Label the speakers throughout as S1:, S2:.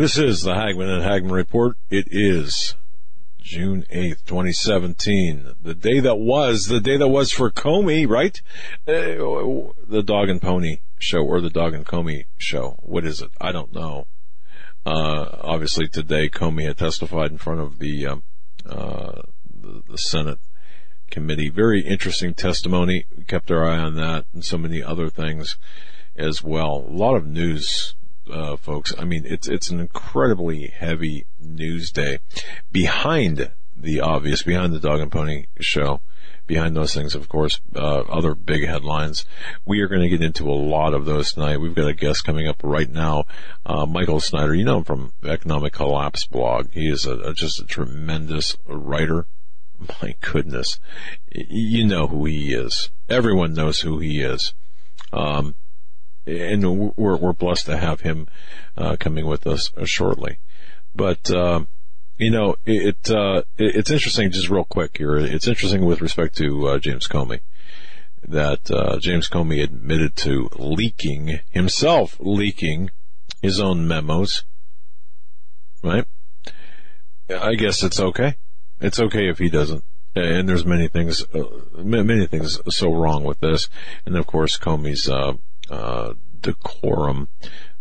S1: This is the Hagmann and Hagmann Report. It is June 8th, 2017. The day that was, the day that was for Comey, right? Uh, the Dog and Pony show or the Dog and Comey show. What is it? I don't know. Uh, obviously today Comey had testified in front of the, um, uh, the, the Senate committee. Very interesting testimony. We kept our eye on that and so many other things as well. A lot of news uh, folks. I mean, it's it's an incredibly heavy news day. Behind the obvious, behind the Dog and Pony show, behind those things, of course, uh, other big headlines. We are going to get into a lot of those tonight. We've got a guest coming up right now, uh, Michael Snyder. You know him from Economic Collapse blog. He is a, a, just a tremendous writer. My goodness, you know who he is. Everyone knows who he is. Um, and we're we're blessed to have him uh, coming with us uh, shortly. But uh, you know, it, uh, it's interesting. Just real quick here, it's interesting with respect to uh, James Comey that uh, James Comey admitted to leaking himself, leaking his own memos. Right? I guess it's okay. It's okay if he doesn't. And there's many things, many things so wrong with this. And of course, Comey's uh, decorum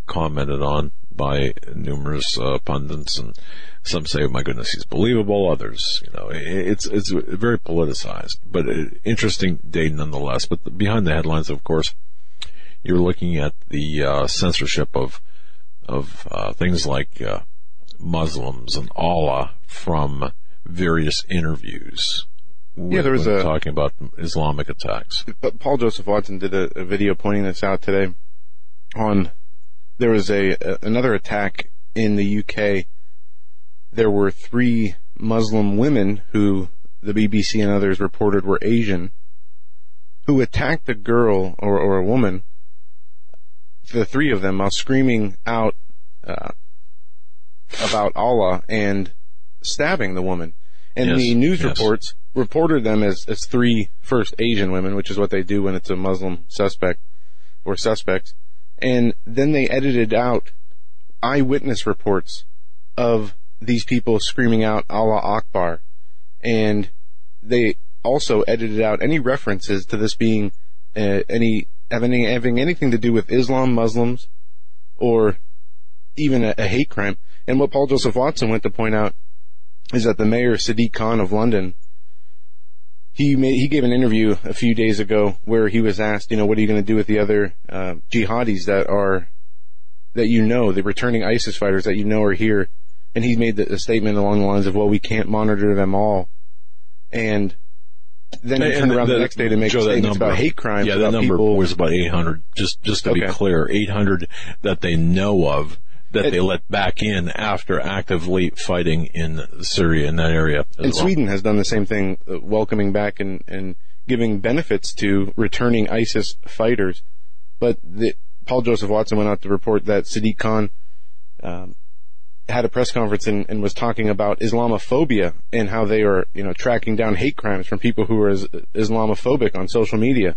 S1: commented on by numerous uh, pundits, and some say, "My goodness, he's believable." Others, you know, it's it's very politicized, but interesting day nonetheless. But behind the headlines, of course, you're looking at the uh, censorship of of uh, things like uh, Muslims and Allah from various interviews
S2: yeah, there was a
S1: talking about Islamic attacks.
S2: Paul Joseph Watson did a, a, video pointing this out today. On there was a, a another attack in the UK. There were three Muslim women who the BBC and others reported were Asian, who attacked a girl or, or a woman. The three of them while screaming out uh, about Allah and stabbing the woman. And
S1: yes,
S2: the news
S1: yes.
S2: reports reported them as, as three first Asian women, which is what they do when it's a Muslim suspect or suspects. And then they edited out eyewitness reports of these people screaming out Allah Akbar. And they also edited out any references to this being uh, any having, having anything to do with Islam, Muslims, or even a, a hate crime. And what Paul Joseph Watson went to point out is that the mayor Sadiq Khan of London he made, he gave an interview a few days ago where he was asked, you know, what are you going to do with the other uh, jihadis that are that you know, the returning ISIS fighters that you know are here, and he made the, a statement along the lines of, well, we can't monitor them all, and then he turned around the, the, next day to make statements
S1: number,
S2: about hate crimes.
S1: Yeah, that number
S2: people.
S1: was about 800. Just just to
S2: Okay.
S1: be clear, 800 that they know of that they let back in after actively fighting in Syria in that area.
S2: And
S1: well.
S2: Sweden has done the same thing, uh, welcoming back and, and giving benefits to returning ISIS fighters. But the, Paul Joseph Watson went out to report that Sadiq Khan um, had a press conference and, and was talking about Islamophobia and how they are, you know, tracking down hate crimes from people who are is, Islamophobic on social media.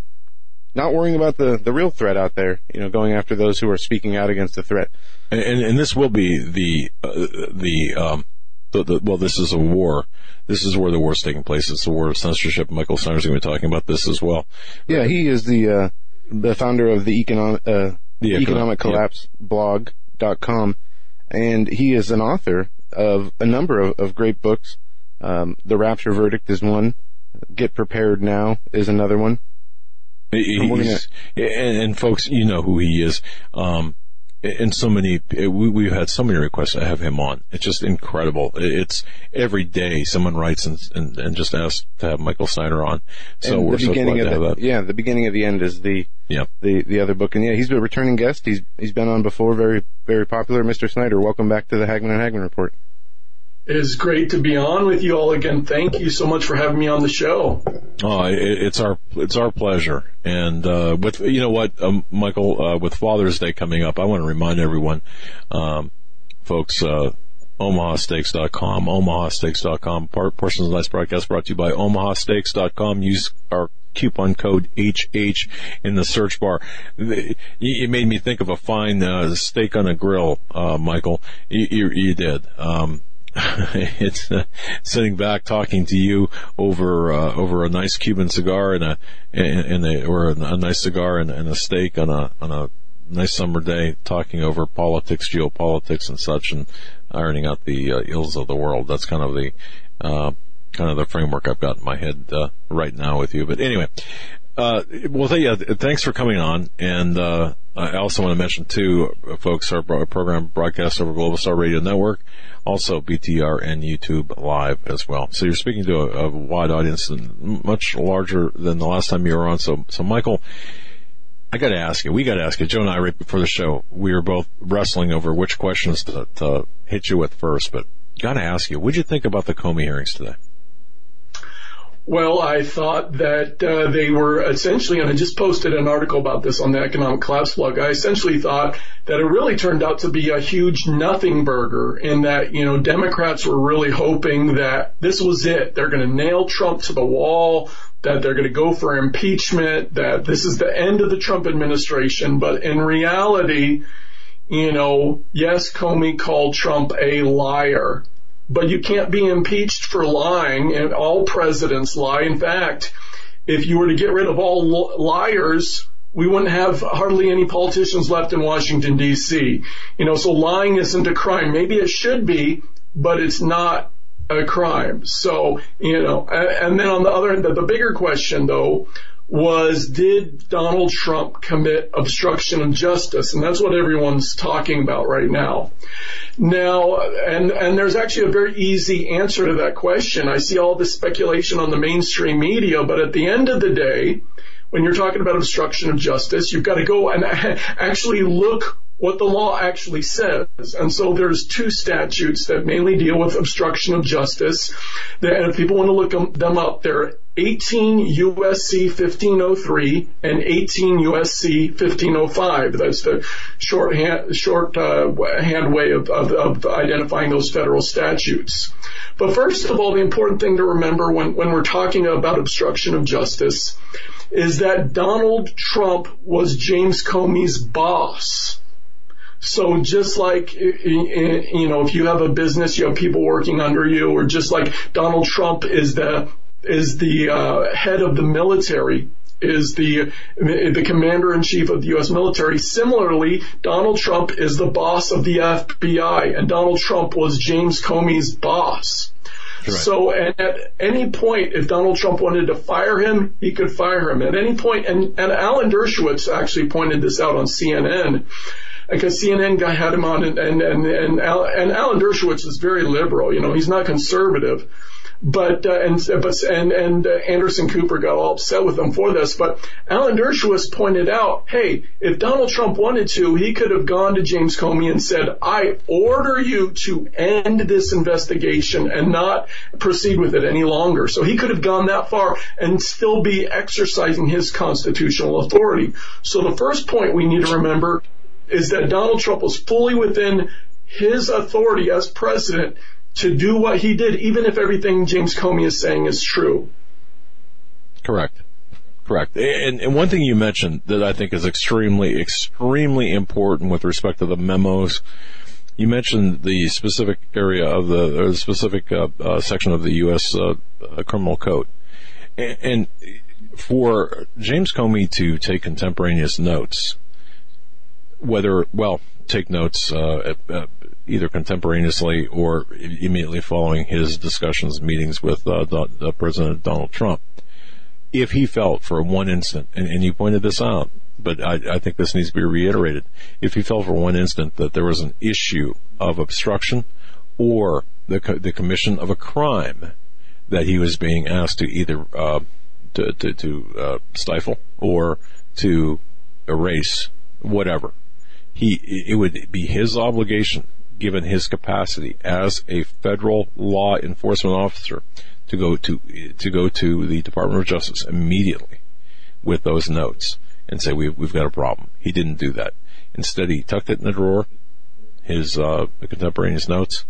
S2: Not worrying about the, the real threat out there, you know, going after those who are speaking out against the threat.
S1: and, and, and this will be the uh, the um the, the, well, this is a war. This is where the war's taking place. It's a war of censorship. Michael Snyder's going to be talking about this as well.
S2: Yeah, he is the uh, the founder of the economic uh,
S1: The
S2: economic
S1: econo-
S2: collapse blog.com and he is an author of a number of, of great books. Um, the Rapture Verdict is one. Get Prepared Now is another one. And
S1: and, folks, you know who he is. Um, and so many we, we've had so many requests to have him on. It's just incredible. It's every day someone writes and and, and just asks to have Michael Snyder on. So
S2: And
S1: we're
S2: the
S1: so glad to
S2: of
S1: have that.
S2: yeah, the beginning of the end is the
S1: Yeah.
S2: the the other book, and yeah, he's a returning guest. He's he's been on before, very very popular. Mr. Snyder, welcome back to the Hagmann and Hagmann Report.
S3: It is great to be on with you all again. Thank you so much for having me on the show.
S1: Oh, it, it's our it's our pleasure. And uh, with you know what, um, Michael, uh, with Father's Day coming up, I want to remind everyone, um, folks. Uh, OmahaSteaks.com, OmahaSteaks.com. Part, portions of tonight's broadcast brought to you by OmahaSteaks.com. Use our coupon code HH in the search bar. You made me think of a fine uh, steak on a grill, uh, Michael. You, you, you did. Um, it's uh, sitting back talking to you over uh, over a nice Cuban cigar and a and a or a nice cigar and, and a steak on a on a nice summer day, talking over politics, geopolitics, and such, and ironing out the uh, ills of the world. That's kind of the uh, kind of the framework I've got in my head uh, right now with you. But anyway, uh, well, yeah, thanks for coming on. And I also want to mention too, uh, folks, our program broadcasts over Global Star Radio Network, also BTR and YouTube Live as well. So you're speaking to a, a wide audience, much larger than the last time you were on. So, so Michael. I got to ask you. We got to ask you. Joe and I, right before the show, we were both wrestling over which questions to, to hit you with first. But got to ask you, what'd you think about the Comey hearings today?
S3: Well, I thought that uh, they were essentially, and I just posted an article about this on the Economic Collapse blog. I essentially thought that it really turned out to be a huge nothing burger in that, you know, Democrats were really hoping that this was it. They're going to nail Trump to the wall, that they're going to go for impeachment, that this is the end of the Trump administration. But in reality, you know, yes, Comey called Trump a liar but you can't be impeached for lying and all presidents lie. In fact, if you were to get rid of all liars, we wouldn't have hardly any politicians left in Washington DC. You know, so lying isn't a crime. Maybe it should be, but it's not a crime. So, you know, and, then on the other end, the, bigger question though was did Donald Trump commit obstruction of justice? And that's what everyone's talking about right now. Now, and, and there's actually a very easy answer to that question. I see all this speculation on the mainstream media, but at the end of the day, when you're talking about obstruction of justice, you've got to go and actually look what the law actually says. And so there's two statutes that mainly deal with obstruction of justice. And if people want to look them up, they're 18 USC 1503 and 18 USC 1505. That's the short hand, short uh, hand way of, of, of identifying those federal statutes. But first of all, the important thing to remember when, when we're talking about obstruction of justice is that Donald Trump was James Comey's boss. So just like, you know, if you have a business, you have people working under you, or just like Donald Trump is the, is the uh, head of the military, is the, the commander in chief of the U.S. military. Similarly, Donald Trump is the boss of the FBI, and Donald Trump was James Comey's boss. Right. So and at any point, if Donald Trump wanted to fire him, he could fire him. At any point. point, and, and Alan Dershowitz actually pointed this out on CNN, because CNN guy had him on, and and and and, Al, and Alan Dershowitz is very liberal. You know, he's not conservative. But uh, and but and and uh, Anderson Cooper got all upset with him for this. But Alan Dershowitz pointed out, hey, if Donald Trump wanted to, he could have gone to James Comey and said, I order you to end this investigation and not proceed with it any longer. So he could have gone that far and still be exercising his constitutional authority. So the first point we need to remember is that Donald Trump was fully within his authority as president to do what he did, even if everything James Comey is saying is true.
S1: Correct. Correct. And, and, one thing you mentioned that I think is extremely, extremely important with respect to the memos. You mentioned the specific area of the, the specific uh, uh, section of the U.S. Uh, criminal code. And, and for James Comey to take contemporaneous notes, whether, well, take notes uh, uh, either contemporaneously or immediately following his discussions, meetings with uh, President Donald Trump. If he felt for one instant, and, and, you pointed this out, but I, I think this needs to be reiterated. If he felt for one instant that there was an issue of obstruction or the, the commission of a crime that he was being asked to either uh, to, to, to uh, stifle or to erase, whatever, he it would be his obligation, given his capacity as a federal law enforcement officer, to go to to go to the Department of Justice immediately with those notes and say we've we've got a problem. He didn't do that. Instead, he tucked it in the drawer, his uh, contemporaneous notes,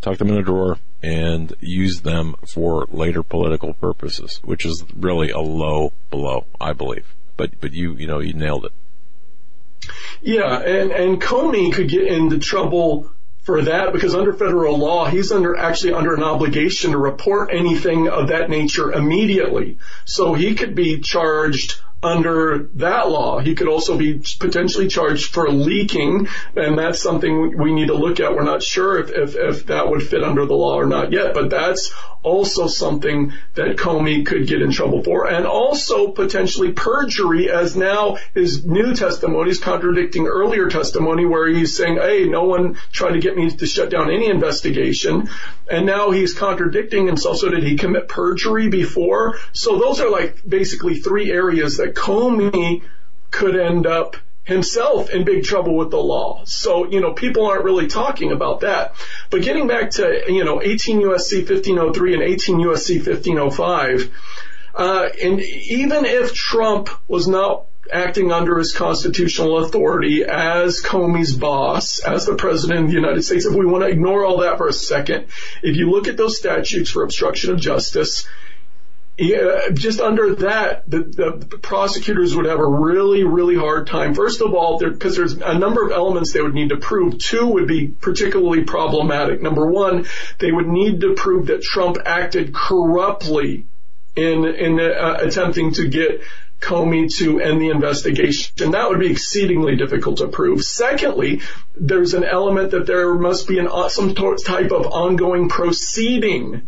S1: tucked them in a drawer, and used them for later political purposes, which is really a low blow, I believe. But but you you know you nailed it.
S3: Yeah, and and Comey could get into trouble for that because under federal law, he's under actually under an obligation to report anything of that nature immediately. So he could be charged under that law. He could also be potentially charged for leaking, and that's something we need to look at. We're not sure if, if, if that would fit under the law or not yet, but that's also something that Comey could get in trouble for. And also potentially perjury as now his new testimony is contradicting earlier testimony where he's saying, hey, no one tried to get me to shut down any investigation. And now he's contradicting himself. So did he commit perjury before? So those are like basically three areas that Comey could end up himself in big trouble with the law. So, you know, people aren't really talking about that. But getting back to, you know, 18 USC 1503 and 18 USC 1505, uh, and even if Trump was not acting under his constitutional authority as Comey's boss, as the president of the United States, if we want to ignore all that for a second, if you look at those statutes for obstruction of justice, yeah, just under that, the, the, prosecutors would have a really, really hard time. First of all, because there's a number of elements they would need to prove. Two would be particularly problematic. Number one, they would need to prove that Trump acted corruptly in in uh, attempting to get Comey to end the investigation. That would be exceedingly difficult to prove. Secondly, there's an element that there must be an some type of ongoing proceeding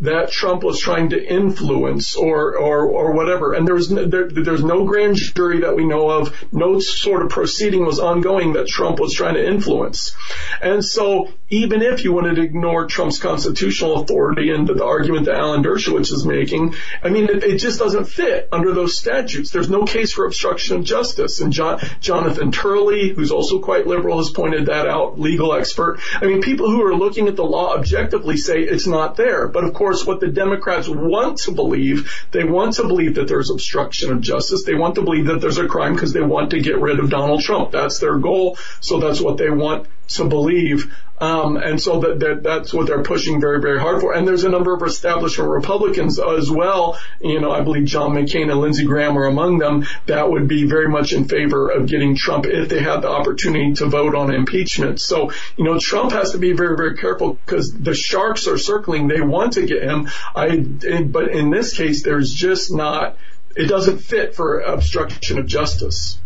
S3: that Trump was trying to influence or or, or whatever. And there's no, there, there's no grand jury that we know of. No sort of proceeding was ongoing that Trump was trying to influence. And so even if you wanted to ignore Trump's constitutional authority and the argument that Alan Dershowitz is making, I mean, it, it just doesn't fit under those statutes. There's no case for obstruction of justice. And John, Jonathan Turley, who's also quite liberal, has pointed that out, legal expert. I mean, people who are looking at the law objectively say it's not there. But of course, course, what the Democrats want to believe, they want to believe that there's obstruction of justice. They want to believe that there's a crime because they want to get rid of Donald Trump. That's their goal. So that's what they want to believe. Um, and so that, that, that's what they're pushing very, very hard for. And there's a number of establishment Republicans as well. You know, I believe John McCain and Lindsey Graham are among them that would be very much in favor of getting Trump if they had the opportunity to vote on impeachment. So, you know, Trump has to be very, very careful because the sharks are circling. They want to get him. I, but in this case, there's just not, it doesn't fit for obstruction of justice.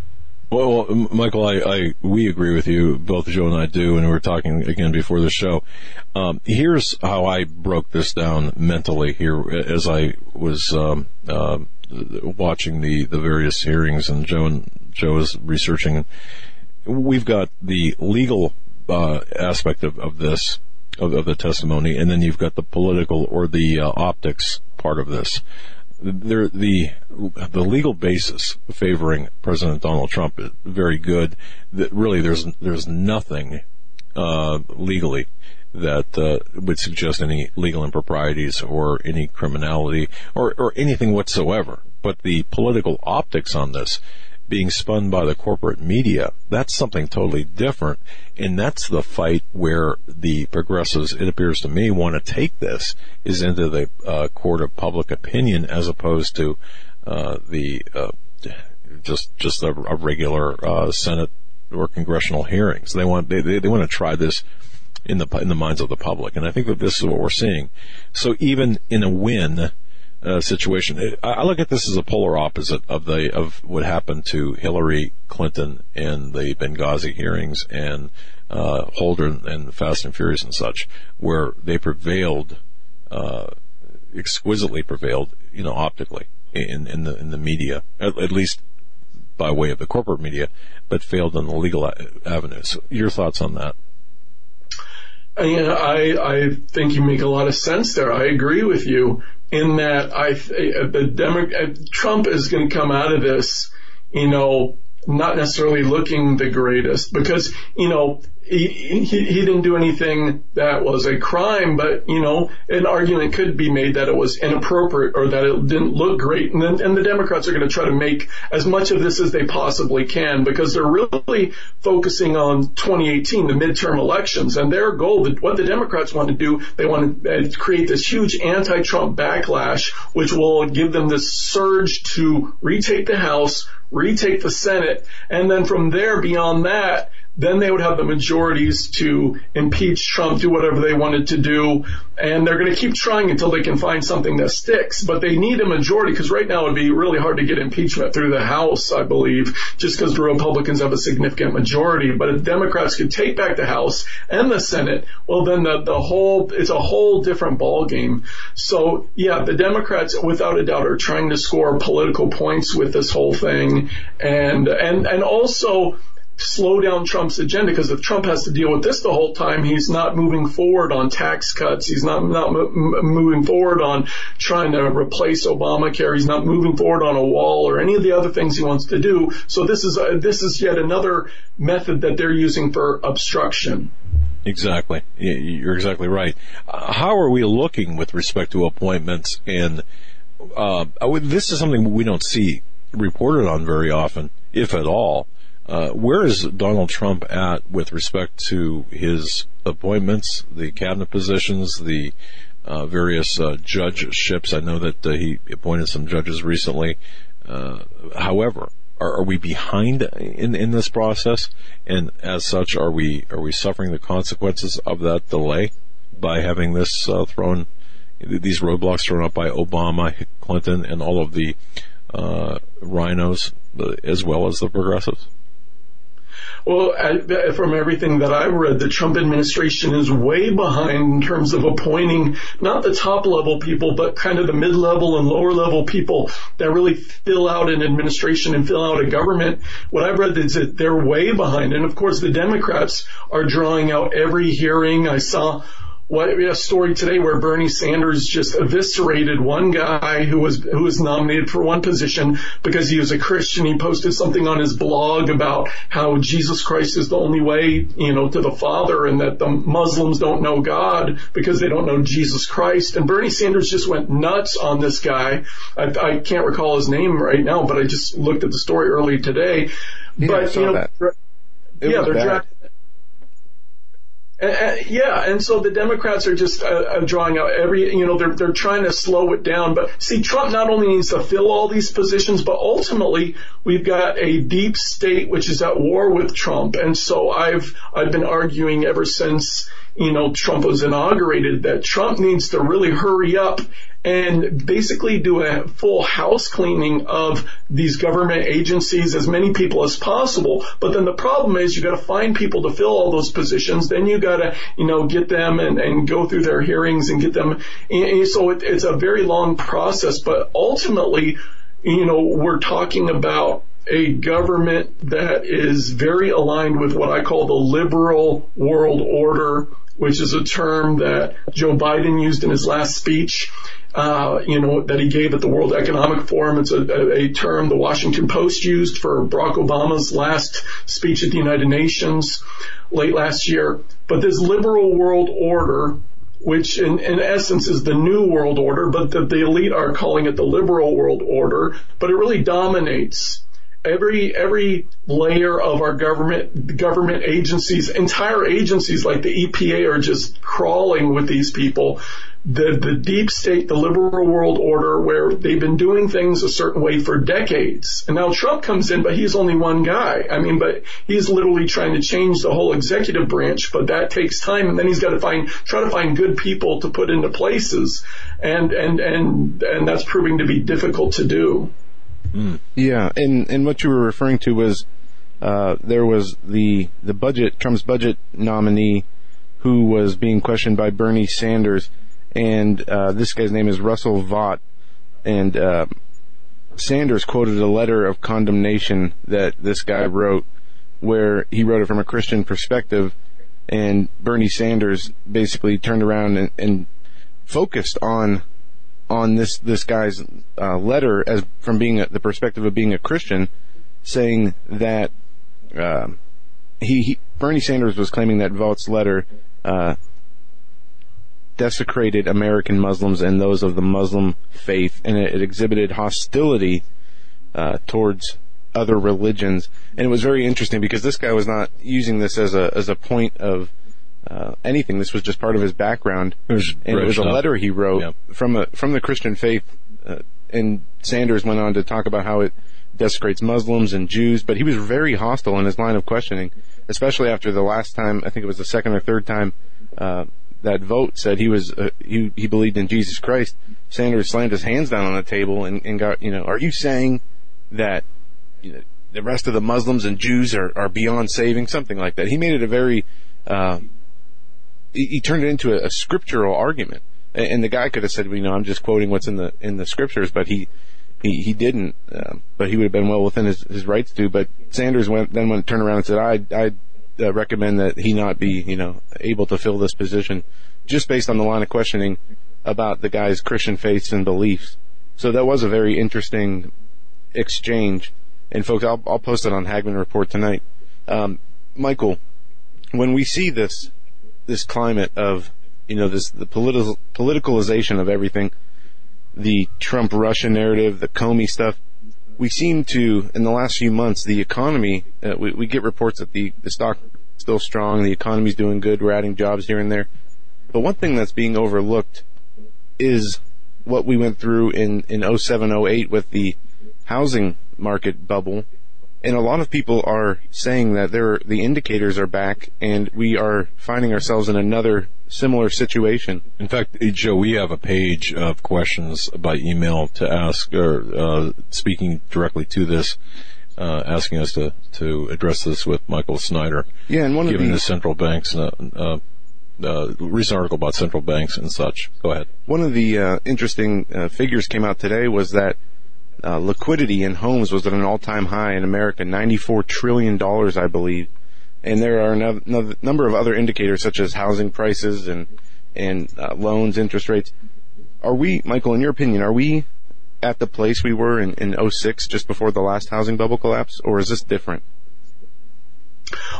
S1: Well, Michael, I, I, we agree with you. Both Joe and I do, and we were talking again before the show. Um, here's how I broke this down mentally here as I was um, uh, watching the the various hearings, and Joe and Joe is researching. We've got the legal uh, aspect of, of this of, of, the testimony, and then you've got the political or the uh, optics part of this there, the the legal basis favoring President Donald Trump is very good. That really, there's there's nothing uh, legally that uh, would suggest any legal improprieties or any criminality or or anything whatsoever. But the political optics on this being spun by the corporate media. That's something totally different. And that's the fight where the progressives, it appears to me, want to take this is into the uh, court of public opinion as opposed to uh, the uh, just just a, a regular uh, Senate or congressional hearings. They want they, they, they want to try this in the in the minds of the public, and I think that this is what we're seeing. So even in a win, uh, situation. I look at this as a polar opposite of the of what happened to Hillary Clinton in the Benghazi hearings and uh, Holder and Fast and Furious and such, where they prevailed, uh, exquisitely prevailed, you know, optically in in the in the media, at, at least by way of the corporate media, but failed on the legal avenues. Your thoughts on that?
S3: Yeah, I I think you make a lot of sense there. I agree with you in that I uh, the Demo- uh, Trump is going to come out of this, you know, not necessarily looking the greatest because you know he, he, didn't do anything that was a crime, but you know, an argument could be made that it was inappropriate or that it didn't look great. And then, and the Democrats are going to try to make as much of this as they possibly can because they're really focusing on 2018, the midterm elections and their goal, what the Democrats want to do, they want to uh, create this huge anti-Trump backlash, which will give them this surge to retake the House, retake the Senate, and then from there beyond that, then they would have the majorities to impeach Trump, do whatever they wanted to do, and they're going to keep trying until they can find something that sticks. But they need a majority because right now it would be really hard to get impeachment through the House, I believe, just because the Republicans have a significant majority. But if Democrats could take back the House and the Senate, well then the, the whole, it's a whole different ballgame. So yeah, the Democrats without a doubt are trying to score political points with this whole thing and, and, and also, slow down Trump's agenda because if Trump has to deal with this the whole time, he's not moving forward on tax cuts. He's not not moving forward on trying to replace Obamacare. He's not moving forward on a wall or any of the other things he wants to do. So this is a, this is yet another method that they're using for obstruction.
S1: Exactly. You're exactly right. Uh, how are we looking with respect to appointments? And uh, this is something we don't see reported on very often, if at all. Uh, where is Donald Trump at with respect to his appointments, the cabinet positions, the uh, various uh, judgeships? I know that uh, he appointed some judges recently. Uh, however, are, are, we behind in in this process? And as such, are we are we suffering the consequences of that delay by having this thrown, these roadblocks thrown up by Obama, Clinton, and all of the rhinos, as well as the progressives?
S3: Well, I, from everything that I've read, the Trump administration is way behind in terms of appointing not the top level people, but kind of the mid level and lower level people that really fill out an administration and fill out a government. What I've read is that they're way behind. And of course, the Democrats are drawing out every hearing. I saw what a story today where Bernie Sanders just eviscerated one guy who was who was nominated for one position because he was a Christian. He posted something on his blog about how Jesus Christ is the only way, you know, to the Father, and that the Muslims don't know God because they don't know Jesus Christ. And Bernie Sanders just went nuts on this guy. I, I can't recall his name right now, but I just looked at the story early today.
S2: Yeah,
S3: but
S2: you know,
S3: that. yeah, they're
S2: bad.
S3: Yeah, and so the Democrats are just uh, uh, drawing out every, you know, they're they're trying to slow it down. But see, Trump not only needs to fill all these positions, but ultimately we've got a deep state which is at war with Trump. And so I've I've been arguing ever since you know Trump was inaugurated that Trump needs to really hurry up and basically do a full house cleaning of these government agencies, as many people as possible. But then the problem is you got to find people to fill all those positions. Then you got to, you know, get them and, and go through their hearings and get them. And so it, it's a very long process, but ultimately, you know, we're talking about a government that is very aligned with what I call the liberal world order, which is a term that Joe Biden used in his last speech uh, you know, that he gave at the World Economic Forum. It's a, a, term the Washington Post used for Barack Obama's last speech at the United Nations late last year. But this liberal world order, which in, in essence is the new world order, but the, the elite are calling it the liberal world order, but it really dominates every every layer of our government government agencies entire agencies like the EPA are just crawling with these people the, the deep state, the liberal world order where they've been doing things a certain way for decades. And now Trump comes in, but he's only one guy. I mean, but he's literally trying to change the whole executive branch, but that takes time. And then he's got to find, try to find good people to put into places. And, and, and, and that's proving to be difficult to do.
S2: Mm. Yeah. And, and what you were referring to was, uh, there was the, the budget, Trump's budget nominee who was being questioned by Bernie Sanders and uh, this guy's name is Russell Vought, and uh, Sanders quoted a letter of condemnation that this guy wrote, where he wrote it from a Christian perspective, and Bernie Sanders basically turned around and, and focused on on this this guy's uh, letter as from being a, the perspective of being a Christian, saying that uh, he, he, Bernie Sanders was claiming that Vought's letter uh, desecrated American Muslims and those of the Muslim faith, and it, it exhibited hostility uh, towards other religions. And it was very interesting because this guy was not using this as a as a point of uh, anything. This was just part of his background,
S1: It was
S2: and it was a letter he wrote
S1: Yep.
S2: from a from the Christian faith. Uh, and Sanders went on to talk about how it desecrates Muslims and Jews, but he was very hostile in his line of questioning, especially after the last time. I think it was the second or third time uh, that Vought said he was uh, he he believed in Jesus Christ. Sanders slammed his hands down on the table and, and got you know, are you saying that you know, the rest of the Muslims and Jews are, are beyond saving, something like that. He made it a very, uh, he, he turned it into a, a scriptural argument. And, and the guy could have said, well, you know, I'm just quoting what's in the in the scriptures, but he he, he didn't. Um, but he would have been well within his, his rights to. But Sanders went then went turned around and said, I I uh, recommend that he not be you know able to fill this position, just based on the line of questioning about the guy's Christian faiths and beliefs. So that was a very interesting exchange. And folks, I'll, I'll post it on Hagmann Report tonight. Um, Michael, when we see this, this climate of, you know, this, the political, politicalization of everything, the Trump Russia narrative, the Comey stuff, we seem to, in the last few months, the economy, uh, we, we get reports that the, the stock is still strong, the economy's doing good, we're adding jobs here and there. But one thing that's being overlooked is what we went through in, in 07, 08 with the housing market bubble. And a lot of people are saying that there, the indicators are back and we are finding ourselves in another similar situation.
S1: In fact, Joe, we have a page of questions by email to ask, or uh, speaking directly to this, uh, asking us to, to address this with Michael Snyder,
S2: Yeah, and one of the,
S1: the central banks, uh, uh, uh, recent article about central banks and such. Go ahead.
S2: One of the uh, interesting uh, figures came out today was that uh, liquidity in homes was at an all-time high in America, ninety-four trillion dollars, I believe. And there are a no- number of other indicators such as housing prices and and uh, loans, interest rates. Are we, Michael, in your opinion, are we at the place we were in, in 06, just before the last housing bubble collapse, or is this different?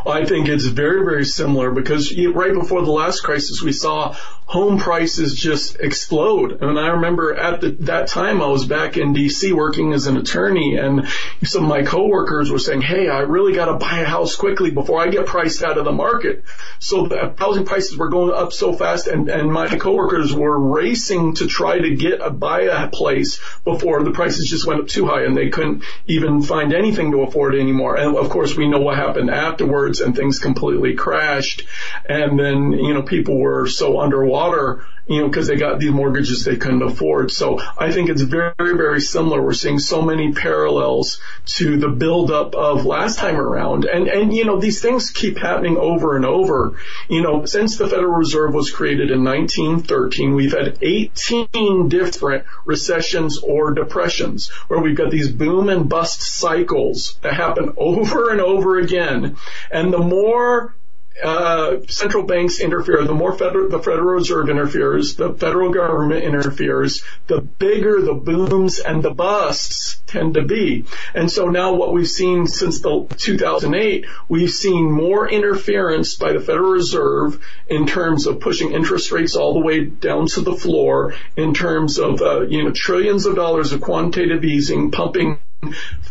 S3: I think it's very, very similar because you- right before the last crisis, we saw home prices just explode. And I remember at the, that time I was back in DC working as an attorney and some of my coworkers were saying, Hey, I really got to buy a house quickly before I get priced out of the market. So the housing prices were going up so fast and, and my coworkers were racing to try to get a buy a place before the prices just went up too high and they couldn't even find anything to afford anymore. And of course we know what happened afterwards and things completely crashed. And then, you know, people were so underwater, you know, because they got these mortgages they couldn't afford. So I think it's very, very similar. We're seeing so many parallels to the buildup of last time around. And, and, you know, these things keep happening over and over. You know, since the Federal Reserve was created in 1913, we've had 18 different recessions or depressions where we've got these boom and bust cycles that happen over and over again. And the more uh, central banks interfere, the more federal, the Federal Reserve interferes, the federal government interferes, the bigger the booms and the busts tend to be. And so now what we've seen since the 2008, we've seen more interference by the Federal Reserve in terms of pushing interest rates all the way down to the floor, in terms of, uh, you know, trillions of dollars of quantitative easing, pumping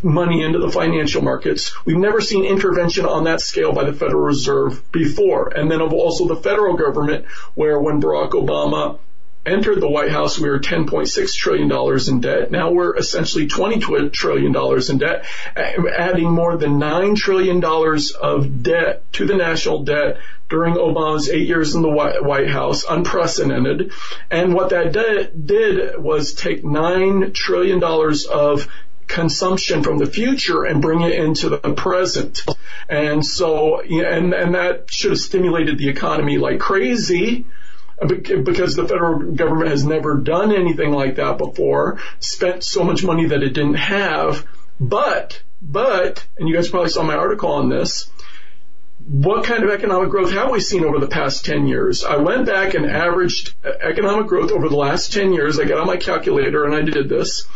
S3: money into the financial markets. We've never seen intervention on that scale by the Federal Reserve before. And then of also the federal government, where when Barack Obama entered the White House, we were $10.6 trillion in debt. Now we're essentially $20 trillion in debt, adding more than $9 trillion of debt to the national debt during Obama's eight years in the White House, unprecedented. And what that did, was take $9 trillion of consumption from the future and bring it into the present. And so, and, and that should have stimulated the economy like crazy. because the federal government has never done anything like that before, spent so much money that it didn't have. But, but, and you guys probably saw my article on this, what kind of economic growth have we seen over the past 10 years? I went back and averaged economic growth over the last 10 years. I got on my calculator and I did this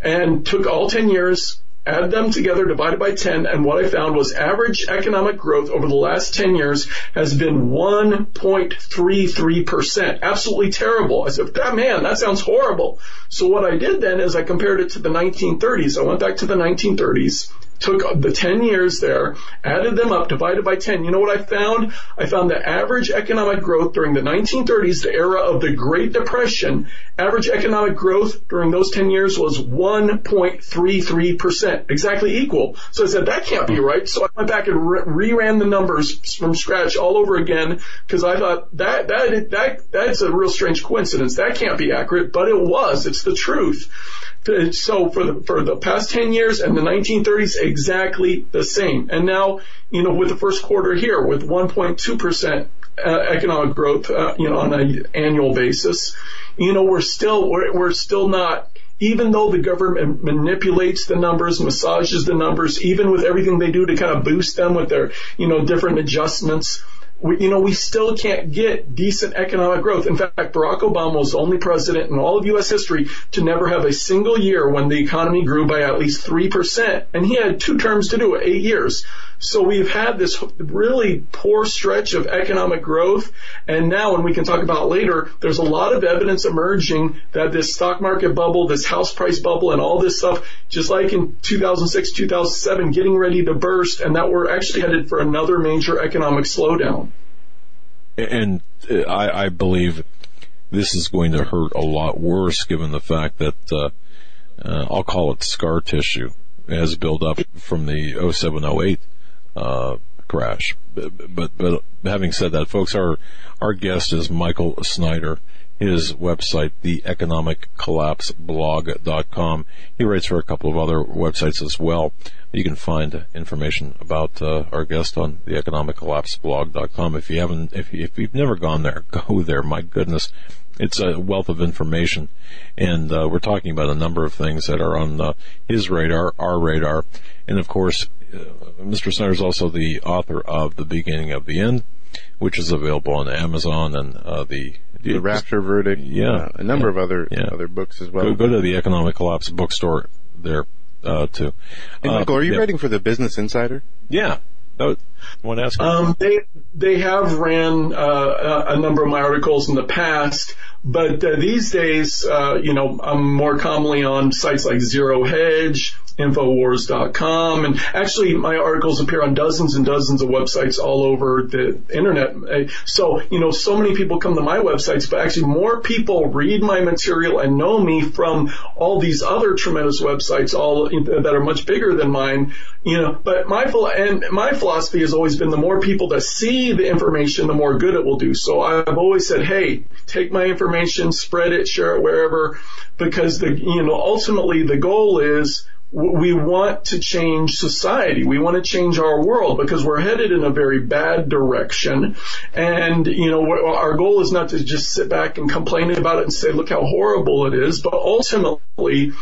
S3: and took all 10 years, add them together, divided by 10, and what I found was average economic growth over the last 10 years has been 1.33%. Absolutely terrible. I said, that man, that sounds horrible. So what I did then is I compared it to the 1930s. I went back to the 1930s took the 10 years there, added them up, divided by 10. You know what I found? I found the average economic growth during the 1930s, the era of the Great Depression, average economic growth during those 10 years was 1.33%, exactly equal. So I said, that can't be right. So I went back and re- reran the numbers from scratch all over again because I thought that, that, that, that's a real strange coincidence. That can't be accurate, but it was. It's the truth. So for the, for the past 10 years and the 1930s, exactly the same. And now, you know, with the first quarter here with 1.2% uh, economic growth, uh, you know, on an annual basis, you know, we're still, we're, we're still not, even though the government manipulates the numbers, massages the numbers, even with everything they do to kind of boost them with their, you know, different adjustments, we, you know, we still can't get decent economic growth. In fact, Barack Obama was the only president in all of U.S. history to never have a single year when the economy grew by at least 3%. And he had two terms to do it, eight years. So we've had this really poor stretch of economic growth. And now, and we can talk about later, there's a lot of evidence emerging that this stock market bubble, this house price bubble and all this stuff, just like in 2006, 2007, getting ready to burst and that we're actually headed for another major economic slowdown.
S1: And uh, I, I believe this is going to hurt a lot worse given the fact that, uh, uh, I'll call it scar tissue has built up from the 0708 uh, crash. But, but, but having said that, folks, our our guest is Michael Snyder. His website, theeconomiccollapseblog.com. He writes for a couple of other websites as well. You can find information about uh, our guest on theeconomiccollapseblog.com. If you haven't, if, if you've never gone there, go there. My goodness, it's a wealth of information, and uh, we're talking about a number of things that are on uh, his radar, our radar, and of course, Mr. Snyder is also the author of The Beginning of the End, which is available on Amazon and uh, the
S2: the Rapture Verdict,
S1: yeah, uh,
S2: a number
S1: yeah,
S2: of other
S1: yeah.
S2: other books as well.
S1: Go, go, to the Economic Collapse bookstore there uh, too.
S2: Hey, Michael, are you
S1: yeah.
S2: writing for the Business Insider?
S1: Yeah. That one ask.
S3: Um, they they have ran uh, a number of my articles in the past, but uh, these days, uh, you know, I'm more commonly on sites like Zero Hedge, Infowars.com. And actually, my articles appear on dozens and dozens of websites all over the internet. So, you know, so many people come to my websites, but actually more people read my material and know me from all these other tremendous websites, all that are much bigger than mine. You know, but my and my philosophy has always been the more people that see the information, the more good it will do. So I've always said, hey, take my information, spread it, share it wherever, because the you know ultimately the goal is we want to change society. We want to change our world because we're headed in a very bad direction. And, you know, our goal is not to just sit back and complain about it and say, look how horrible it is, but ultimately,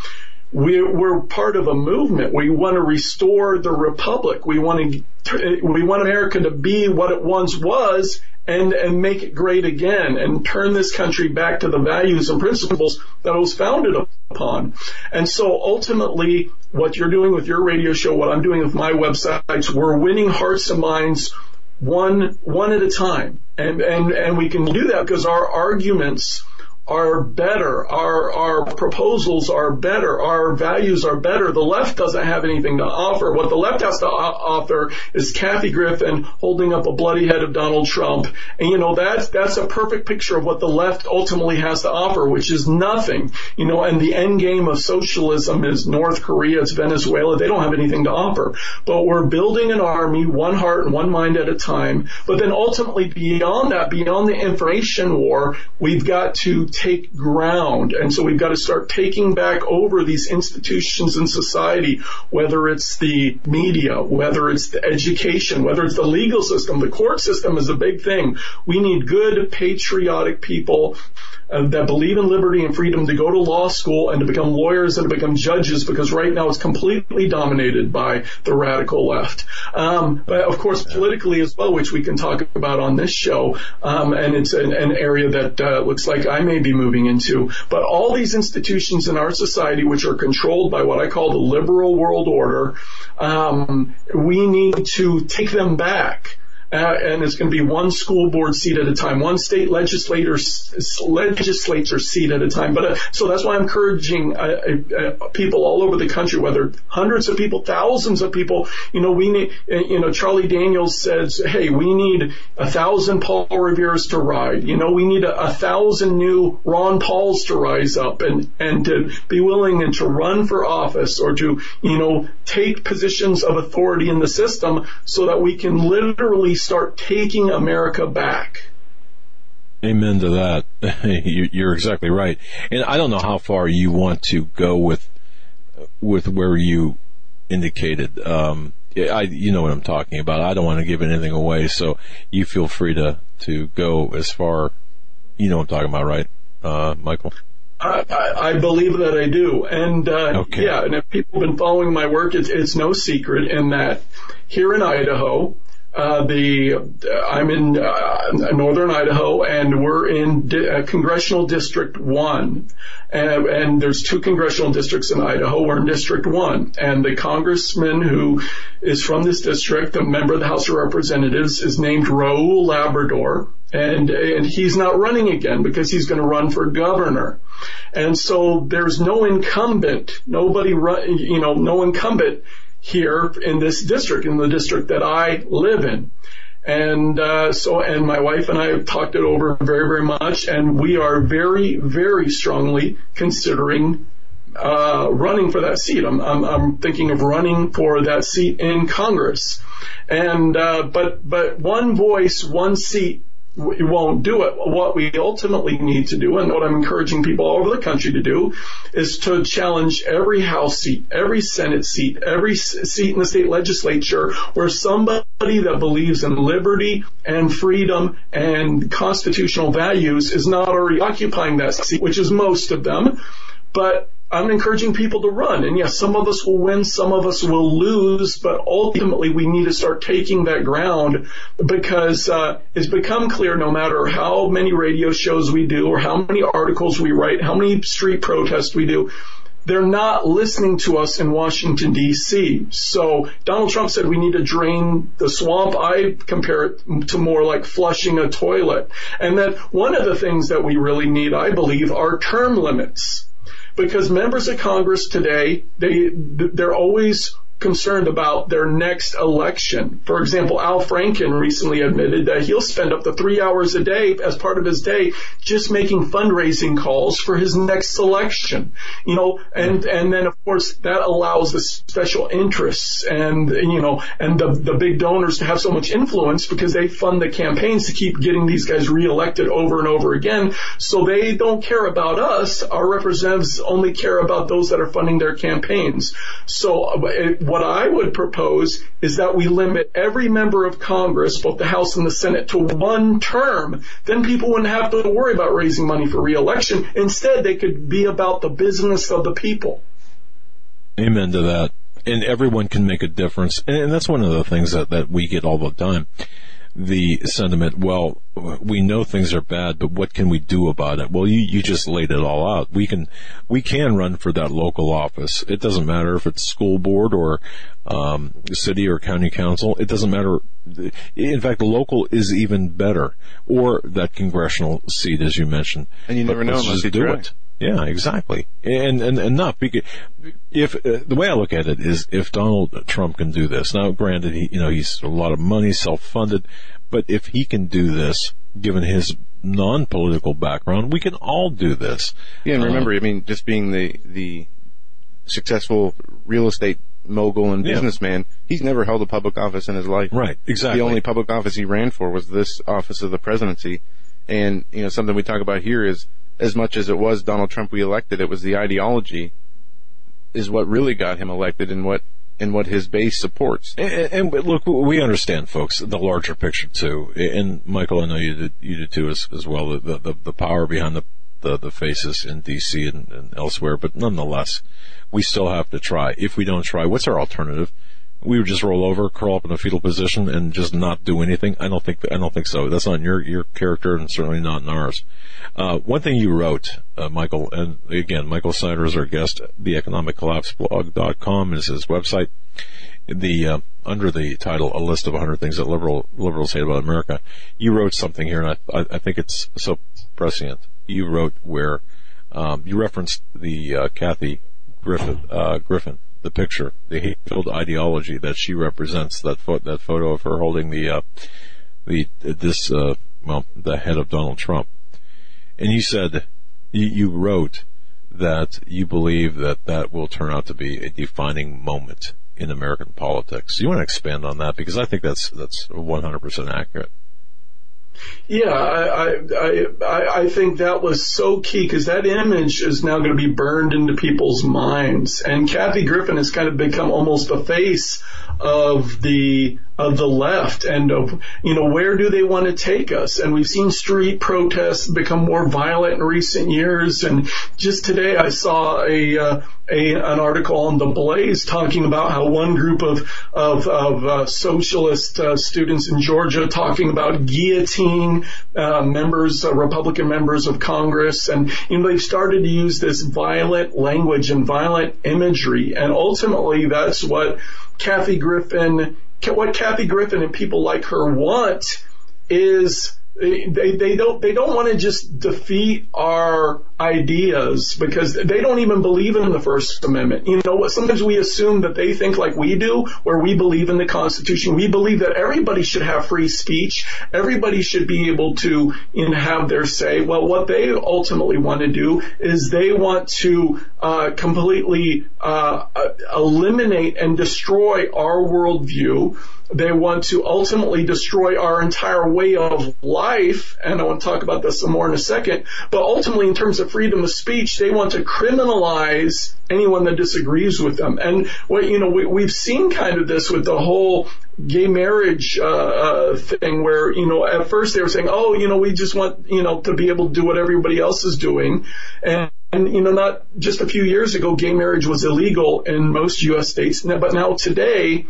S3: we're, part of a movement. We want to restore the republic. We want to, we want America to be what it once was and, and make it great again and turn this country back to the values and principles that it was founded upon. And so ultimately, what you're doing with your radio show, what I'm doing with my websites, we're winning hearts and minds one, one at a time. And, and, and we can do that because our arguments are better. Our, our proposals are better. Our values are better. The left doesn't have anything to offer. What the left has to offer is Kathy Griffin holding up a bloody head of Donald Trump. And you know, that's, that's a perfect picture of what the left ultimately has to offer, which is nothing. You know, and the end game of socialism is North Korea, it's Venezuela. They don't have anything to offer. But we're building an army, one heart and one mind at a time. But then ultimately beyond that, beyond the information war, we've got to take ground. And so we've got to start taking back over these institutions in society, whether it's the media, whether it's the education, whether it's the legal system. The court system is a big thing. We need good, patriotic people uh, that believe in liberty and freedom to go to law school and to become lawyers and to become judges because right now it's completely dominated by the radical left. Um, but of course, politically as well, which we can talk about on this show, um, and it's an, an area that uh, looks like I may be moving into. But all these institutions in our society, which are controlled by what I call the liberal world order, um, we need to take them back uh, and it's going to be one school board seat at a time, one state legislator legislature seat at a time. But uh, so that's why I'm encouraging uh, uh, uh, people all over the country, whether hundreds of people, thousands of people. You know, we need. You know, Charlie Daniels says, "Hey, we need a thousand Paul Revere's to ride. You know, we need a, a thousand new Ron Pauls to rise up and and to be willing and to run for office or to you know take positions of authority in the system so that we can literally start taking America back.
S1: Amen to that. You're exactly right. And I don't know how far you want to go with, with where you indicated. Um, I, you know what I'm talking about. I don't want to give anything away, so you feel free to, to go as far, you know what I'm talking about, right, uh, Michael?
S3: I, I, believe that I do. And, uh, okay. yeah, and if people have been following my work, it's, it's no secret in that here in Idaho, uh, the uh, I'm in uh, northern Idaho, and we're in di- uh, congressional district one, and, and, there's two congressional districts in Idaho. We're in district one, and the congressman who is from this district, a member of the House of Representatives, is named Raul Labrador, and and he's not running again because he's going to run for governor, and so there's no incumbent, nobody run, you know, no incumbent here in this district, in the district that I live in. And uh, so, and my wife and I have talked it over very, very much, and we are very, very strongly considering uh, running for that seat. I'm, I'm, I'm, thinking of running for that seat in Congress. And uh, but but one voice, one seat we won't do it. What we ultimately need to do, and what I'm encouraging people all over the country to do, is to challenge every House seat, every Senate seat, every seat in the state legislature where somebody that believes in liberty and freedom and constitutional values is not already occupying that seat, which is most of them. But I'm encouraging people to run. And yes, some of us will win, some of us will lose, but ultimately we need to start taking that ground because uh, it's become clear no matter how many radio shows we do or how many articles we write, how many street protests we do, they're not listening to us in Washington DC. So Donald Trump said we need to drain the swamp. I compare it to more like flushing a toilet. And that one of the things that we really need, I believe, are term limits because members of Congress today, they, they're always concerned about their next election. For example, Al Franken recently admitted that he'll spend up to three hours a day as part of his day just making fundraising calls for his next election. You know, and, and then of course that allows the special interests and, you know, and the, the big donors to have so much influence because they fund the campaigns to keep getting these guys reelected over and over again. So they don't care about us. Our representatives only care about those that are funding their campaigns. So uh, what I would propose is that we limit every member of Congress, both the House and the Senate, to one term. Then people wouldn't have to worry about raising money for reelection. Instead, they could be about the business of the people.
S1: Amen to that. And everyone can make a difference. And that's one of the things that, that we get all the time the sentiment, well, we know things are bad, but what can we do about it? Well, you, you just laid it all out. We can, we can run for that local office. It doesn't matter if it's school board or, um, city or county council. It doesn't matter. In fact, the local is even better or that congressional seat, as you mentioned.
S2: And you never but know unless you do it.
S1: Yeah, exactly. And, and, and not because if, uh, the way I look at it is if Donald Trump can do this, now granted, he, you know, he's a lot of money, self-funded, but if he can do this, given his non-political background, we can all do this.
S2: Yeah, and remember, uh, I mean, just being the, the successful real estate mogul and businessman, yeah. he's never held a public office in his life.
S1: Right, exactly.
S2: The only public office he ran for was this office of the presidency. And, you know, something we talk about here is as much as it was Donald Trump we elected. It was the ideology is what really got him elected and what and what his base supports.
S1: And, and, look, we understand, folks, the larger picture too. And Michael, I know you did, you did too as, as well. The, the, the power behind the, the, the faces in D.C. And, and elsewhere, but nonetheless, we still have to try. If we don't try, what's our alternative? We would just roll over, curl up in a fetal position, and just not do anything. I don't think I don't think so. That's not your your character, and certainly not in ours. Uh, one thing you wrote, uh, Michael, and again, Michael Snyder is our guest. The economiccollapseblog.com is his website. The uh, under the title "A List of 100 Things That Liberal Liberals Hate About America," you wrote something here, and I, I, I think it's so prescient. You wrote where um, you referenced the uh, Kathy Griffin, uh, Griffin the picture, the hate-filled ideology that she represents. That fo- that photo of her holding the uh, the this uh, well the head of Donald Trump, and you said you, you wrote that you believe that that will turn out to be a defining moment in American politics. You want to expand on that because I think that's that's 100% accurate.
S3: Yeah, I, I, I, I think that was so key because that image is now going to be burned into people's minds. And Kathy Griffin has kind of become almost the face of the of the left and of you know where do they want to take us? And we've seen street protests become more violent in recent years. And just today I saw a uh, a, an article on the Blaze talking about how one group of of, of uh, socialist uh, students in Georgia talking about guillotining uh, members, uh, Republican members of Congress, and you know they've started to use this violent language and violent imagery, and ultimately that's what Kathy Griffin, what Kathy Griffin and people like her want is they, they don't they don't want to just defeat our ideas because they don't even believe in the First Amendment. You know what? Sometimes we assume that they think like we do, where we believe in the Constitution. We believe that everybody should have free speech. Everybody should be able to you know, have their say. Well, what they ultimately want to do is they want to uh, completely uh, eliminate and destroy our worldview they want to ultimately destroy our entire way of life, and I want to talk about this some more in a second. But ultimately, in terms of freedom of speech, they want to criminalize anyone that disagrees with them. And what you know, we, we've seen kind of this with the whole gay marriage uh, uh, thing, where you know, at first they were saying, "Oh, you know, we just want you know to be able to do what everybody else is doing," and and you know, not just a few years ago, gay marriage was illegal in most U.S. states, but now today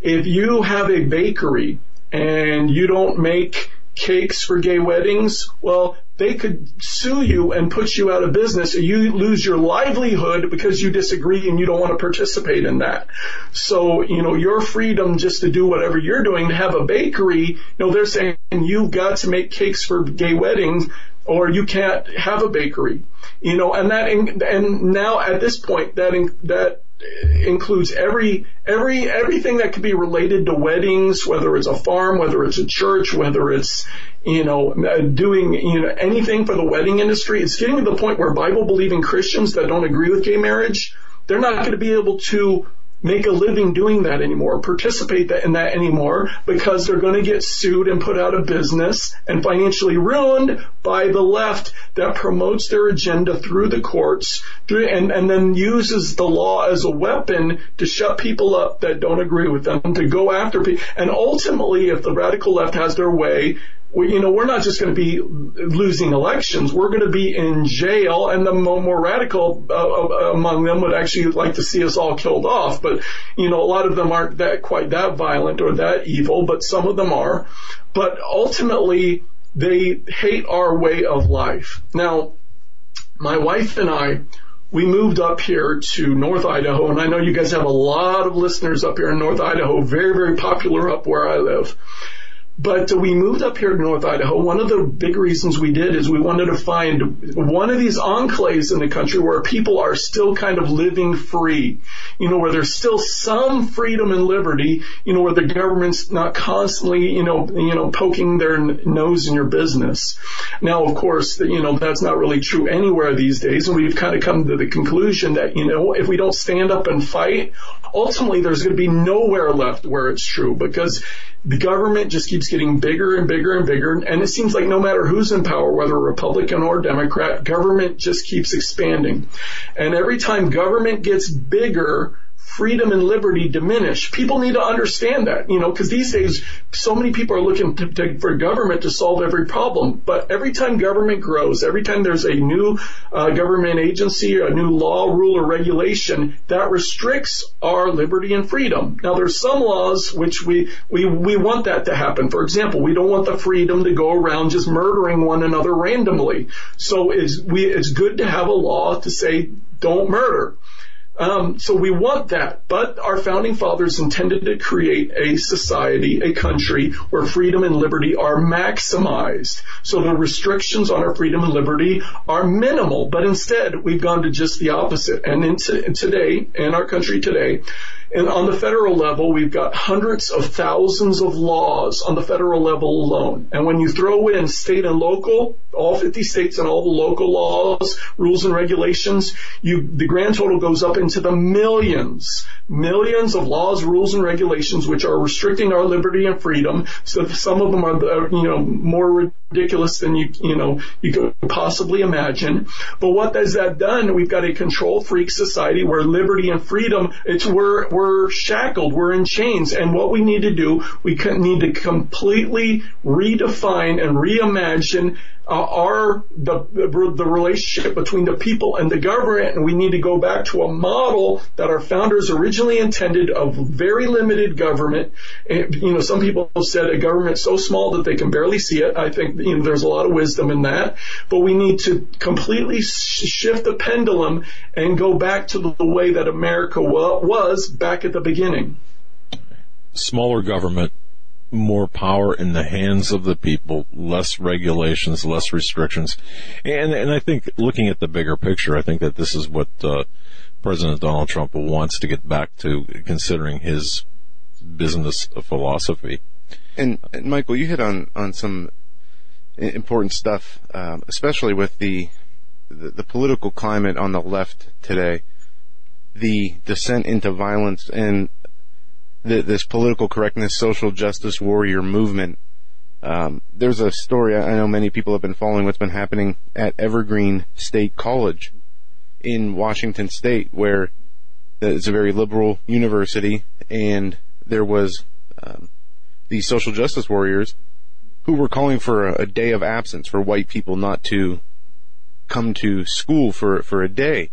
S3: if you have a bakery and you don't make cakes for gay weddings, well, they could sue you and put you out of business and you lose your livelihood because you disagree and you don't want to participate in that. So, you know, your freedom just to do whatever you're doing to have a bakery, you know, they're saying you've got to make cakes for gay weddings or you can't have a bakery. You know, and that, and now at this point, that, that includes every every everything that could be related to weddings, whether it's a farm, whether it's a church, whether it's you know doing you know anything for the wedding industry. It's getting to the point where Bible believing Christians that don't agree with gay marriage, they're not going to be able to make a living doing that anymore, participate in that anymore because they're going to get sued and put out of business and financially ruined by the left that promotes their agenda through the courts and, and then uses the law as a weapon to shut people up that don't agree with them, to go after people. And ultimately, if the radical left has their way, we, you know, we're not just going to be losing elections. We're going to be in jail, and the more radical uh, uh, among them would actually like to see us all killed off. But you know, a lot of them aren't that quite that violent or that evil, but some of them are. But ultimately, they hate our way of life. Now, my wife and I, we moved up here to North Idaho, and I know you guys have a lot of listeners up here in North Idaho, very, very popular up where I live. But we moved up here to North Idaho. One of the big reasons we did is we wanted to find one of these enclaves in the country where people are still kind of living free. You know, where there's still some freedom and liberty, you know, where the government's not constantly, you know, you know, poking their nose in your business. Now, of course, you know, that's not really true anywhere these days. And we've kind of come to the conclusion that, you know, if we don't stand up and fight, ultimately there's going to be nowhere left where it's true because the government just keeps getting bigger and bigger and bigger. And it seems like no matter who's in power, whether Republican or Democrat, government just keeps expanding. And every time government gets bigger, freedom and liberty diminish. People need to understand that, you know, because these days so many people are looking to, to, for government to solve every problem. But every time government grows, every time there's a new uh, government agency, a new law, rule, or regulation that restricts our liberty and freedom. Now, there's some laws which we we we want that to happen. For example, we don't want the freedom to go around just murdering one another randomly. So it's we it's good to have a law to say don't murder. Um, so we want that, but our founding fathers intended to create a society, a country where freedom and liberty are maximized. So the restrictions on our freedom and liberty are minimal, but instead we've gone to just the opposite. And in t- today, in our country today, and on the federal level, we've got hundreds of thousands of laws on the federal level alone. And when you throw in state and local, all 50 states and all the local laws, rules and regulations, you, the grand total goes up into the millions, millions of laws, rules and regulations which are restricting our liberty and freedom. So some of them are, uh, you know, more ridiculous than you, you know, you could possibly imagine. But what has that done? We've got a control freak society where liberty and freedom, it's, we're shackled, we're in chains. And what we need to do, we need to completely redefine and reimagine uh, are the, the relationship between the people and the government, and we need to go back to a model that our founders originally intended of very limited government. And, you know, some people have said a government so small that they can barely see it. I think you know, there's a lot of wisdom in that, but we need to completely shift the pendulum and go back to the way that America was back at the beginning.
S1: Smaller government, more power in the hands of the people, less regulations, less restrictions. And, and I think looking at the bigger picture, I think that this is what, uh, President Donald Trump wants to get back to considering his business philosophy.
S2: And, and Michael, you hit on, on some important stuff, um, especially with the, the, the political climate on the left today, the descent into violence and the, this political correctness, social justice warrior movement. Um, there's a story I know many people have been following what's been happening at Evergreen State College in Washington State, where it's a very liberal university, and there was um, these social justice warriors who were calling for a, a day of absence for white people not to come to school for for a day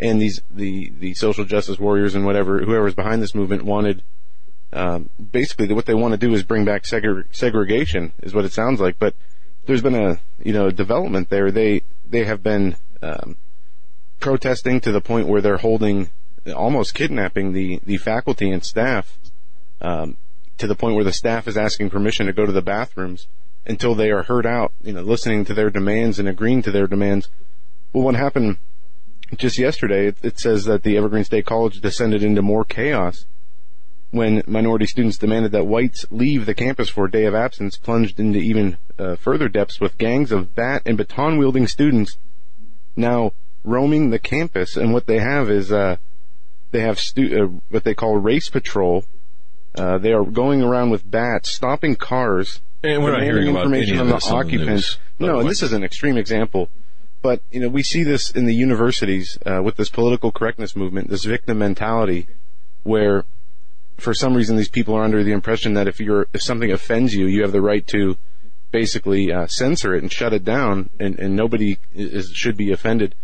S2: and these the the social justice warriors and whatever whoever's behind this movement wanted um, basically what they want to do is bring back segre- segregation is what it sounds like. But there's been a you know development there. They they have been um, protesting to the point where they're holding almost kidnapping the the faculty and staff um, to the point where the staff is asking permission to go to the bathrooms until they are heard out you know listening to their demands and agreeing to their demands. Well what happened just yesterday, it, it says that the Evergreen State College descended into more chaos when minority students demanded that whites leave the campus for a day of absence, plunged into even uh, further depths with gangs of bat and baton wielding students now roaming the campus. And what they have is uh, they have stu- uh, what they call race patrol. Uh, they are going around with bats, stopping cars,
S1: and we're not hearing information
S2: on the occupants. No, and this is an extreme example. But you know, we see this in the universities uh, with this political correctness movement, this victim mentality, where for some reason these people are under the impression that if you're if something offends you, you have the right to basically uh, censor it and shut it down, and, and nobody is, should be offended.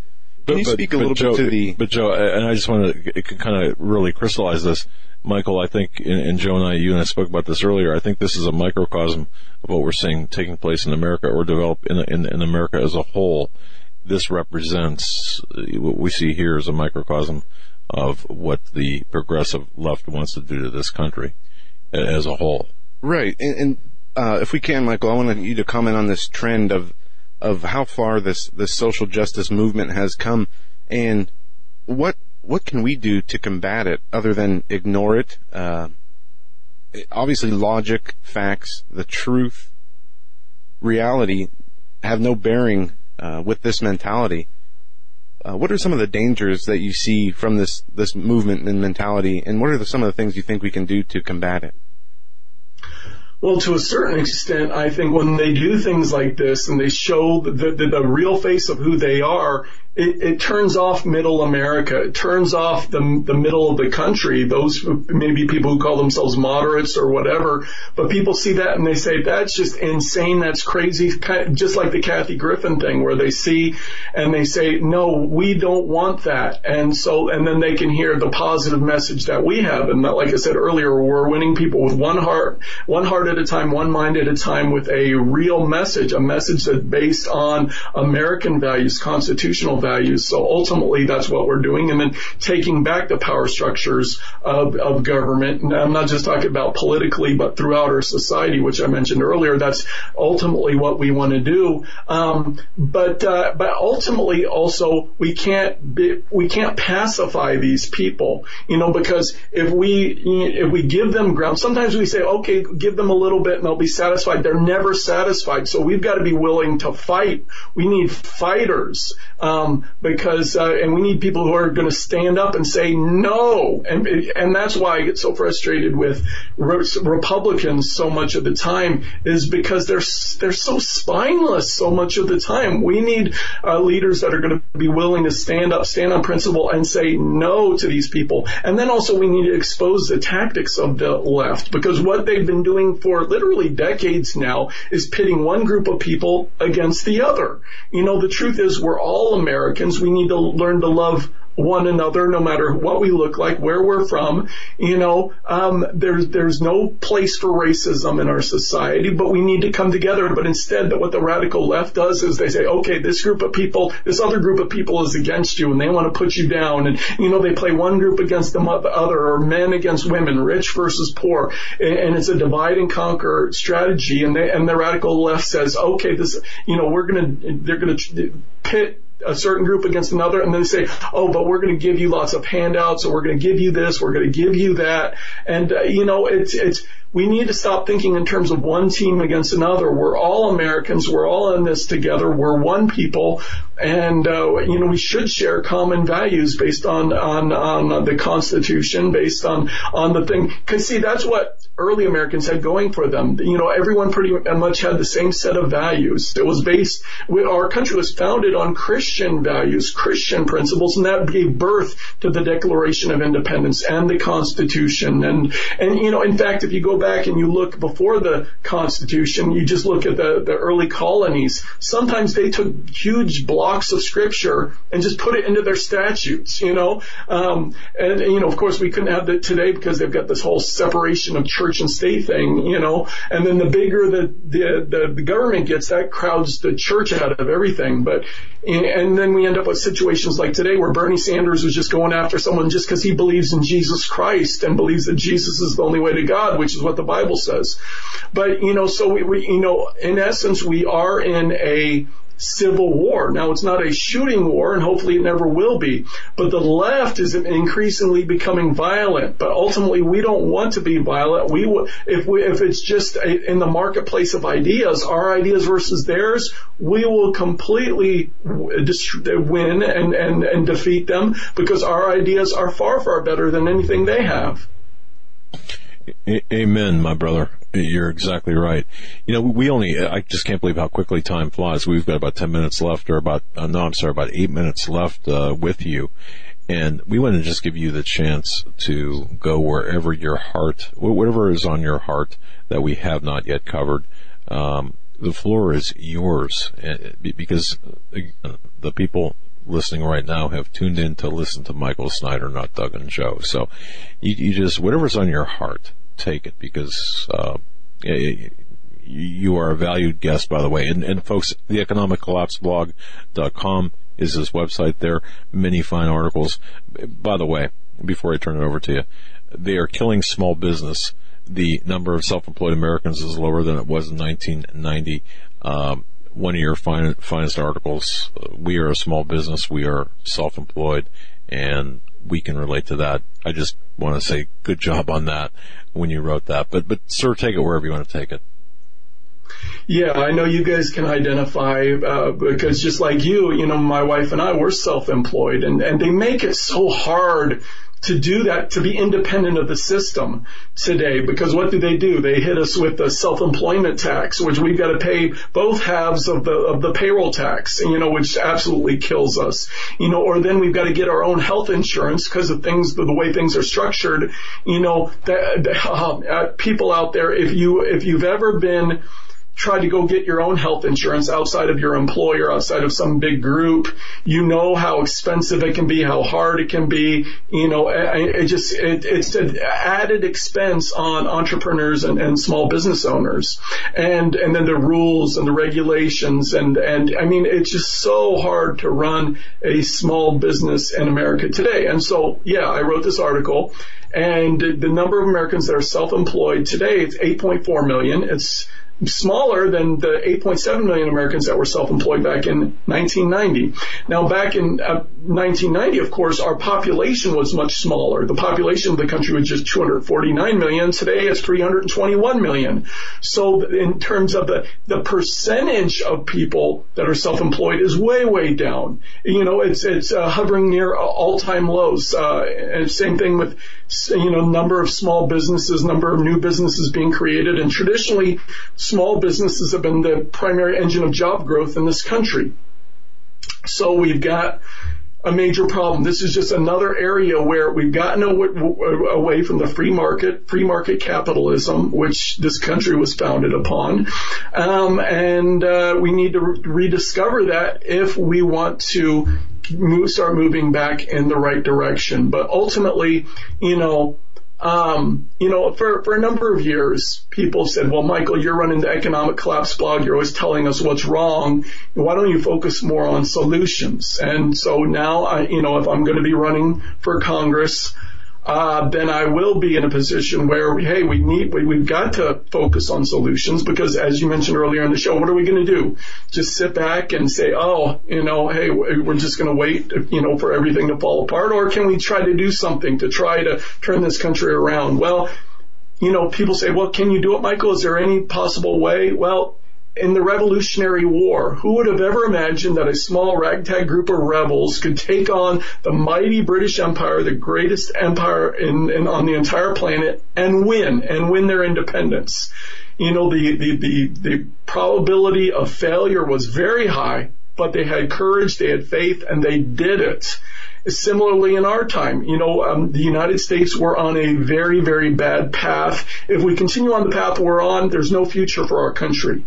S2: Can but, you speak a little
S1: Joe,
S2: bit to the?
S1: But Joe, and I just want to kind of really crystallize this. Michael, I think, and Joe and I, you and I spoke about this earlier. I think this is a microcosm of what we're seeing taking place in America or develop in, in, in America as a whole this represents what we see here is a microcosm of what the progressive left wants to do to this country as a whole.
S2: Right, and, and uh, if we can, Michael, I want you to comment on this trend of of how far this this social justice movement has come, and what what can we do to combat it other than ignore it? Uh, obviously, logic, facts, the truth, reality have no bearing uh, with this mentality. Uh, what are some of the dangers that you see from this this movement and mentality, and what are the, some of the things you think we can do to combat it?
S3: Well, to a certain extent, I think when they do things like this and they show the, the, the real face of who they are, it, it, turns off middle America. It turns off the, the middle of the country. Those maybe people who call themselves moderates or whatever, but people see that and they say, that's just insane. That's crazy. Just like the Kathy Griffin thing where they see and they say, no, we don't want that. And so, and then they can hear the positive message that we have. And like I said earlier, we're winning people with one heart, one heart at a time, one mind at a time with a real message, a message that's based on American values, constitutional values values. So ultimately, that's what we're doing. And then taking back the power structures of, of government. And I'm not just talking about politically, but throughout our society, which I mentioned earlier. That's ultimately what we want to do. Um, but uh, but ultimately, also we can't be, we can't pacify these people. You know, because if we if we give them ground, sometimes we say, okay, give them a little bit and they'll be satisfied. They're never satisfied. So we've got to be willing to fight. We need fighters. Um, because uh, and we need people who are going to stand up and say no, and and that's why I get so frustrated with re- Republicans so much of the time is because they're they're so spineless so much of the time. We need uh, leaders that are going to be willing to stand up, stand on principle, and say no to these people. And then also we need to expose the tactics of the left because what they've been doing for literally decades now is pitting one group of people against the other. You know, the truth is we're all Americans Americans, we need to learn to love one another, no matter what we look like, where we're from. You know, um, there's there's no place for racism in our society, but we need to come together. But instead, that what the radical left does is they say, okay, this group of people, this other group of people is against you, and they want to put you down. And you know, they play one group against the other, or men against women, rich versus poor, and it's a divide and conquer strategy. And they and the radical left says, okay, this, you know, we're gonna, they're gonna pit a certain group against another and then they say, oh, but we're going to give you lots of handouts or we're going to give you this, we're going to give you that. And, uh, you know, it's, it's, we need to stop thinking in terms of one team against another. We're all Americans. We're all in this together. We're one people, and uh, you know we should share common values based on on on the Constitution, based on on the thing. Because see, that's what early Americans had going for them. You know, everyone pretty much had the same set of values. It was based, our country was founded on Christian values, Christian principles, and that gave birth to the Declaration of Independence and the Constitution. And, and, you know, in fact, if you go back and you look before the Constitution, you just look at the, the early colonies, sometimes they took huge blocks of scripture and just put it into their statutes, you know, um, and, you know, of course we couldn't have that today because they've got this whole separation of church church and state thing, you know, and then the bigger the, the, the, the government gets, that crowds the church out of everything. But, and then we end up with situations like today where Bernie Sanders was just going after someone just because he believes in Jesus Christ and believes that Jesus is the only way to God, which is what the Bible says. But, you know, so we, we you know, in essence, we are in a, civil war. Now it's not a shooting war and hopefully it never will be, but the left is increasingly becoming violent, but ultimately we don't want to be violent. We, if we, if it's just a, in the marketplace of ideas, our ideas versus theirs, we will completely win and, and, and defeat them because our ideas are far, far better than anything they have.
S1: Amen, my brother. You're exactly right. You know, we only, I just can't believe how quickly time flies. We've got about 10 minutes left or about, uh, no, I'm sorry, about eight minutes left, uh, with you. And we want to just give you the chance to go wherever your heart, whatever is on your heart that we have not yet covered. Um, the floor is yours uh, because the people listening right now have tuned in to listen to Michael Snyder, not Doug and Joe. So you, you just, whatever's on your heart, take it because uh, you are a valued guest, by the way. And, and folks, the economiccollapseblog.com is his website there. Many fine articles. By the way, before I turn it over to you, they are killing small business. The number of self-employed Americans is lower than it was in 1990. Um, one of your fine, finest articles. We are a small business. We are self-employed, and we can relate to that. I just want to say good job on that when you wrote that. But but sir, take it wherever you want to take it.
S3: Yeah, I know you guys can identify uh, because just like you, you know, my wife and I we're self-employed, and and they make it so hard to do that, to be independent of the system today. Because what do they do? They hit us with the self-employment tax, which we've got to pay both halves of the, of the payroll tax, you know, which absolutely kills us, you know, or then we've got to get our own health insurance because of things, the, way things are structured, you know, that, uh, people out there, if you, if you've ever been, try to go get your own health insurance outside of your employer, outside of some big group. You know how expensive it can be, how hard it can be. You know, it, just, it, it's an added expense on entrepreneurs and, and small business owners. And, and then the rules and the regulations and, and I mean, it's just so hard to run a small business in America today. And so, yeah, I wrote this article and the number of Americans that are self-employed today, it's 8.4 million. It's smaller than the 8.7 million Americans that were self-employed back in 1990. Now back in uh, 1990, of course, our population was much smaller. The population of the country was just 249 million. Today it's 321 million. So in terms of the, the percentage of people that are self-employed is way, way down. You know, it's, it's uh, hovering near all-time lows. Uh, and same thing with, you know, number of small businesses, number of new businesses being created. And traditionally, small businesses have been the primary engine of job growth in this country. So we've got a major problem. This is just another area where we've gotten away from the free market, free market capitalism, which this country was founded upon, um, and uh, we need to rediscover that if we want to move, start moving back in the right direction. But ultimately, you know, um, you know, for, for a number of years, people said, well, Michael, you're running the economic collapse blog. You're always telling us what's wrong. Why don't you focus more on solutions? And so now I, you know, if I'm going to be running for Congress, uh, then I will be in a position where, hey, we need, we, we've got to focus on solutions because as you mentioned earlier in the show, what are we going to do? Just sit back and say, oh, you know, hey, we're just going to wait, you know, for everything to fall apart or can we try to do something to try to turn this country around? Well, you know, people say, well, can you do it, Michael? Is there any possible way? Well, in the Revolutionary War. Who would have ever imagined that a small ragtag group of rebels could take on the mighty British Empire, the greatest empire in, in, on the entire planet, and win, and win their independence? You know, the, the, the, the probability of failure was very high, but they had courage, they had faith, and they did it. Similarly, in our time, you know, um, the United States were on a very, very bad path. If we continue on the path we're on, there's no future for our country.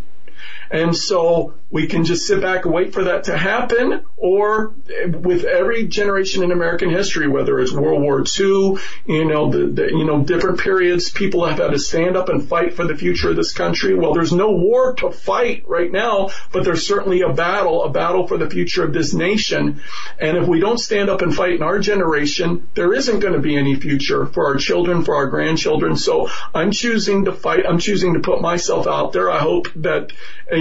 S3: And so we can just sit back and wait for that to happen or with every generation in American history, whether it's World War II, you know, the, the, you know, different periods, people have had to stand up and fight for the future of this country. Well, there's no war to fight right now, but there's certainly a battle, a battle for the future of this nation. And if we don't stand up and fight in our generation, there isn't going to be any future for our children, for our grandchildren. So I'm choosing to fight. I'm choosing to put myself out there. I hope that,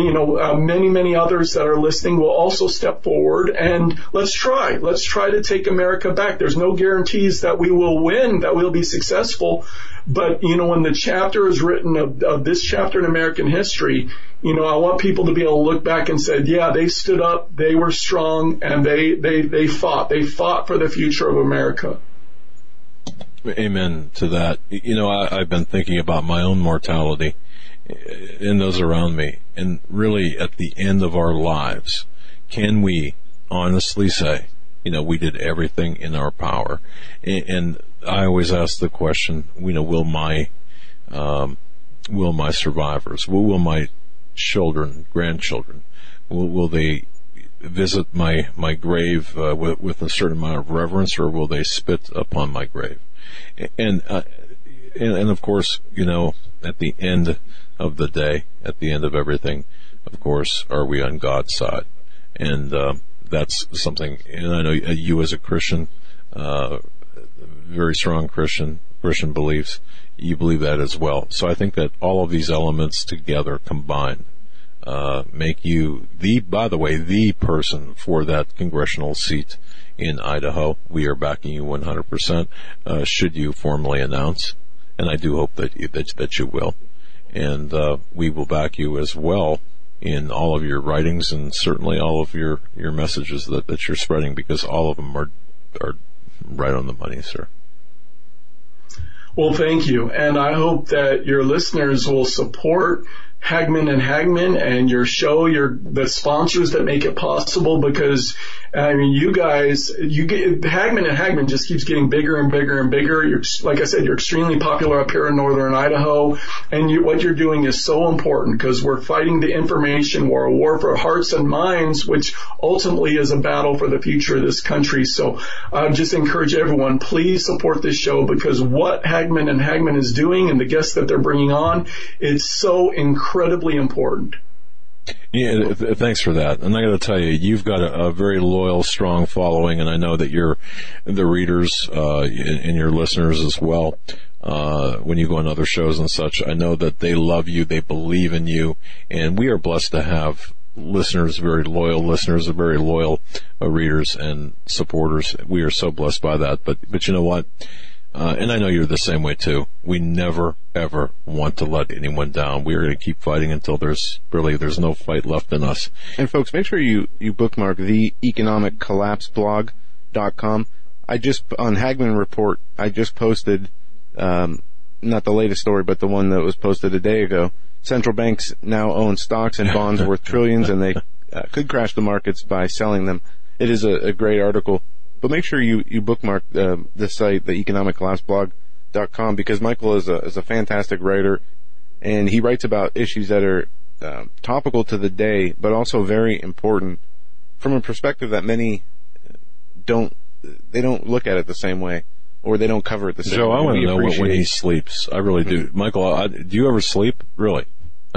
S3: you know, uh, many, many others that are listening will also step forward and let's try. Let's try to take America back. There's no guarantees that we will win, that we'll be successful. But, you know, when the chapter is written of, of this chapter in American history, you know, I want people to be able to look back and say, yeah, they stood up, they were strong, and they, they, they fought. They fought for the future of America.
S1: Amen to that. You know, I, I've been thinking about my own mortality and those around me. And really, at the end of our lives, can we honestly say, you know, we did everything in our power? And, I always ask the question, you know, will my, um, will my survivors, will, will my children, grandchildren, will, will they visit my my grave uh, with, with a certain amount of reverence, or will they spit upon my grave? And uh, and, and, of course, you know, at the end of the day, at the end of everything, of course, are we on God's side? And uh, that's something. And I know you, as a Christian, uh, very strong Christian, Christian beliefs, you believe that as well. So I think that all of these elements together combined uh, make you the, by the way, the person for that congressional seat in Idaho. We are backing you 100%. Uh, should you formally announce, and I do hope that you, that, that you will and uh, we will back you as well in all of your writings and certainly all of your, your messages that, that you're spreading because all of them are are right on the money, sir.
S3: Well, thank you. And I hope that your listeners will support Hagmann and Hagmann and your show, your the sponsors that make it possible because I mean you guys you get Hagmann and Hagmann just keeps getting bigger and bigger and bigger. You're like I said, you're extremely popular up here in northern Idaho, and you, what you're doing is so important because we're fighting the information war, a war for hearts and minds, which ultimately is a battle for the future of this country. So I just encourage everyone, please support this show because what Hagmann and Hagmann is doing and the guests that they're bringing on, it's so incredible incredibly important.
S1: Yeah, th- thanks for that. And I got to tell you, you've got a, a, very loyal, strong following, and I know that you're the readers uh, and, your listeners as well. Uh, when you go on other shows and such, I know that they love you, they believe in you, and we are blessed to have listeners, very loyal listeners, very loyal uh, readers and supporters. We are so blessed by that. But but you know what? Uh, and I know you're the same way too. We never ever want to let anyone down. We are going to keep fighting until there's really there's no fight left in us.
S2: And folks, make sure you you bookmark the economic collapse blog.com. I just on Hagmann report. I just posted um, not the latest story, but the one that was posted a day ago. Central banks now own stocks and bonds worth trillions, and they uh, could crash the markets by selling them. It is a, a great article. But make sure you, you bookmark uh, the site, the economiccollapseblog.com, because Michael is a, is a fantastic writer, and he writes about issues that are uh, topical to the day, but also very important from a perspective that many don't, they don't look at it the same way. Or they don't cover it the same
S1: Joe,
S2: way.
S1: I want to know when he sleeps. I really do. Michael, I, do you ever sleep? Really?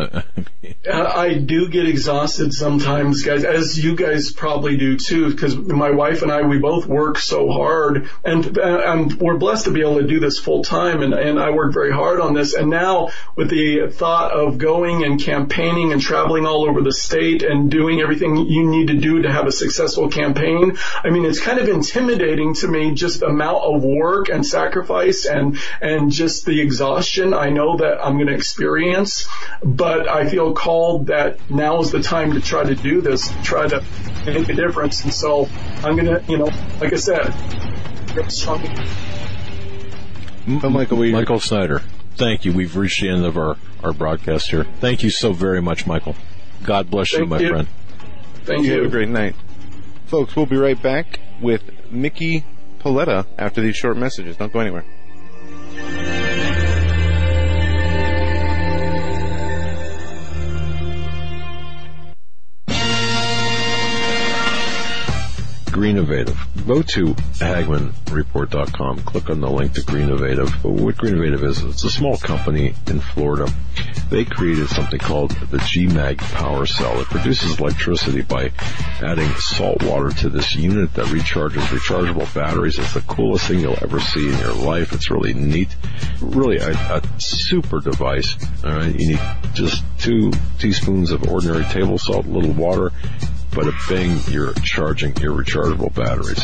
S3: I do get exhausted sometimes, guys, as you guys probably do too, because my wife and I, we both work so hard and, and we're blessed to be able to do this full time. And, and I work very hard on this. And now with the thought of going and campaigning and traveling all over the state and doing everything you need to do to have a successful campaign, I mean, it's kind of intimidating to me, just the amount of work and sacrifice and, and just the exhaustion I know that I'm going to experience but I feel called that now is the time to try to do this, try to make a difference. And so I'm going to, you know, like I said,
S1: Michael, Michael Snyder, thank you. We've reached the end of our, our broadcast here. Thank you so very much, Michael. God bless
S3: thank
S1: you, my
S3: you.
S1: friend.
S3: Thank you.
S2: Have a great night. Folks, we'll be right back with Mickey Paoletta after these short messages. Don't go anywhere.
S1: Greenovative. Go to HagmannReport.com, Click on the link to Green Greenovative. What Green Greenovative is, it's a small company in Florida. They created something called the GMAG power cell. It produces electricity by adding salt water to this unit that recharges rechargeable batteries. It's the coolest thing you'll ever see in your life. It's really neat. Really a, a super device. All right. You need just two teaspoons of ordinary table salt, a little water, but a bang, you're charging your rechargeable batteries.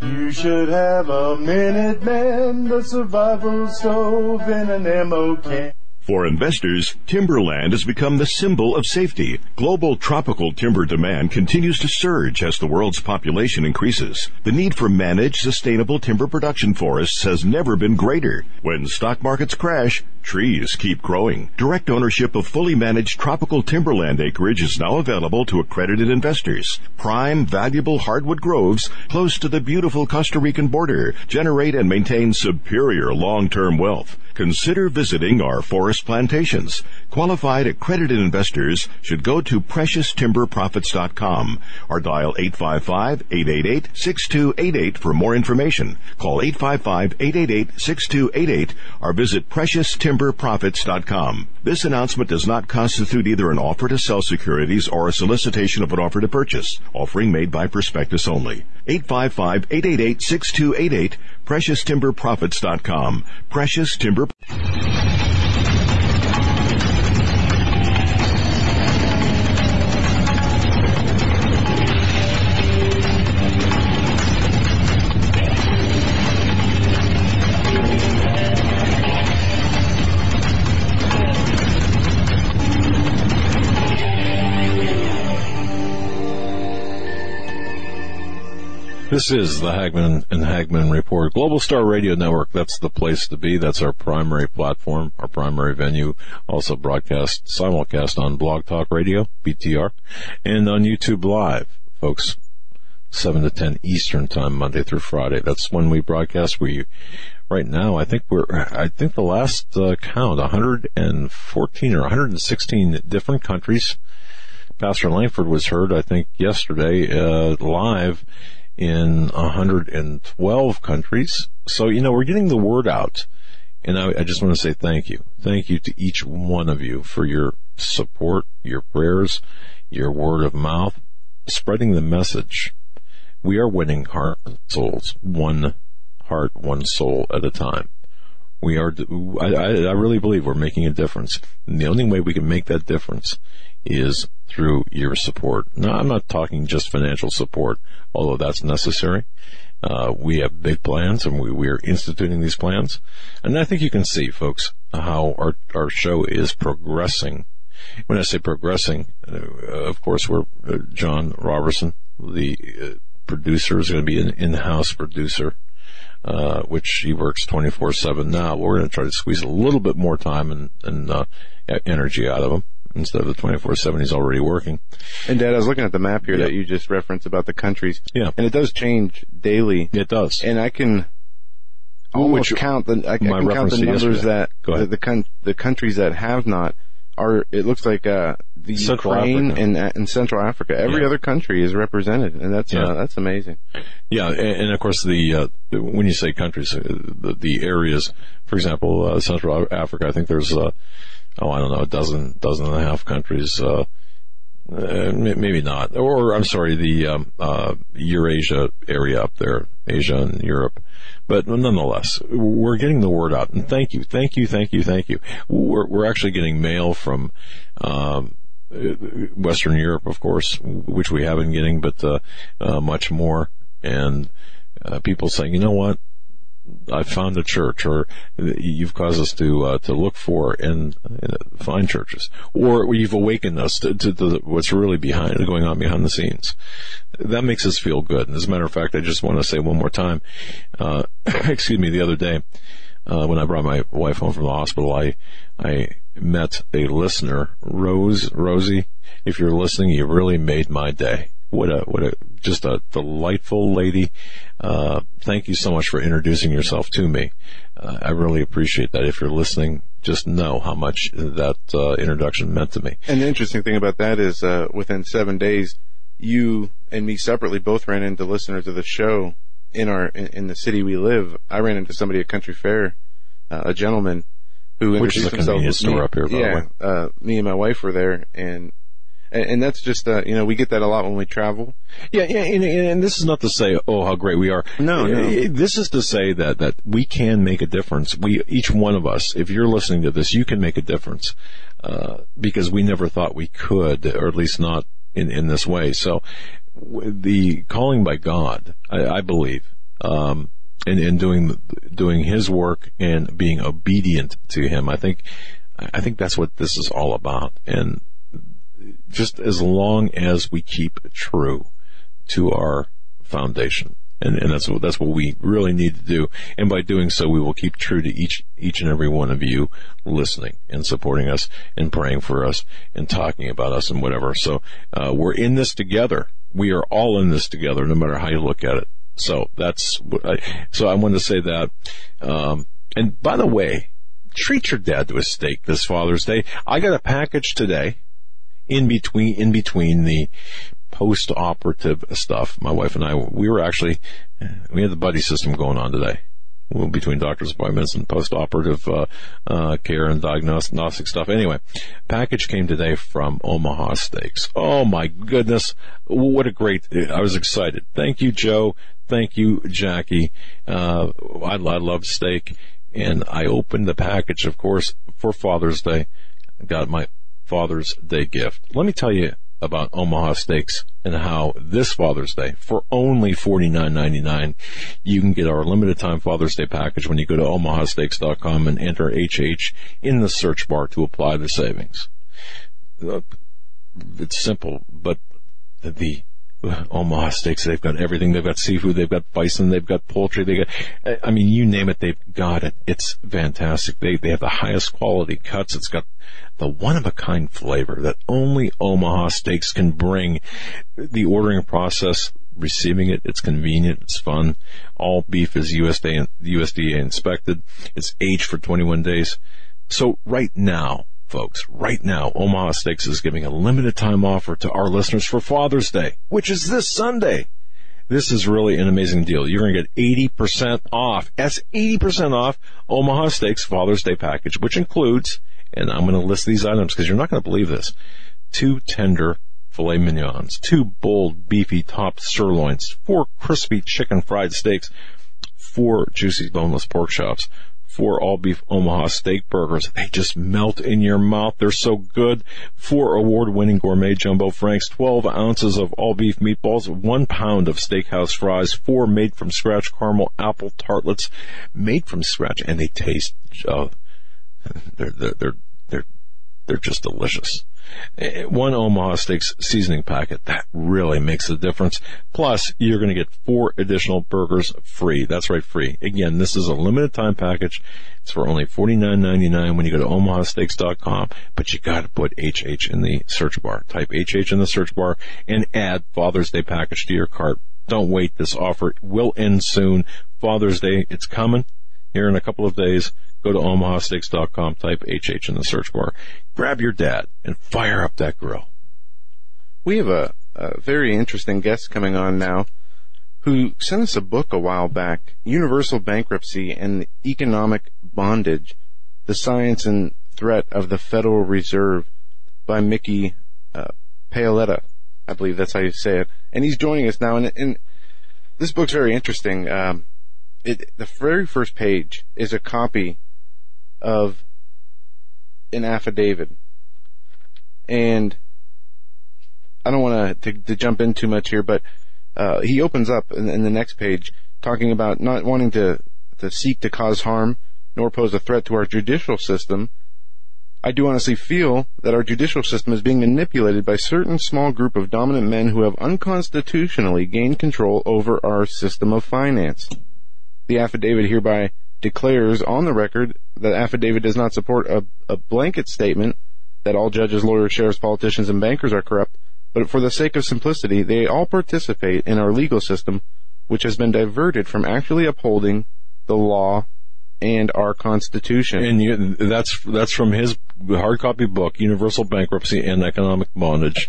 S4: You should have a Minuteman, the survival stove in an ammo can. For investors, timberland has become the symbol of safety. Global tropical timber demand continues to surge as the world's population increases. The need for managed, sustainable timber production forests has never been greater. When stock markets crash, trees keep growing. Direct ownership of fully managed tropical timberland acreage is now available to accredited investors. Prime, valuable hardwood groves close to the beautiful Costa Rican border generate and maintain superior long-term wealth. Consider visiting our forest plantations. Qualified accredited investors should go to precioustimberprofits.com or dial 855-888-6288 for more information. Call 855-888-6288 or visit precioustimberprofits.com. This announcement does not constitute either an offer to sell securities or a solicitation of an offer to purchase. Offering made by prospectus only. 855-888-6288 precioustimberprofits.com. Precious Timber
S1: This is the Hagmann and Hagmann Report. Global Star Radio Network, that's the place to be. That's our primary platform, our primary venue. Also broadcast, simulcast on Blog Talk Radio, BTR, and on YouTube Live, folks. 7 to 10 Eastern Time, Monday through Friday. That's when we broadcast. We, right now, I think we're, I think the last uh, count, 114 or 116 different countries. Pastor Langford was heard, I think, yesterday, uh, live in 112 countries. So, you know, we're getting the word out. And I, I, just want to say thank you. Thank you to each one of you for your support, your prayers, your word of mouth, spreading the message. We are winning hearts and souls, one heart, one soul at a time. We are, I, I really believe we're making a difference. And the only way we can make that difference is through your support. Now, I'm not talking just financial support, although that's necessary. Uh, we have big plans and we, we are instituting these plans. And I think you can see, folks, how our, our show is progressing. When I say progressing, uh, of course, we're uh, John Robertson, the uh, producer, is going to be an in-house producer. Uh, which he works 24-7 now. We're going to try to squeeze a little bit more time and, and uh, energy out of him instead of the 24-7 he's already working.
S2: And Dad, I was looking at the map here that you just referenced about the countries.
S1: Yeah.
S2: And it does change daily.
S1: It does.
S2: And I can almost
S1: Which-
S2: count the, I, can count the numbers that, the, the, con- the countries that have not are, it looks like, uh, the
S1: Central
S2: Ukraine
S1: Africa.
S2: and, uh, and Central Africa. Every
S1: Yeah.
S2: other country is represented and that's,
S1: Yeah.
S2: uh, that's amazing.
S1: Yeah, and, and of course the uh, when you say countries, uh, the, the areas, for example, uh, Central Africa, I think there's uh, oh I don't know a dozen dozen and a half countries, uh, uh, maybe not, or I'm sorry, the um, uh, Eurasia area up there, Asia and Europe, but nonetheless, we're getting the word out, and thank you, thank you, thank you, thank you. We're we're actually getting mail from. Um, Western Europe, of course, which we have been getting, but uh, uh, much more. And uh, people saying, you know what, I found a church, or you've caused us to uh, to look for and, and find churches, or you've awakened us to, to, to what's really behind going on behind the scenes. That makes us feel good. And as a matter of fact, I just want to say one more time. Uh, excuse me. The other day, uh, when I brought my wife home from the hospital, I I met a listener, Rose Rosie. If you're listening, you really made my day. What a what a just a delightful lady. Uh, thank you so much for introducing yourself to me. Uh, I really appreciate that. If you're listening, just know how much that uh, introduction meant to me.
S2: And the interesting thing about that is, uh, within seven days, you and me separately both ran into listeners of the show in our, in, in the city we live. I ran into somebody at Country Fair, uh, a gentleman who
S1: Which is
S2: introduced
S1: a
S2: himself
S1: convenience
S2: with me.
S1: store up here, by the way.
S2: Uh, me and my wife were there and, and, and that's just, uh, you know, we get that a lot when we travel.
S1: Yeah, yeah, and, and this is not to say, oh, how great we are.
S2: No, no.
S1: Uh, This is to say that that we can make a difference. We, each one of us, if you're listening to this, you can make a difference uh, because we never thought we could, or at least not in in this way. So, the calling by God, I, I believe. Um, and, and doing doing His work and being obedient to Him, I think I think that's what this is all about. And just as long as we keep true to our foundation, and, and that's what that's what we really need to do. And by doing so, we will keep true to each each and every one of you listening and supporting us and praying for us and talking about us and whatever. So uh, we're in this together. We are all in this together, no matter how you look at it. So that's what I, so I wanted to say that. Um, and by the way, treat your dad to a steak this Father's Day. I got a package today in between in between the post-operative stuff. My wife and I, we were actually, we had the buddy system going on today. Between doctor's appointments and post-operative uh, uh, care and diagnostic stuff. Anyway, package came today from Omaha Steaks. Oh my goodness, what a great! I was excited. Thank you, Joe. Thank you, Jackie. Uh, I, I love steak, and I opened the package, of course, for Father's Day. Got my Father's Day gift. Let me tell you about Omaha Steaks and how this Father's Day, for only $49.99, you can get our limited time Father's Day package when you go to omahasteaks.com and enter HH in the search bar to apply the savings. Uh, it's simple, but the Omaha Steaks. They've got everything. They've got seafood. They've got bison. They've got poultry. They got, I mean, you name it, they've got it. It's fantastic. They, they have the highest quality cuts. It's got the one of a kind flavor that only Omaha Steaks can bring. The ordering process, receiving it, it's convenient. It's fun. All beef is USDA, USDA inspected. It's aged for 21 days. So right now, folks, right now, Omaha Steaks is giving a limited time offer to our listeners for Father's Day, which is this Sunday. This is really an amazing deal. You're going to get 80% off. That's 80% off Omaha Steaks Father's Day package, which includes, and I'm going to list these items because you're not going to believe this, two tender filet mignons, two bold beefy top sirloins, four crispy chicken fried steaks, four juicy boneless pork chops, four all beef Omaha steak burgers. They just melt in your mouth. They're so good. Four award winning gourmet jumbo franks, 12 ounces of all beef meatballs, one pound of steakhouse fries, four made from scratch caramel apple tartlets made from scratch and they taste, uh, they're, they're, they're, they're, they're just delicious. Eh, one Omaha Steaks seasoning packet. That really makes a difference. Plus, you're going to get four additional burgers free. That's right, free. Again, this is a limited time package. It's for only $49.99 when you go to omahasteaks.com, but you got to put HH in the search bar. Type HH in the search bar and add Father's Day package to your cart. Don't wait. This offer will end soon. Father's Day, it's coming here in a couple of days. Go to omahasteaks.com, type HH in the search bar, grab your dad, and fire up that grill.
S2: We have a, a very interesting guest coming on now who sent us a book a while back, Universal Bankruptcy and Economic Bondage, The Science and Threat of the Federal Reserve by Mickey uh, Paoletta. I believe that's how you say it. And he's joining us now. And, and this book's very interesting. Um, it, the very first page is a copy of an affidavit. And I don't want to, to jump in too much here, but uh, he opens up in, in, the next page talking about not wanting to, to seek to cause harm nor pose a threat to our judicial system. I do honestly feel that our judicial system is being manipulated by certain small group of dominant men who have unconstitutionally gained control over our system of finance. The affidavit hereby declares on the record that affidavit does not support a, a blanket statement that all judges, lawyers, sheriffs, politicians, and bankers are corrupt, but for the sake of simplicity, they all participate in our legal system, which has been diverted from actually upholding the law and our Constitution.
S1: And you, that's that's from his hard copy book, Universal Bankruptcy and Economic Bondage.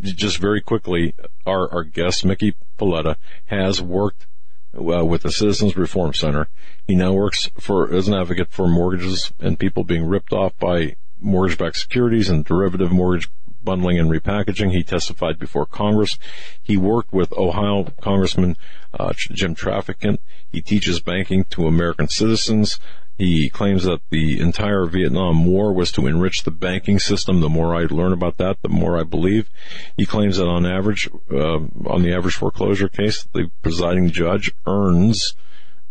S1: Just very quickly, our our guest Mickey Paoletta has worked uh, with the Citizens Reform Center. He now works for as an advocate for mortgages and people being ripped off by mortgage-backed securities and derivative mortgage bundling and repackaging. He testified before Congress. He worked with Ohio Congressman uh, Jim Traficant. He teaches banking to American citizens. He claims that the entire Vietnam War was to enrich the banking system. The more I learn about that, the more I believe. He claims that on average, uh, on the average foreclosure case, the presiding judge earns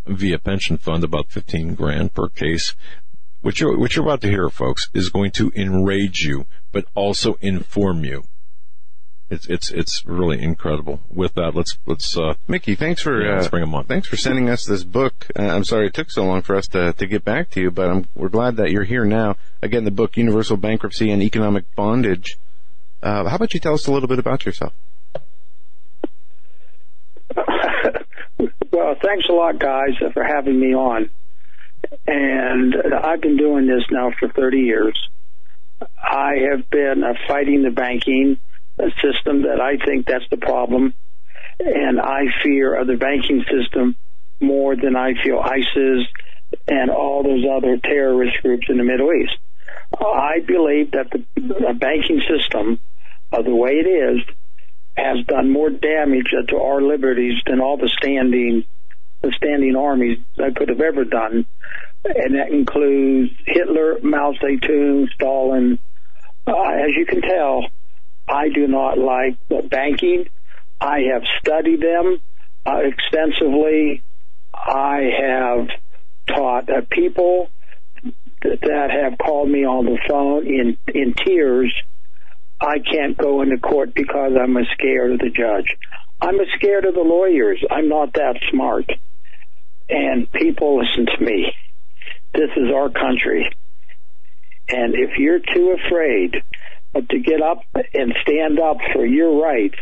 S1: via pension fund about 15 grand per case. What you're, what you're about to hear, folks, is going to enrage you, but also inform you. It's, it's, it's really incredible. With that, let's, let's, uh,
S2: Mickey, thanks for
S1: Yeah, let's
S2: uh,
S1: bring 'em on.
S2: Thanks for sending us this book. Uh, I'm sorry it took so long for us to to get back to you, but I'm, we're glad that you're here now. Again, the book Universal Bankruptcy and Economic Bondage. Uh, how about you tell us a little bit about yourself?
S5: well, thanks a lot, guys, for having me on. And I've been doing this now for 30 years. I have been uh, fighting the banking system that I think that's the problem. And I fear the banking system more than I feel ISIS and all those other terrorist groups in the Middle East. I believe that the, the banking system, uh, the way it is, has done more damage to our liberties than all the standing the standing armies that could have ever done, and that includes Hitler, Mao Zedong, Stalin. Uh, as you can tell, I do not like banking. I have studied them uh, extensively. I have taught uh, people that, that have called me on the phone in in tears. I can't go into court because I'm scared of the judge. I'm scared of the lawyers. I'm not that smart. And people listen to me. This is our country. And if you're too afraid to get up and stand up for your rights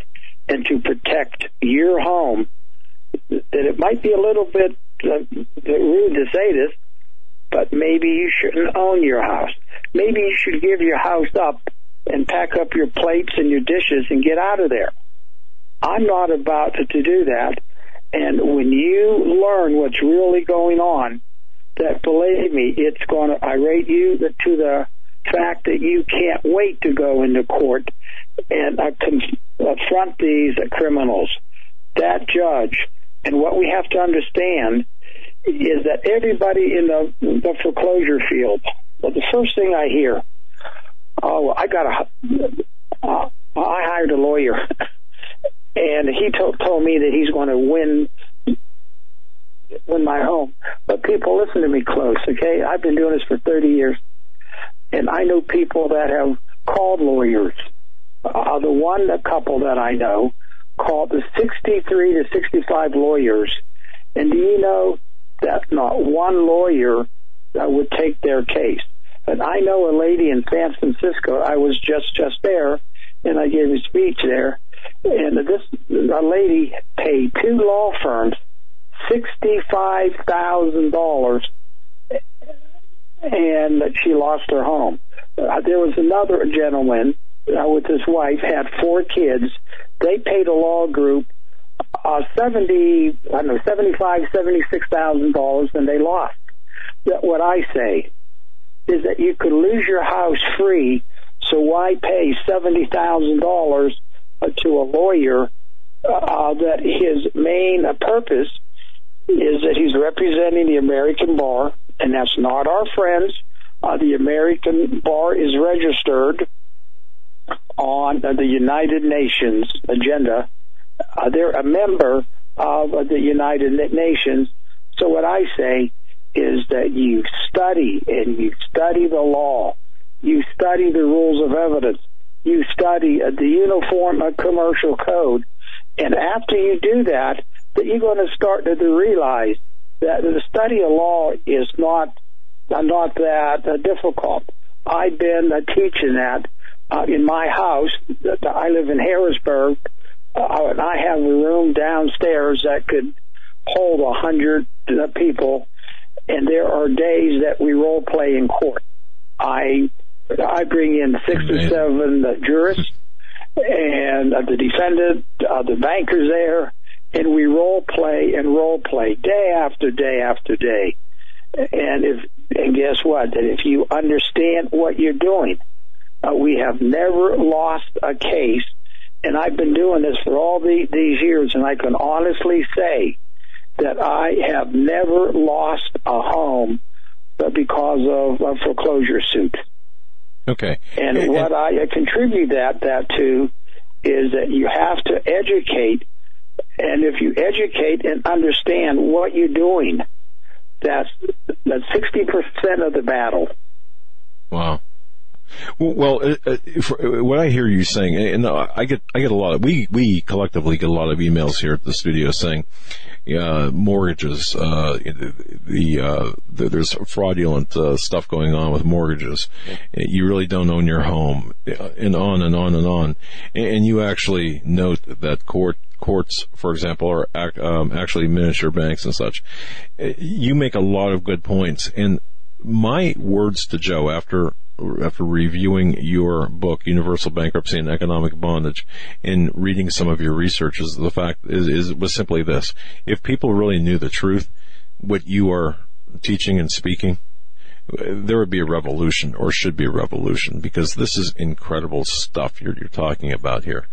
S5: and to protect your home, that it might be a little bit uh, rude to say this, but maybe you shouldn't own your house. Maybe you should give your house up and pack up your plates and your dishes and get out of there. I'm not about to, to do that. And when you learn what's really going on, that believe me, it's going to irate you to the fact that you can't wait to go into court and uh, confront these criminals. That judge, and what we have to understand is that everybody in the, the foreclosure field, well, the first thing I hear, oh, I got a, uh, I hired a lawyer, and he told told me that he's going to win win my home. But people, listen to me close, okay? I've been doing this for 30 years, and I know people that have called lawyers. Uh, the one a couple that I know called the 63 to 65 lawyers, and do you know that not one lawyer would take their case? And I know a lady in San Francisco. I was just just there, and I gave a speech there. And this a lady paid two law firms sixty-five thousand dollars, and she lost her home. Uh, there was another gentleman uh, with his wife had four kids. They paid a law group uh, seventy, I don't know, seventy-five, seventy-six thousand dollars, and they lost. That what I say is that you could lose your house free, so why pay seventy thousand dollars to a lawyer uh, that his main purpose is that he's representing the American bar, and that's not our friends. Uh, the American bar is registered on the United Nations agenda. Uh, they're a member of the United Nations. So what I say is that you study and you study the law, you study the rules of evidence, you study uh, the Uniform Commercial Code, and after you do that, that you're going to start to realize that the study of law is not uh, not that uh, difficult. I've been uh, teaching that uh, in my house. I live in Harrisburg, uh, and I have a room downstairs that could hold a hundred people. And there are days that we role play in court. I I bring in six or seven jurists and uh, the defendant, uh, the bankers there, and we role play and role play day after day after day. And if and guess what? That if you understand what you're doing, uh, we have never lost a case. And I've been doing this for all the, these years, and I can honestly say that I have never lost a home because of a foreclosure suit.
S1: Okay.
S5: And,
S1: And-
S5: what I contribute that that to is that you have to educate, and if you educate and understand what you're doing, that's That's 60% of the battle.
S1: Wow. Well, uh, uh, for, what I hear you saying, and I get, I get a lot of, we, we collectively get a lot of emails here at the studio saying, uh, mortgages, uh, the, uh, the, there's fraudulent, uh, stuff going on with mortgages. You really don't own your home, and on and on and on. And you actually note that court, courts, for example, are um, actually miniature banks and such. You make a lot of good points, and my words to Joe after after reviewing your book, Universal Bankruptcy and Economic Bondage, and reading some of your research, is the fact is, is was simply this: if people really knew the truth, what you are teaching and speaking, there would be a revolution, or should be a revolution, because this is incredible stuff you're, you're talking about here.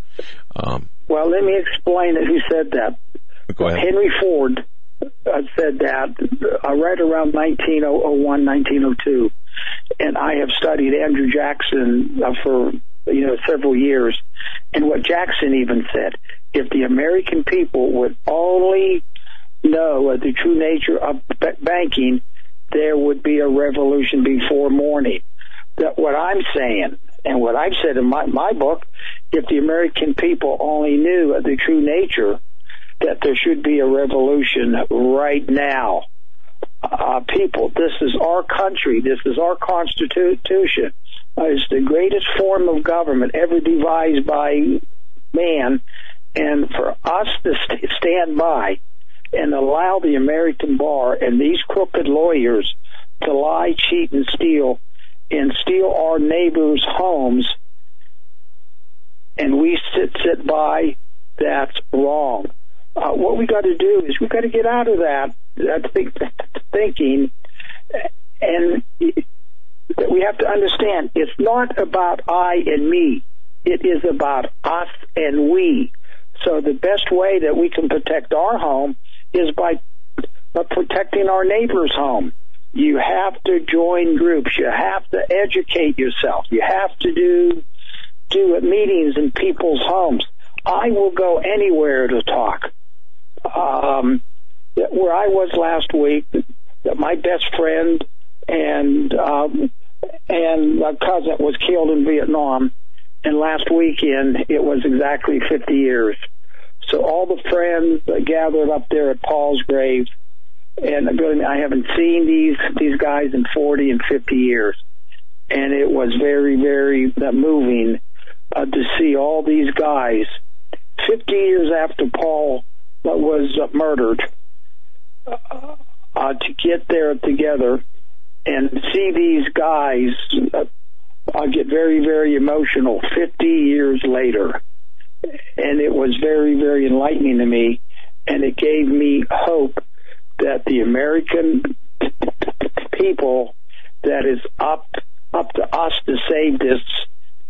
S5: Um, well, let me explain it. Who said that?
S1: Go ahead.
S5: Henry Ford uh, said that uh, right around 1901, 1902 and I have studied Andrew Jackson uh, for you know several years. And what Jackson even said, if the American people would only know the true nature of banking, there would be a revolution before morning. That what I'm saying and what I've said in my, my book, if the American people only knew the true nature, that there should be a revolution right now uh, people. This is our country. This is our constitution. Uh, it's the greatest form of government ever devised by man. And for us to st- stand by and allow the American bar and these crooked lawyers to lie, cheat, and steal and steal our neighbors' homes, and we sit sit by, that's wrong. Uh, what we got to do is we got to get out of that that think, thinking, and we have to understand it's not about I and me. It is about us and we. So the best way that we can protect our home is by, protecting our neighbor's home. You have to join groups. You have to educate yourself. You have to do do meetings in people's homes. I will go anywhere to talk. Um, where I was last week, my best friend and um, and a cousin was killed in Vietnam, and last weekend it was exactly 50 years. So all the friends gathered up there at Paul's grave, and I haven't seen these these guys in 40 and 50 years, and it was very very uh, moving uh, to see all these guys 50 years after Paul was uh, murdered uh, to get there together and see these guys uh, uh, get very, very emotional 50 years later. And it was very, very enlightening to me. And it gave me hope that the American people that is up up to us to save this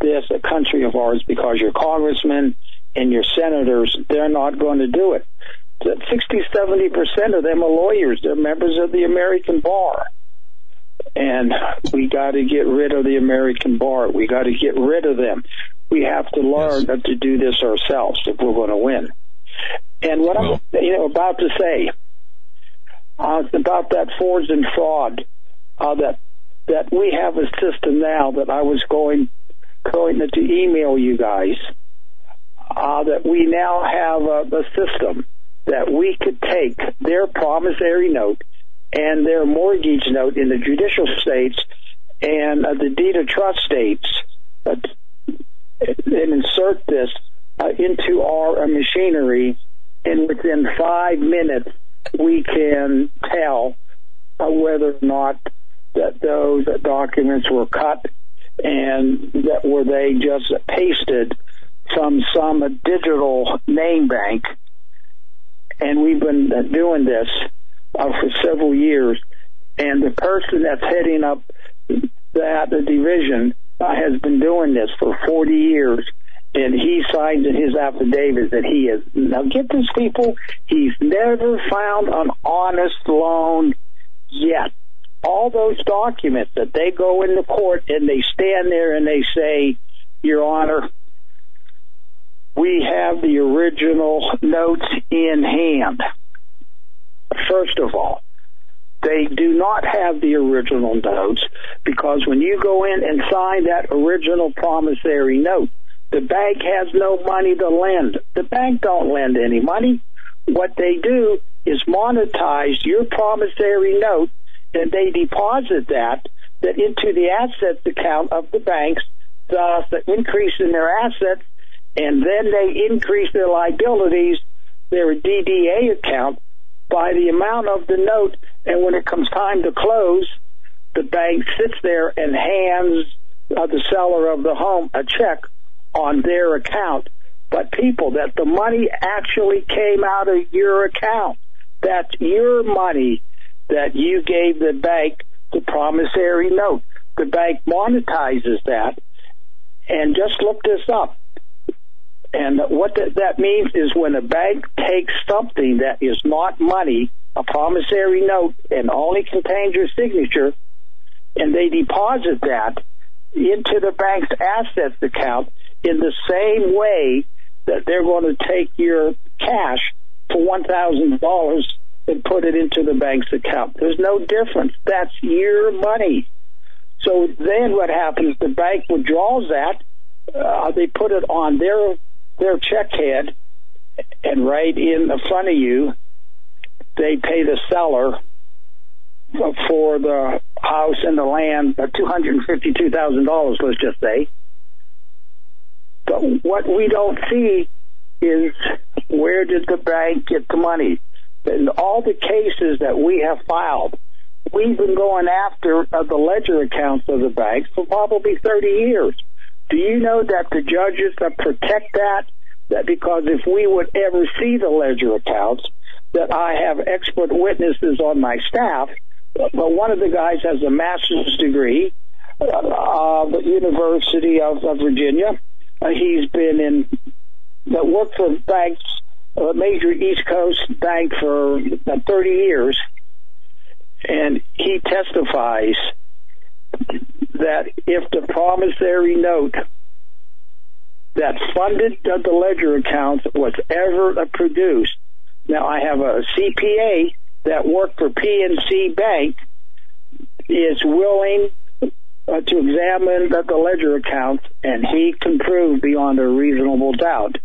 S5: this country of ours because your congressmen and your senators they're not going to do it 60, 70% of them are lawyers. They're members of the American bar. And we got to get rid of the American bar. We got to get rid of them. We have to learn yes. to do this ourselves if we're going to win. And what well, I'm you know about to say uh, about that forged and fraud uh, that that we have a system now that I was going going to email you guys uh, that we now have a, a system that we could take their promissory note and their mortgage note in the judicial states and uh, the deed of trust states uh, and insert this uh, into our uh, machinery. And within five minutes we can tell uh, whether or not that those documents were cut and that were they just pasted from some digital name bank and we've been doing this uh, for several years. And the person that's heading up that the division uh, has been doing this for 40 years. And he signed in his affidavit that he is, now get this people, he's never found an honest loan yet. All those documents that they go into court and they stand there and they say, Your Honor, we have the original notes in hand. First of all, they do not have the original notes because when you go in and sign that original promissory note, the bank has no money to lend. The bank don't lend any money. What they do is monetize your promissory note and they deposit that that into the assets account of the banks, thus the increase in their assets, and then they increase their liabilities, their DDA account, by the amount of the note. And when it comes time to close, the bank sits there and hands uh, the seller of the home a check on their account. But people, that the money actually came out of your account. That's your money that you gave the bank the promissory note. The bank monetizes that. And just look this up. And what that means is when a bank takes something that is not money, a promissory note, and only contains your signature, and they deposit that into the bank's assets account in the same way that they're going to take your cash for $1,000 and put it into the bank's account. There's no difference. That's your money. So then what happens? The bank withdraws that. Uh, they put it on their their check head, and right in the front of you, they pay the seller for the house and the land, uh, two hundred and fifty-two thousand dollars. Let's just say. But what we don't see is where did the bank get the money? In all the cases that we have filed, we've been going after uh, the ledger accounts of the banks for probably 30 years. Do you know that the judges that protect that, that because if we would ever see the ledger accounts, that I have expert witnesses on my staff, but one of the guys has a master's degree uh, of the University of, of Virginia. Uh, he's been in, that worked for banks a major East Coast bank for 30 years, and he testifies that if the promissory note that funded the ledger accounts was ever produced, now I have a CPA that worked for PNC Bank is willing uh, to examine the, the ledger accounts, and he can prove beyond a reasonable doubt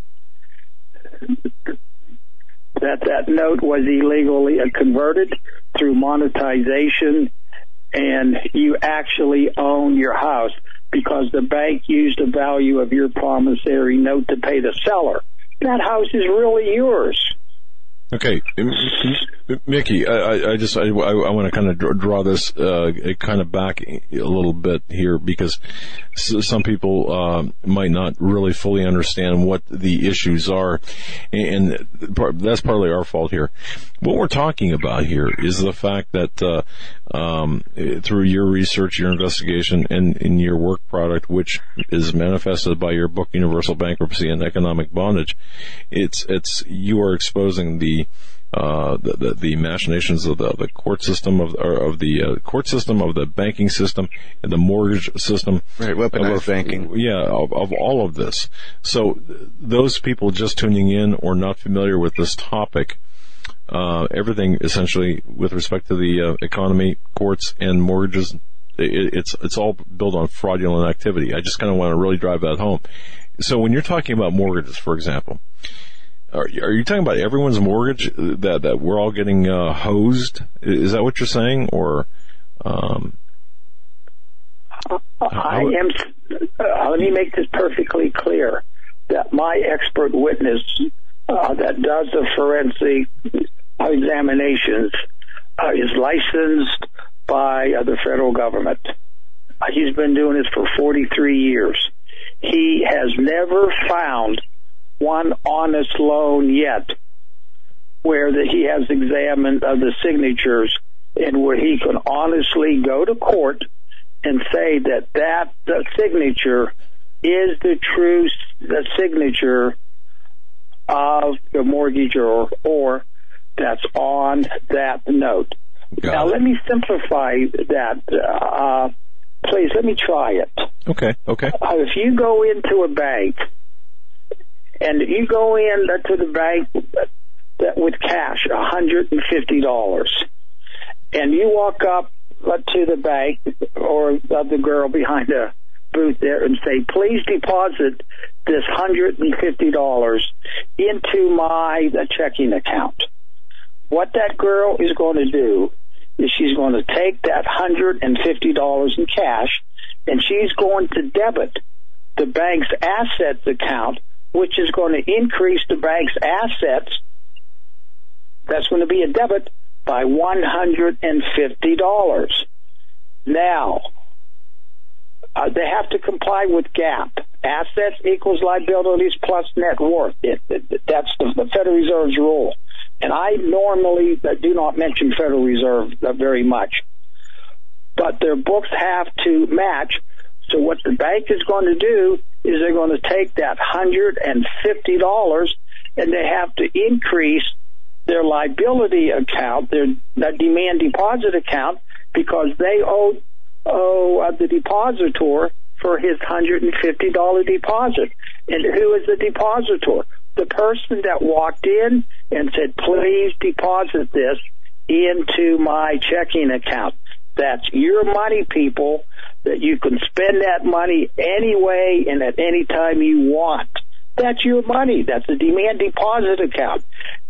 S5: that that note was illegally converted through monetization and you actually own your house because the bank used the value of your promissory note to pay the seller. That house is really yours.
S1: Okay, Mickey, I, I just I, I want to kind of draw this uh, kind of back a little bit here because some people uh, might not really fully understand what the issues are, and that's partly our fault here. What we're talking about here is the fact that uh, um, through your research, your investigation, and in your work product, which is manifested by your book Universal Bankruptcy and Economic Bondage, it's it's you are exposing the uh, the, the, the, machinations of the, the court system of, of the uh, court system of the banking system and the mortgage system.
S2: Right, weaponized of, banking.
S1: Yeah, of, of all of this. So those people just tuning in or not familiar with this topic, uh, everything essentially with respect to the uh, economy, courts, and mortgages, it, it's it's all built on fraudulent activity. I just kind of want to really drive that home. So when you're talking about mortgages, for example, are, are you talking about everyone's mortgage that that we're all getting uh, hosed? Is that what you're saying, or? Um,
S5: I am. Uh, let me make this perfectly clear that my expert witness uh, that does the forensic examinations uh, is licensed by uh, the federal government. Uh, he's been doing this for 43 years. He has never found one honest loan yet where the, he has examined uh, the signatures and where he can honestly go to court and say that that the signature is the true the signature of the mortgage or, or that's on that note. Got now, it. let me simplify that. Uh, please, let me try it.
S1: Okay, okay.
S5: Uh, if you go into a bank and you go in to the bank with cash, $150, and you walk up to the bank or the girl behind the booth there and say, please deposit this $150 into my checking account. What that girl is going to do is she's going to take that $150 in cash and she's going to debit the bank's assets account, which is going to increase the bank's assets. That's going to be a debit by $150. Now, uh, they have to comply with GAAP. Assets equals liabilities plus net worth. It, it, that's the, the, Federal Reserve's rule. And I normally do not mention Federal Reserve uh, very much. But their books have to match. So what the bank is going to do is they're going to take that $150 and they have to increase their liability account, their, demand deposit account, because they owe, owe uh, the depositor for his $150 deposit. And who is the depositor? The person that walked in and said, please deposit this into my checking account. That's your money, people, that you can spend that money any way and at any time you want. That's your money. That's a demand deposit account.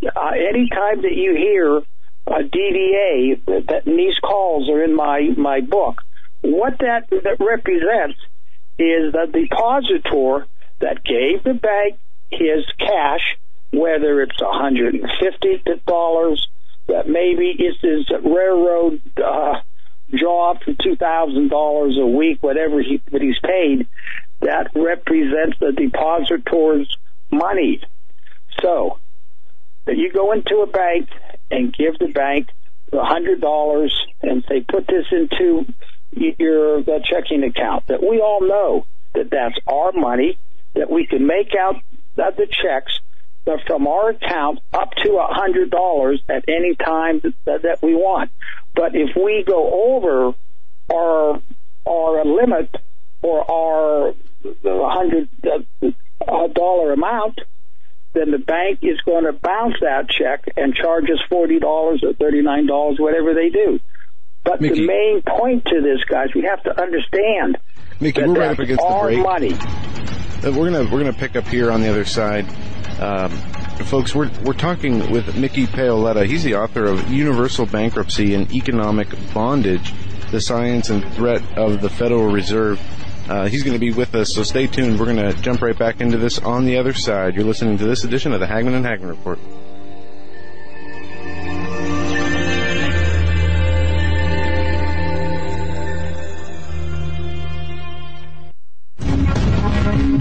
S5: Uh, anytime that you hear a DDA, that, that these calls are in my, my book, what that, that represents is the depositor that gave the bank his cash, whether it's $150, that maybe it's his railroad uh, job for $2,000 a week, whatever he, that he's paid, that represents the depositor's money. So, that you go into a bank and give the bank a hundred dollars and say, put this into your the checking account. That we all know that that's our money. That we can make out the checks from our account up to a hundred dollars at any time that, that we want. But if we go over our our limit or our hundred dollar amount, then the bank is going to bounce that check and charge us forty dollars or thirty nine dollars, whatever they do. But Mickey, the main point to this, guys, we have to understand
S2: Mickey,
S5: that
S2: we're right up against
S5: our
S2: the break.
S5: money.
S2: We're gonna we're gonna pick up here on the other side. Um, folks, we're we're talking with Mickey Paoletta. He's the author of Universal Bankruptcy and Economic Bondage: The Science and Threat of the Federal Reserve. Uh, he's going to be with us, so stay tuned. We're going to jump right back into this on the other side. You're listening to this edition of the Hagmann and Hagmann Report.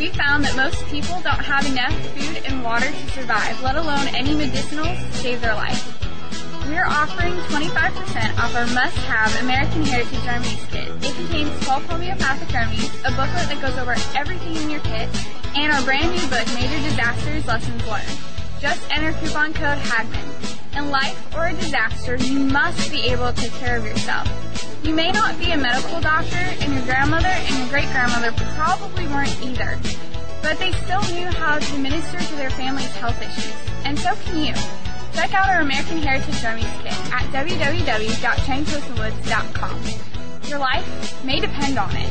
S6: we found that most people don't have enough food and water to survive, let alone any medicinals to save their life. We're offering 25% off our must-have American Heritage Remedies kit. It contains 12 homeopathic remedies, a booklet that goes over everything in your kit, and our brand new book, Major Disasters Lessons Learned. Just enter coupon code HAGMAN. In life or a disaster, you must be able to take care of yourself. You may not be a medical doctor, and your grandmother and your great grandmother probably weren't either, but they still knew how to minister to their family's health issues, and so can you. Check out our American Heritage Drumming Kit at www.chaincoastandwoods.com. Your life may depend on it.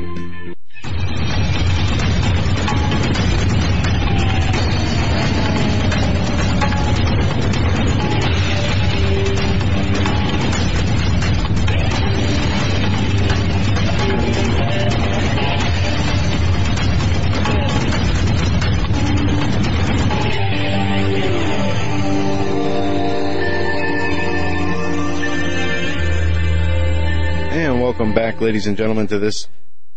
S2: Ladies and gentlemen, to this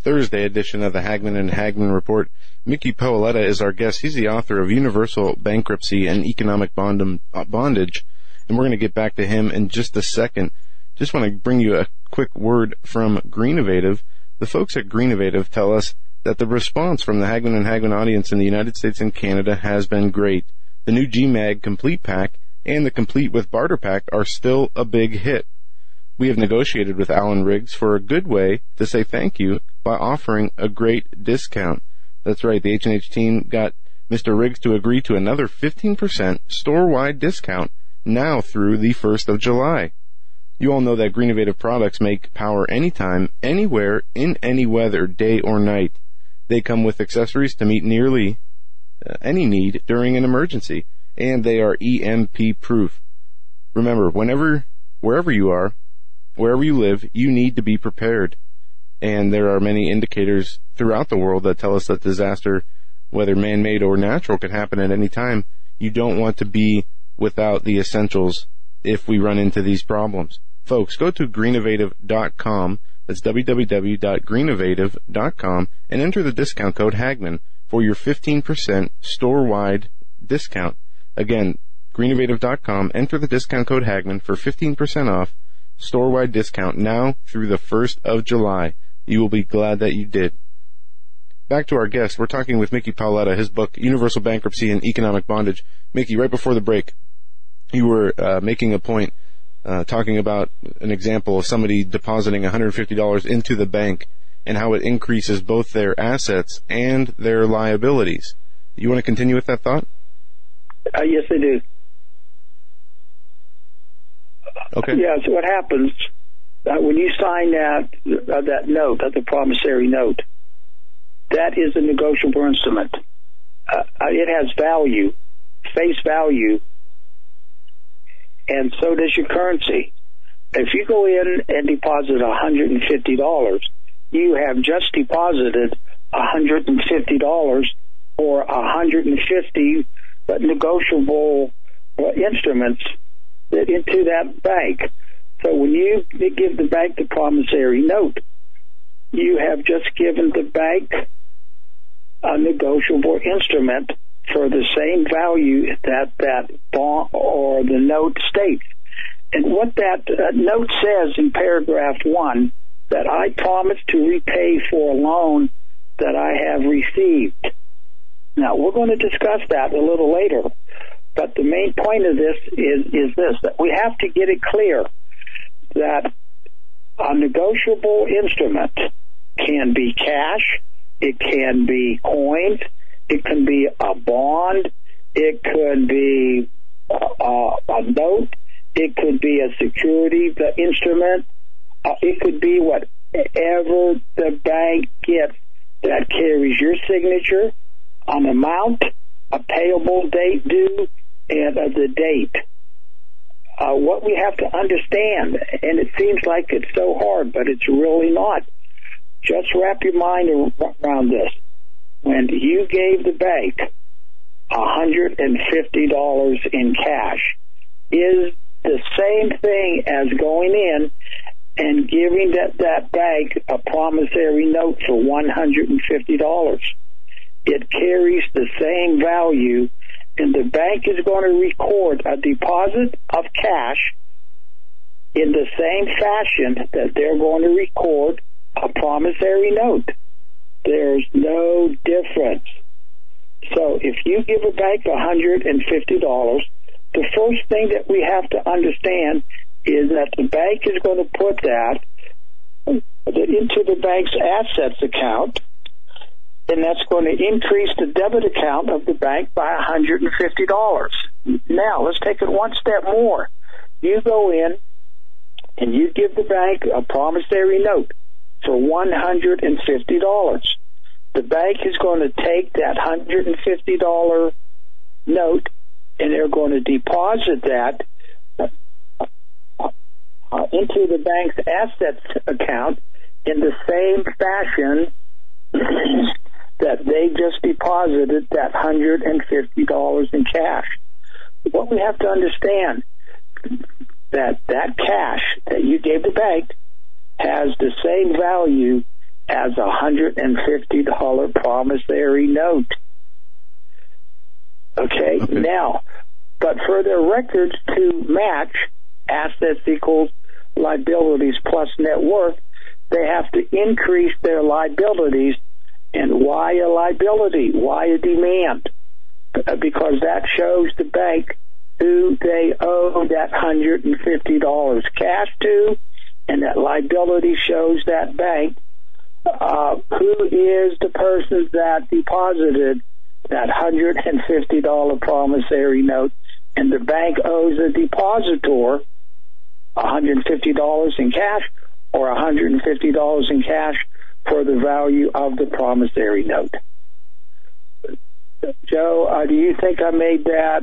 S2: Thursday edition of the Hagmann and Hagmann Report. Mickey Paoletta is our guest. He's the author of Universal Bankruptcy and Economic Bond- uh, Bondage, and we're going to get back to him in just a second. Just want to bring you a quick word from Greennovative. The folks at Greennovative tell us that the response from the Hagmann and Hagmann audience in the United States and Canada has been great. The new GMAG Complete Pack and the Complete with Barter Pack are still a big hit. We have negotiated with Alan Riggs for a good way to say thank you by offering a great discount. That's right, the H&H team got Mr. Riggs to agree to another 15% store-wide discount now through the 1st of July. You all know that Green Innovative products make power anytime, anywhere, in any weather, day or night. They come with accessories to meet nearly uh, any need during an emergency, and they are EMP proof. Remember, whenever, wherever you are, wherever you live, you need to be prepared. And there are many indicators throughout the world that tell us that disaster, whether man-made or natural, can happen at any time. You don't want to be without the essentials if we run into these problems. Folks, go to greennovative.com. That's www.greennovative.com and enter the discount code Hagmann for your 15% store-wide discount. Again, greennovative.com. Enter the discount code Hagmann for 15% off store-wide discount now through the 1st of July. You will be glad that you did. Back to our guest. We're talking with Mickey Paoletta, his book, Universal Bankruptcy and Economic Bondage. Mickey, right before the break, you were uh, making a point uh, talking about an example of somebody depositing $150 into the bank and how it increases both their assets and their liabilities. You want to continue with that thought?
S5: Uh, yes, I do.
S2: Okay.
S5: Yeah, so what happens uh, when you sign that uh, that note, uh, the promissory note, that is a negotiable instrument. Uh, uh, it has value, face value, and so does your currency. If you go in and deposit $150, you have just deposited $150 or 150 negotiable uh, instruments that into that bank. So when you give the bank the promissory note, you have just given the bank a negotiable instrument for the same value that that bond or the note states. And what that uh, note says in paragraph one, that I promise to repay for a loan that I have received. Now, we're going to discuss that a little later. But the main point of this is, is this, that we have to get it clear that a negotiable instrument can be cash, it can be coins, it can be a bond, it could be a, a note, it could be a security the instrument, uh, it could be whatever the bank gets that carries your signature, an amount, a payable date due, and uh, the date. Uh, what we have to understand, and it seems like it's so hard, but it's really not. Just wrap your mind around this. When you gave the bank $150 in cash, is the same thing as going in and giving that, that bank a promissory note for $150. It carries the same value and the bank is going to record a deposit of cash in the same fashion that they're going to record a promissory note. There's no difference. So if you give a bank $150, the first thing that we have to understand is that the bank is going to put that into the bank's assets account, and that's going to increase the debit account of the bank by $150. Now, let's take it one step more. You go in and you give the bank a promissory note for $150. The bank is going to take that $150 note and they're going to deposit that uh, into the bank's assets account in the same fashion that they just deposited that $150 in cash. What we have to understand that that cash that you gave the bank has the same value as a $150 promissory note. Okay? okay, now, but for their records to match assets equals liabilities plus net worth, they have to increase their liabilities. And why a liability? Why a demand? Because that shows the bank who they owe that $150 cash to, and that liability shows that bank uh, who is the person that deposited that $150 promissory note, and the bank owes the depositor $150 in cash or $150 in cash for the value of the promissory note. Joe, uh, do you think I made that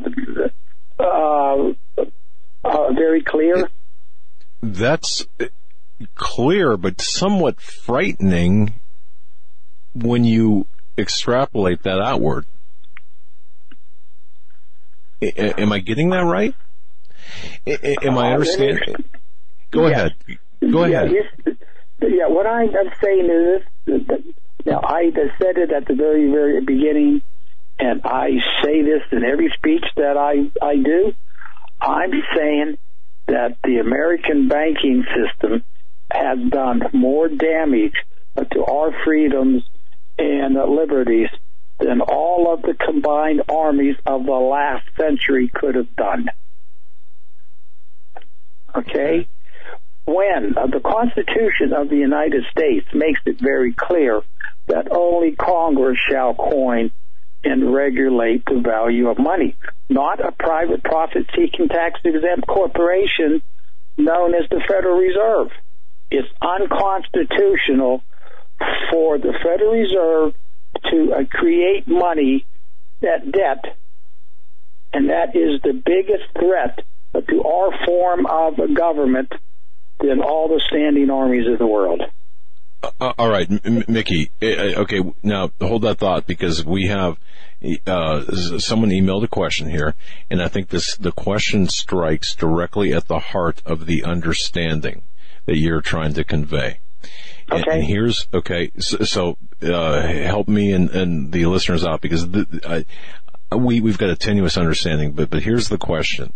S5: uh, uh, very clear?
S1: That's clear, but somewhat frightening when you extrapolate that outward. am I getting that right? am I understanding? Go yeah. ahead. Go
S5: yeah,
S1: ahead.
S5: Yeah, what I'm saying is this. Now, I said it at the very, very beginning, and I say this in every speech that I, I do. I'm saying that the American banking system has done more damage to our freedoms and liberties than all of the combined armies of the last century could have done. Okay? When uh, the Constitution of the United States makes it very clear that only Congress shall coin and regulate the value of money, not a private profit seeking tax exempt corporation known as the Federal Reserve. It's unconstitutional for the Federal Reserve to uh, create money, that debt, and that is the biggest threat to our form of government than all the standing armies of the world.
S1: Uh, uh all right, M- Mickey. Uh, uh, okay, now hold that thought because we have uh, someone emailed a question here, and I think this the question strikes directly at the heart of the understanding that you're trying to convey.
S5: Okay.
S1: And, and here's okay. So, so uh, help me and, and, the listeners out because the, I, we we've got a tenuous understanding. But but here's the question.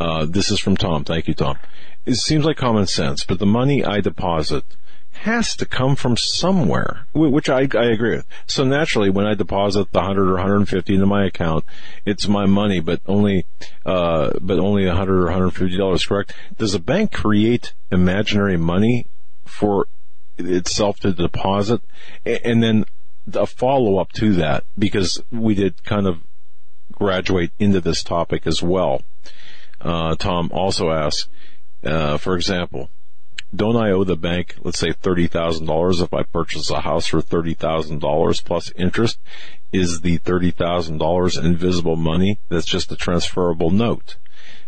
S1: Uh, this is from Tom. Thank you, Tom. It seems like common sense, but the money I deposit has to come from somewhere, which I, I agree with. So naturally, when I deposit the 100 or 150 into my account, it's my money, but only, uh, but only 100 or 150 dollars, correct? Does a bank create imaginary money for itself to deposit? And then a follow up to that, because we did kind of graduate into this topic as well. Uh, Tom also asks, uh, for example, don't I owe the bank, let's say $30,000 if I purchase a house for $30,000 plus interest? Is the $30,000 invisible money that's just a transferable note?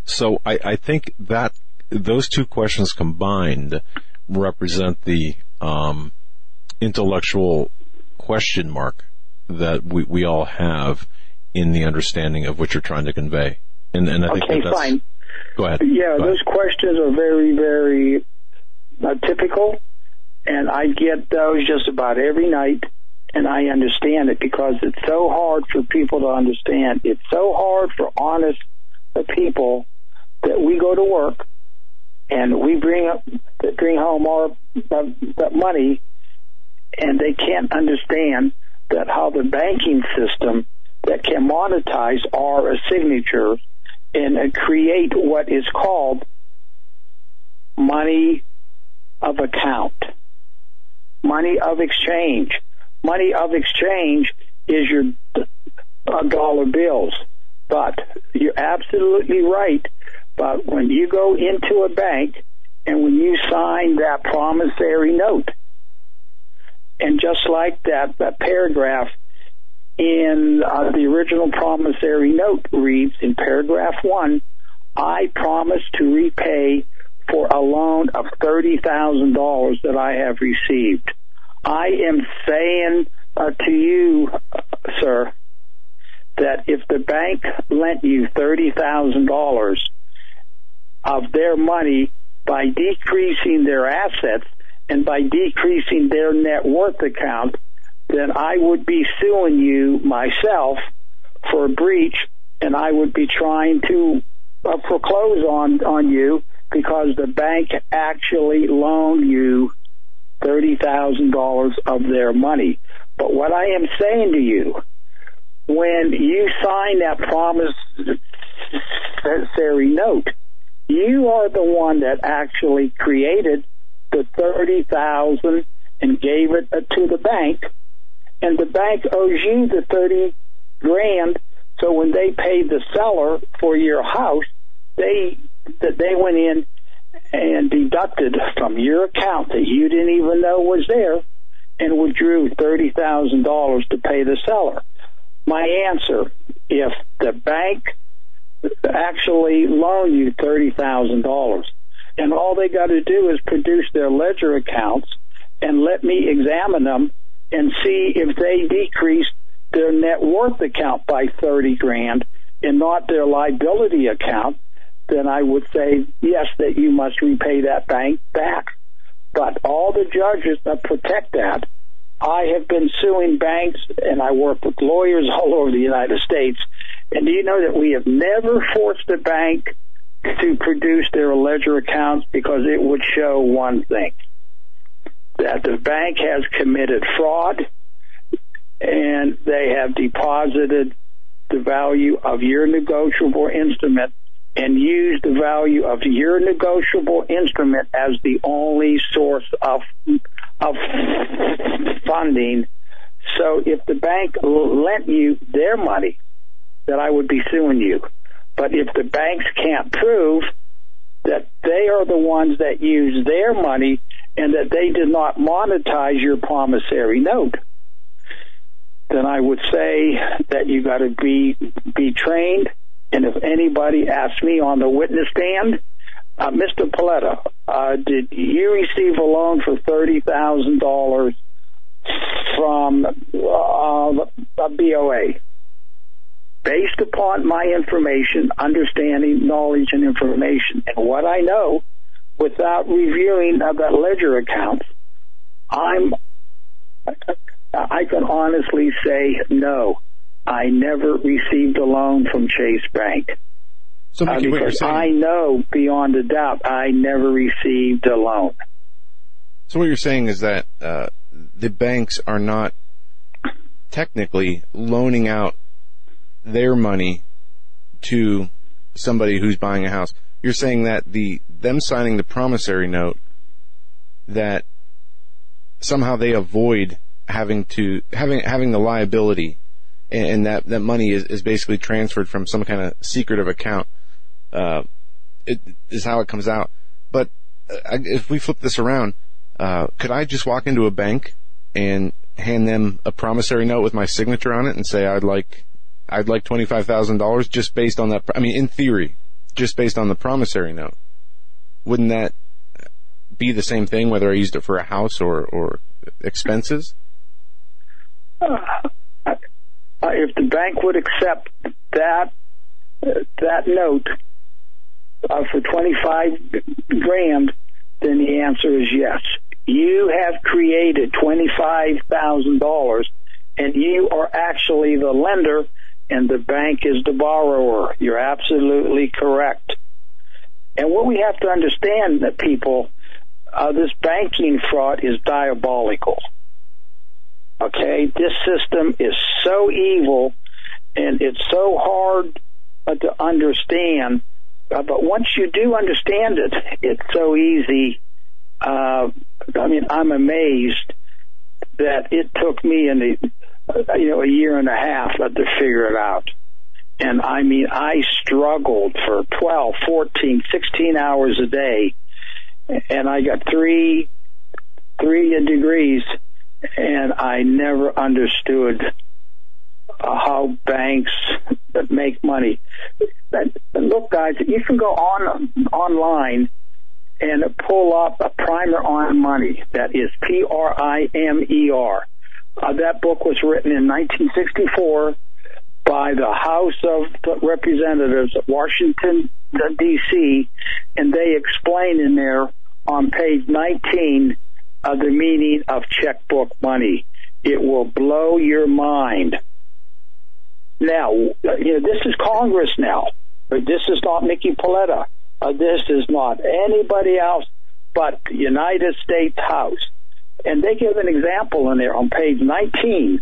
S1: So I, I think that those two questions combined represent the um, intellectual question mark that we, we all have in the understanding of what you're trying to convey. And, and I think
S5: okay,
S1: that that's,
S5: fine.
S1: Go ahead.
S5: Yeah,
S1: Go
S5: those
S1: ahead.
S5: questions are very, very uh, typical, and I get those just about every night, and I understand it because it's so hard for people to understand. It's so hard for honest uh, people that we go to work and we bring up bring home our uh, money, and they can't understand that how the banking system that can monetize our signatures and uh, create what is called money of account, money of exchange. Money of exchange is your uh, dollar bills. But you're absolutely right. But when you go into a bank and when you sign that promissory note, and just like that, that paragraph in uh, the original promissory note reads in paragraph one, I promise to repay for a loan of $30,000 that I have received. I am saying uh, to you, uh, sir, that if the bank lent you $30,000 of their money by decreasing their assets and by decreasing their net worth account, then I would be suing you myself for a breach and I would be trying to uh, foreclose on, on you because the bank actually loaned you $30,000 of their money. But what I am saying to you, when you sign that promissory note, you are the one that actually created the 30,000 and gave it to the bank and the bank owes you the 30 grand. So when they paid the seller for your house they they went in and deducted from your account that you didn't even know was there and withdrew $30,000 to pay the seller. My answer if the bank actually loaned you $30,000 and all they got to do is produce their ledger accounts and let me examine them and see if they decreased their net worth account by 30 grand and not their liability account, then I would say, yes, that you must repay that bank back. But all the judges that protect that, I have been suing banks and I work with lawyers all over the United States. And do you know that we have never forced a bank to produce their ledger accounts because it would show one thing that the bank has committed fraud and they have deposited the value of your negotiable instrument and used the value of your negotiable instrument as the only source of of funding. So if the bank lent you their money, then I would be suing you. But if the banks can't prove that they are the ones that use their money and that they did not monetize your promissory note, then I would say that you got to be be trained. And if anybody asks me on the witness stand, uh, Mr. Paoletta, uh, did you receive a loan for thirty thousand dollars from uh, a BOA? Based upon my information, understanding, knowledge, and information, and what I know, without reviewing that ledger account, I'm I can honestly say no. I never received a loan from Chase Bank.
S2: So,
S5: Uh,
S2: Mickey,
S5: because
S2: saying,
S5: I know beyond a doubt I never received a loan.
S2: so what you're saying is that uh, the banks are not technically loaning out their money to somebody who's buying a house. You're saying that the them signing the promissory note that somehow they avoid having to having having the liability and, that that money is, is basically transferred from some kind of secretive account uh, it is how it comes out but I- if we flip this around, uh, could I just walk into a bank and hand them a promissory note with my signature on it and say I'd like I'd like twenty five thousand dollars just based on that? I mean, in theory, just based on the promissory note. Wouldn't that be the same thing whether I used it for a house or or expenses?
S5: Uh, if the bank would accept that that note uh, for twenty five grand, then the answer is yes. You have created twenty five thousand dollars, and you are actually the lender, and the bank is the borrower. You're absolutely correct. And what we have to understand that people, uh, this banking fraud is diabolical. Okay, this system is so evil, and it's so hard uh, to understand. Uh, but once you do understand it, it's so easy. Uh, I mean, I'm amazed that it took me in the, uh, you know, a year and a half to figure it out. And I mean, I struggled for 12, 14, 16 hours a day. And I got three, three degrees and I never understood how banks make money. Look, guys, you can go on online and pull up a primer on money. That is P R I M E R. Uh, that book was written in 1964 by the House of Representatives of Washington, D.C., and they explain in there on page 19 uh, the meaning of checkbook money. It will blow your mind. Now, you know, this is Congress now. This is not Mickey Paoletta. Uh, this is not anybody else but the United States House. And they give an example in there on page 19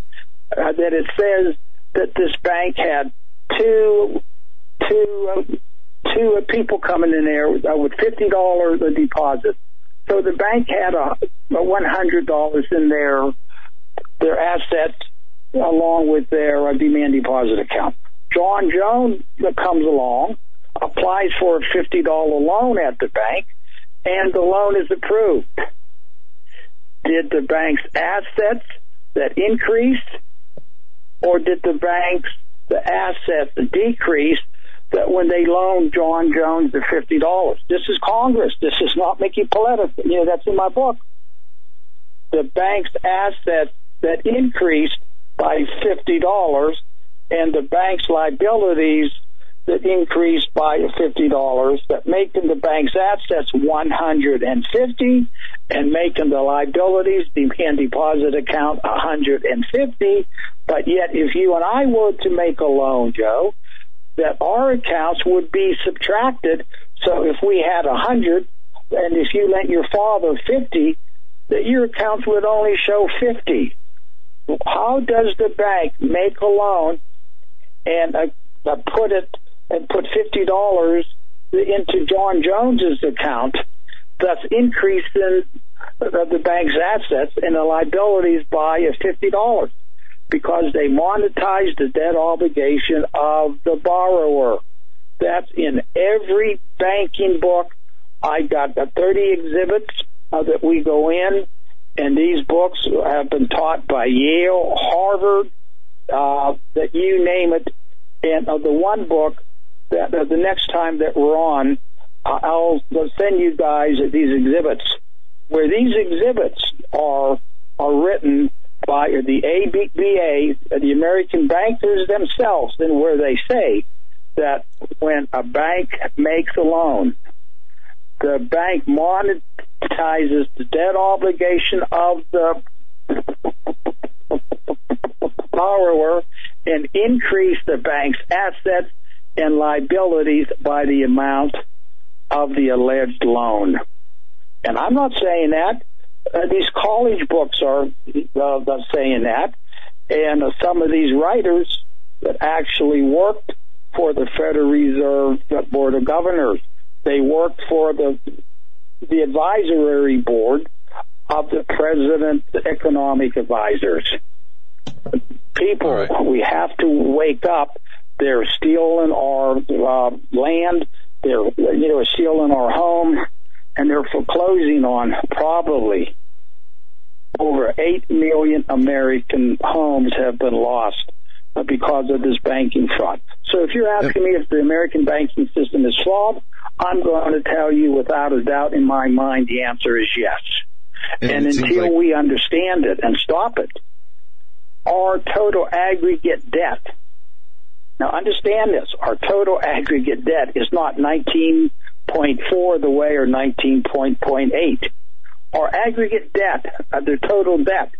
S5: uh, that it says that this bank had two, two, uh, two people coming in there uh, with fifty dollars a deposit. So the bank had a, a one hundred dollars in their their assets along with their uh, demand deposit account. John Jones comes along, applies for a fifty dollar loan at the bank, and the loan is approved. Did the bank's assets that increased, or did the bank's the asset decrease that when they loaned John Jones the fifty dollars? This is Congress. This is not Mickey Paoletta. You know that's in my book. The bank's assets that increased by fifty dollars, and the bank's liabilities that increased by fifty dollars, that making the bank's assets one hundred and fifty, and making the liabilities, the demand deposit account, a hundred and fifty. But yet, if you and I were to make a loan, Joe, that our accounts would be subtracted. So if we had a hundred, and if you lent your father fifty, that your accounts would only show fifty. How does the bank make a loan and uh, put it and put fifty dollars into John Jones's account, thus increasing the bank's assets and the liabilities by fifty dollars? Because they monetized the debt obligation of the borrower. That's in every banking book. I got the 30 exhibits uh, that we go in and these books have been taught by Yale, Harvard, uh, that you name it. And uh, the one book that the next time that we're on, I'll send you guys these exhibits where these exhibits are are written by the ABA, the American bankers themselves, and where they say that when a bank makes a loan, the bank monetizes the debt obligation of the borrower and increase the bank's assets and liabilities by the amount of the alleged loan. And I'm not saying that. Uh, these college books are uh, saying that. And uh, some of these writers that actually worked for the Federal Reserve Board of Governors, they worked for the the advisory board of the President's economic advisors. People, right. we have to wake up. They're stealing our uh, land. They're you know stealing our home, and they're foreclosing on probably over 8 million American homes have been lost uh, because of this banking fraud. So if you're asking me if the American banking system is flawed, I'm going to tell you without a doubt in my mind the answer is yes.
S2: And
S5: And, until
S2: like-
S5: we understand it and stop it, our total aggregate debt. Now understand this, our total aggregate debt is not 19.4 the way or 19.8. Our aggregate debt, uh, the total debt,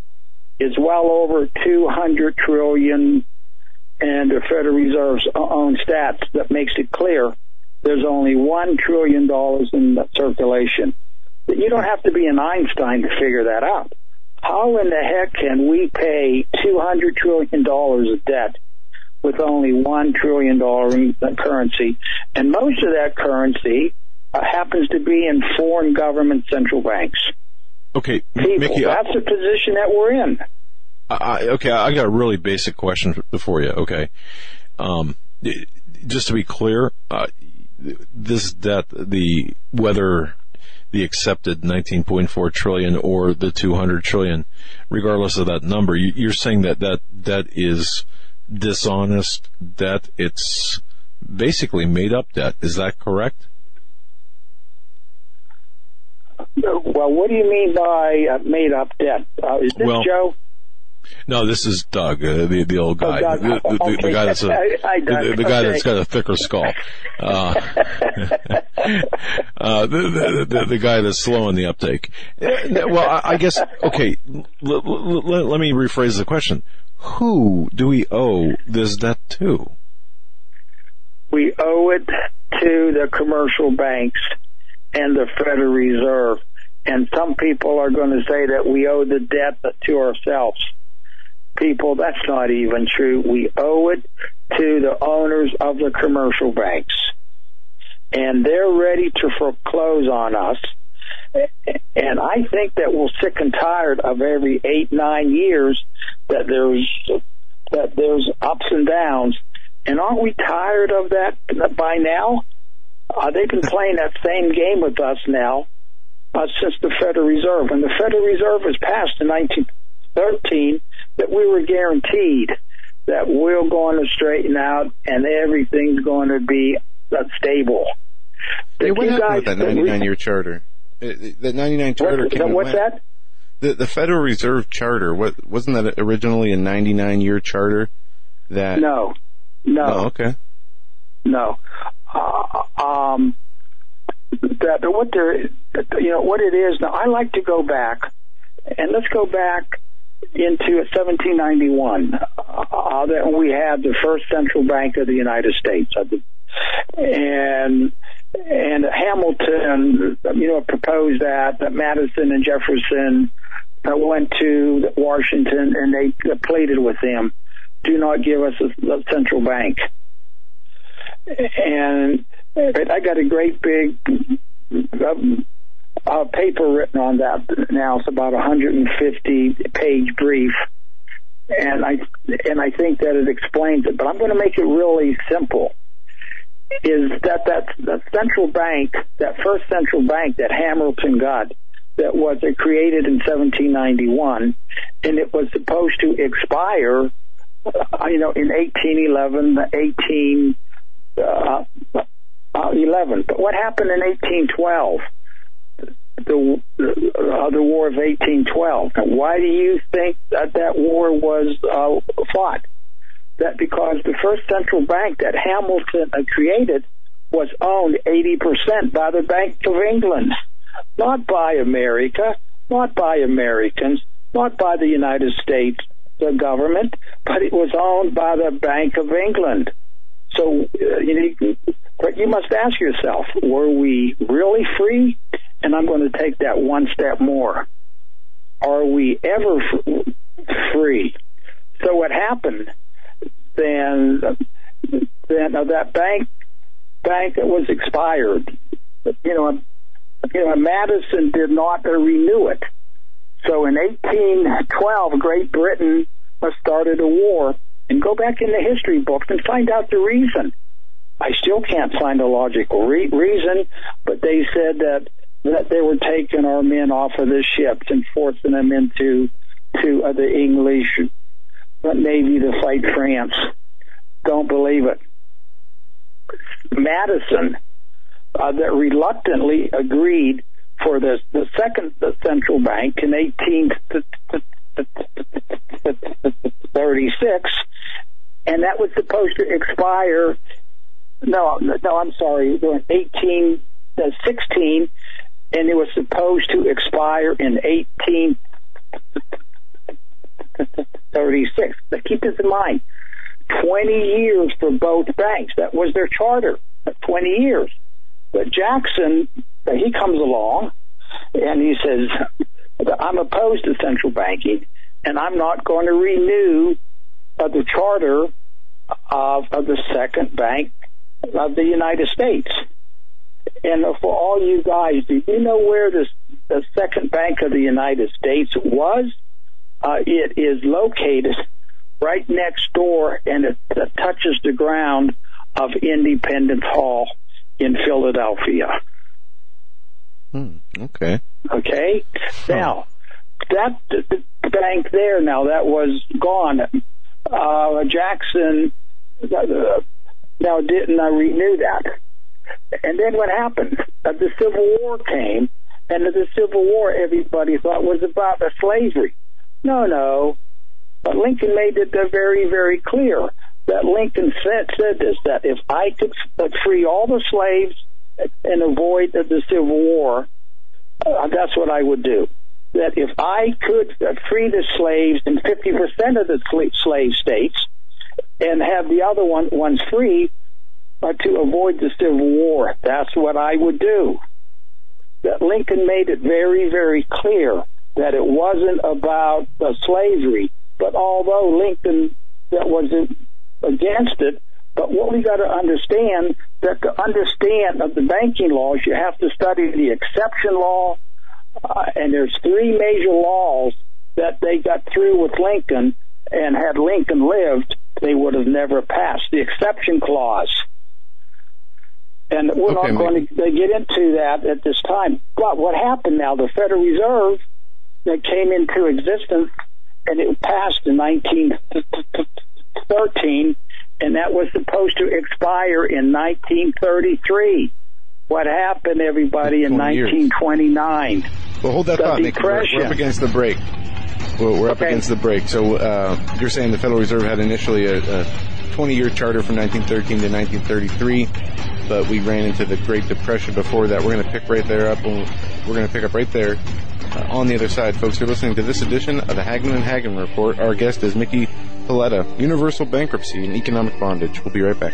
S5: is well over 200 trillion and the Federal Reserve's own stats that makes it clear there's only one trillion dollars in circulation. But you don't have to be an Einstein to figure that out. How in the heck can we pay 200 trillion dollars of debt with only one trillion dollar currency, and most of that currency uh, happens to be in foreign government central banks?
S1: Okay,
S5: People,
S1: Mickey, I,
S5: that's the position that we're in.
S1: I, okay, I got a really basic question for you. Okay, um, just to be clear, uh, this debt, the whether the accepted 19.4 trillion or the 200 trillion, regardless of that number, you, you're saying that that debt is dishonest debt. It's basically made up debt. Is that correct?
S5: Well, what do you mean by uh, made up debt? Uh, is this
S1: Well,
S5: Joe?
S1: No, this is Doug, uh, the the old guy,
S5: Doug.
S1: the, the, the, the guy that's a,
S5: Hi,
S1: the, the guy
S5: Okay.
S1: that's got a thicker skull. Uh, uh, the, the, the, the guy that's slow in the uptake. Uh, Well, I, I guess okay. L- l- l- let me rephrase the question: Who do we owe this debt to?
S5: We owe it to the commercial banks and the Federal Reserve. And some people are going to say that we owe the debt to ourselves. People, that's not even true. We owe it to the owners of the commercial banks. And they're ready to foreclose on us. And I think that we're sick and tired of every eight, nine years that there's that there's ups and downs. And aren't we tired of that by now? Uh, they've been playing that same game with us now uh, since the Federal Reserve. And the Federal Reserve was passed in 1913 that we were guaranteed that we're going to straighten out and everything's going to be uh, stable. If
S2: what
S5: you
S2: happened with that 99 year charter? Uh, That 99 charter
S5: What- what's
S2: went.
S5: that?
S2: The, the Federal Reserve Charter, what, wasn't that originally a 99 year charter? That
S5: No, no.
S2: Oh, okay.
S5: No. Uh, um, that what there, you know, what it is now. I like to go back, and let's go back into 1791. Uh, that we had the first central bank of the United States, Uh, and and Hamilton, you know, proposed that that Madison and Jefferson uh, went to Washington and they pleaded with them, do not give us a, a central bank and I got a great big uh, paper written on that now. It's about a 150 page brief, and I and I think that it explains it. But I'm going to make it really simple. Is that that that central bank, that first central bank that Hamilton got, that was created in 1791, and it was supposed to expire, uh, you know, in 1811, 18 uh, uh, 11. But what happened in 1812? The uh, the War of 1812. And why do you think that that war was uh, fought? That because the first central bank that Hamilton created was owned 80% by the Bank of England, not by America, not by Americans, not by the United States, the government, but it was owned by the Bank of England. So uh, you, but you must ask yourself, were we really free? And I'm going to take that one step more. Are we ever f- free? So what happened then? Then that bank bank was expired. You know, you know, Madison did not renew it. So in 1812, Great Britain started a war. And go back in the history books and find out the reason. I still can't find a logical re- reason, but they said that that they were taking our men off of the ships and forcing them into to uh, the English Navy to fight France. Don't believe it. Madison, uh, that reluctantly agreed for the, the second the central bank in 1836, and that was supposed to expire. No, no, I'm sorry, 1816, and it was supposed to expire in 1836. But keep this in mind. 20 years for both banks. That was their charter. 20 years. But Jackson, he comes along and he says, I'm opposed to central banking and I'm not going to renew uh, the charter of, of the second bank of the United States. And for all you guys, do you know where this, the second bank of the United States was? Uh, it is located right next door and it, it touches the ground of Independence Hall in Philadelphia.
S2: Hmm, okay.
S5: Okay. Now, that the bank there now that was gone. Uh, Jackson uh, now didn't uh, renew that. And then what happened? Uh, the Civil War came, and the Civil War everybody thought was about the slavery. No, no. But Lincoln made it very, very clear that Lincoln said, said this, that if I could free all the slaves and avoid the Civil War, uh, that's what I would do. That if I could free the slaves in 50% of the slave states and have the other one, ones free uh, to avoid the Civil War, that's what I would do. That Lincoln made it very, very clear that it wasn't about uh, slavery, but although Lincoln that was against it, but what we got to understand that to understand of the banking laws, you have to study the exception law, uh, and there's three major laws that they got through with Lincoln, and had Lincoln lived, they would have never passed the exception clause. And we're okay, not going to get into that at this time. But what happened now? The Federal Reserve that came into existence, and it passed in 1913 and that was supposed to expire in 1933. What happened, everybody, in 1929?
S2: Years. Well, hold that the thought, Nick. We're, we're, up against the break. We're, we're up okay. against the break. So uh, you're saying the Federal Reserve had initially a, a 20-year charter from 1913 to 1933, but we ran into the Great Depression before that. We're going to pick right there up, and we're going to pick up right there uh, on the other side, folks. You're listening to this edition of the Hagmann and Hagmann Report. Our guest is Mickey Paoletta, Universal Bankruptcy and Economic Bondage. We'll be right back.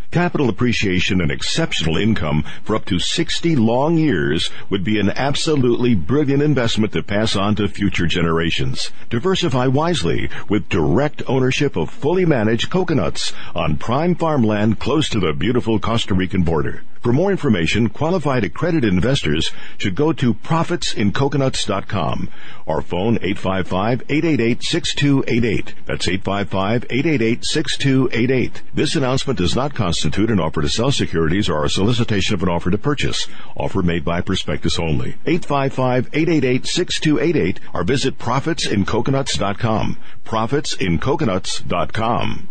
S4: Capital appreciation and exceptional income for up to 60 long years would be an absolutely brilliant investment to pass on to future generations. Diversify wisely with direct ownership of fully managed coconuts on prime farmland close to the beautiful Costa Rican border. For more information, qualified accredited investors should go to profitsincoconuts.com or phone 855-888-6288. That's 855-888-6288. This announcement does not constitute an offer to sell securities or a solicitation of an offer to purchase. Offer made by prospectus only. 855-888-6288 or visit profitsincoconuts.com. Profitsincoconuts.com.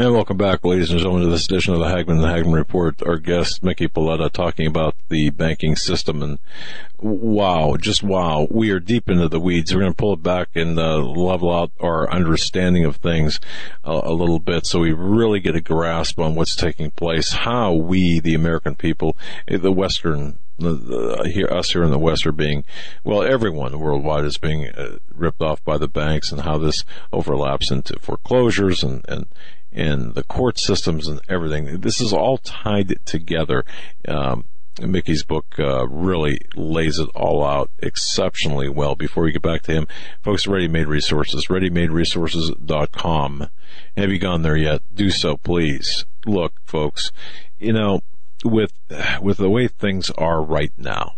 S1: And welcome back, ladies and gentlemen, to this edition of the Hagmann and Hagmann Report. Our guest, Mickey Paoletta, talking about the banking system. And wow, just wow. We are deep into the weeds. We're going to pull it back and uh, level out our understanding of things uh, a little bit so we really get a grasp on what's taking place, how we, the American people, eh, the Western the, the, here, us here in the West are being, well, everyone worldwide is being uh, ripped off by the banks and how this overlaps into foreclosures and, and, and the court systems and everything. This is all tied together. Um, Mickey's book uh, really lays it all out exceptionally well. Before we get back to him, folks, Ready Made Resources, ReadyMadeResources.com. Have you gone there yet? Do so, please. Look, folks, you know, with with the way things are right now,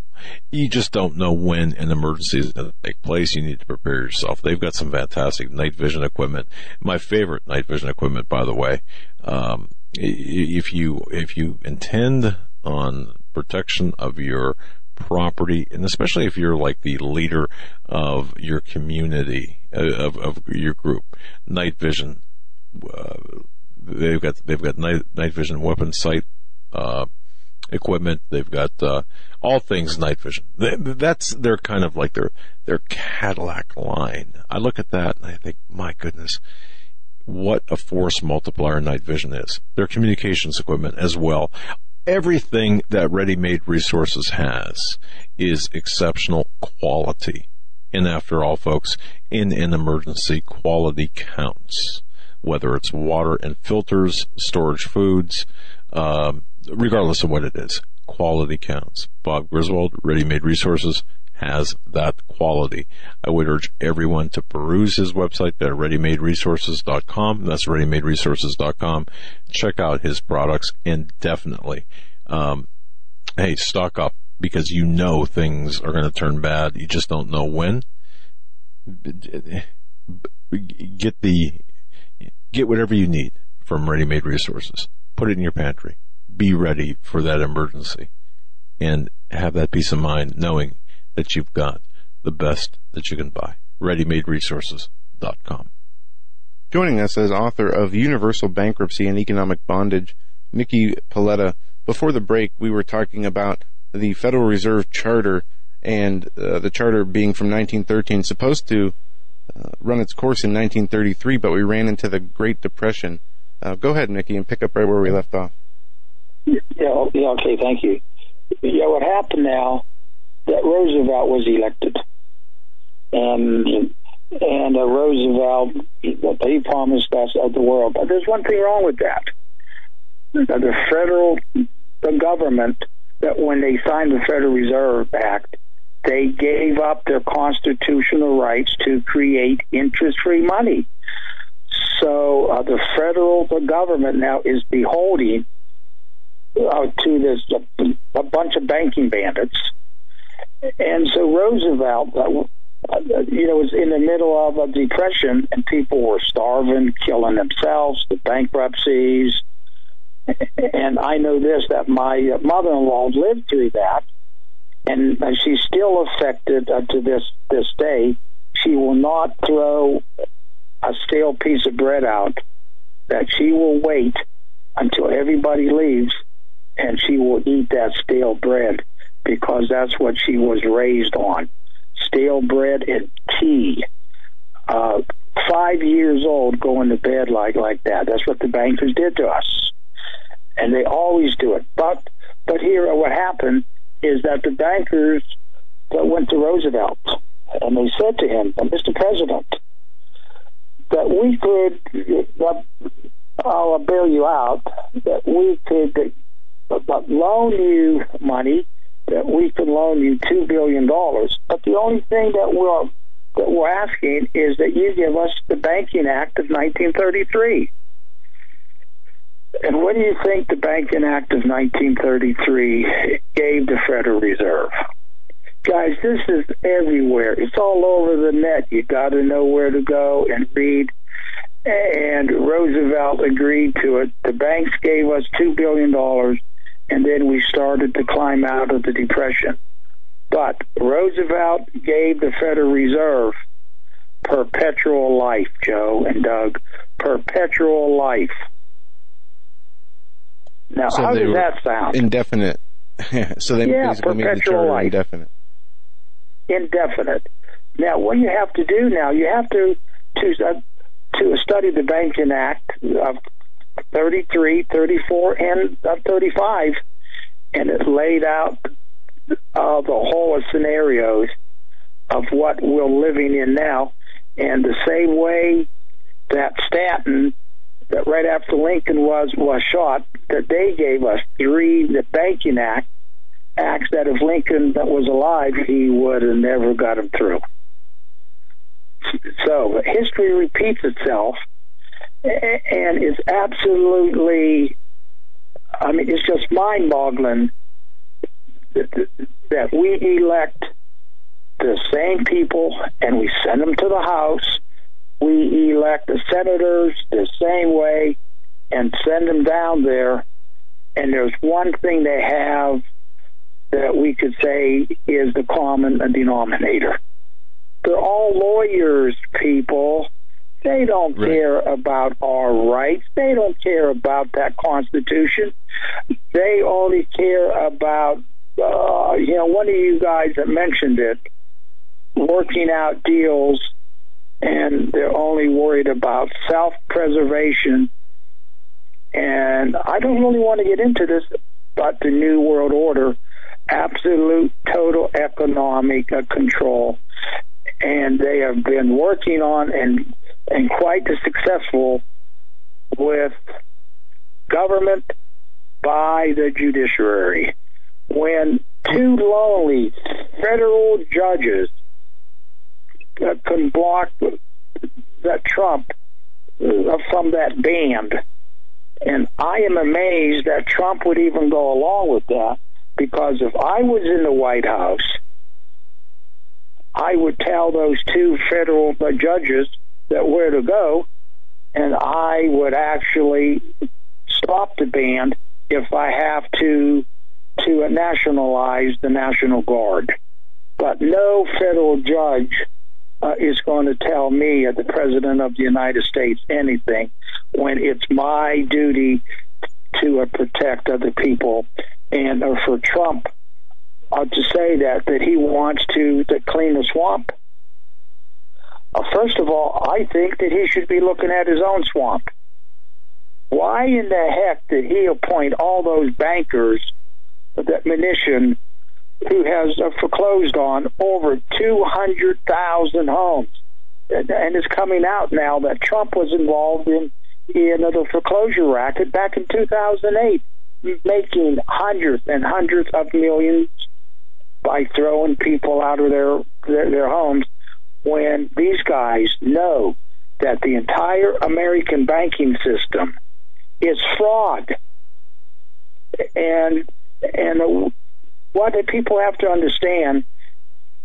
S1: you just don't know when an emergency is going to take place. You need to prepare yourself. They've got some fantastic night vision equipment. My favorite night vision equipment, by the way. Um, if you if you intend on protection of your property, and especially if you're like the leader of your community uh, of, of your group, night vision. Uh, they've got they've got night night vision weapon sight uh, equipment. They've got uh, all things night vision. That's their kind of like their their Cadillac line. I look at that and I think, my goodness, what a force multiplier night vision is. Their communications equipment as well. Everything that Ready Made Resources has is exceptional quality. And after all, folks, in an emergency, quality counts. Whether it's water and filters, storage foods, um, regardless of what it is, quality counts. Bob Griswold, Ready Made Resources, has that quality. I would urge everyone to peruse his website at readymaderesources.com. That's readymaderesources.com. Check out his products and definitely, um, hey, stock up because you know things are going to turn bad. You just don't know when. Get the, get whatever you need from Ready Made Resources. Put it in your pantry be ready for that emergency and have that peace of mind knowing that you've got the best that you can buy. ReadyMadeResources.com.
S2: Joining us as author of Universal Bankruptcy and Economic Bondage, Mickey Paoletta. Before the break, we were talking about the Federal Reserve Charter and uh, the charter being from 1913, supposed to uh, run its course in 1933, but we ran into the Great Depression. Uh, go ahead, Mickey, and pick up right where we left off.
S5: Yeah, yeah, okay, thank you. Yeah, what happened now that Roosevelt was elected, and and uh, Roosevelt he promised us of the world, but there's one thing wrong with that. The federal, the government, that when they signed the Federal Reserve Act, they gave up their constitutional rights to create interest-free money. So uh, the federal the government now is beholding uh, to this a, a bunch of banking bandits. And so Roosevelt, uh, you know, was in the middle of a depression, and people were starving, killing themselves, the bankruptcies. And I know this that my mother-in-law lived through that, and she's still affected uh, to this this day. She will not throw a stale piece of bread out. That she will wait until everybody leaves, and she will eat that stale bread because that's what she was raised on: stale bread and tea. Uh, five years old, going to bed like like that. That's what the bankers did to us, and they always do it. But but here, what happened is that the bankers that went to Roosevelt and they said to him, Mr. President, that we could, uh, I'll bail you out, that we could uh, loan you money, that we can loan you $2 billion. But the only thing that we're, that we're asking is that you give us the Banking Act of 1933. And what do you think the Banking Act of 1933 gave the Federal Reserve? Guys, this is everywhere. It's all over the net. You got to know where to go and read. And Roosevelt agreed to it. The banks gave us $2 billion, and then we started to climb out of the Depression. But Roosevelt gave the Federal Reserve perpetual life, Joe and Doug. Perpetual life. Now,
S2: So
S5: how does that sound?
S2: Indefinite. so they
S5: Yeah,
S2: basically made the charter
S5: life.
S2: indefinite.
S5: indefinite. Now, what you have to do now, you have to to uh, to study the Banking Act of 33, 34, and uh, 35, and it laid out uh, the whole scenarios of what we're living in now, and the same way that Stanton, that right after Lincoln was was shot, that they gave us three the Banking Act acts that if Lincoln that was alive, he would have never got him through. So history repeats itself, and it's absolutely, I mean, it's just mind boggling that we elect the same people and we send them to the House. We elect the senators the same way and send them down there. And there's one thing they have that we could say is the common denominator. They're all lawyers, people. They don't care about our rights. They don't care about that Constitution. They only care about, uh, you know, one of you guys that mentioned it, working out deals, and they're only worried about self preservation. And I don't really want to get into this, but the New World Order absolute total economic uh, control and they have been working on and and quite as successful with government by the judiciary. When two lonely federal judges uh, can block that Trump uh, from that band and I am amazed that Trump would even go along with that because if I was in the White House, I would tell those two federal judges that where to go, and I would actually stop the ban if I have to to nationalize the National Guard. But no federal judge uh, is going to tell me, as the President of the United States, anything when it's my duty to uh, protect other people. And uh, for Trump uh, to say that that he wants to, to clean the swamp, uh, first of all, I think that he should be looking at his own swamp. Why in the heck did he appoint all those bankers that Mnuchin, who has uh, foreclosed on over 200,000 homes? And, and it's coming out now that Trump was involved in in the foreclosure racket back in 2008, making hundreds and hundreds of millions by throwing people out of their, their, their homes when these guys know that the entire American banking system is fraud. and and what the people have to understand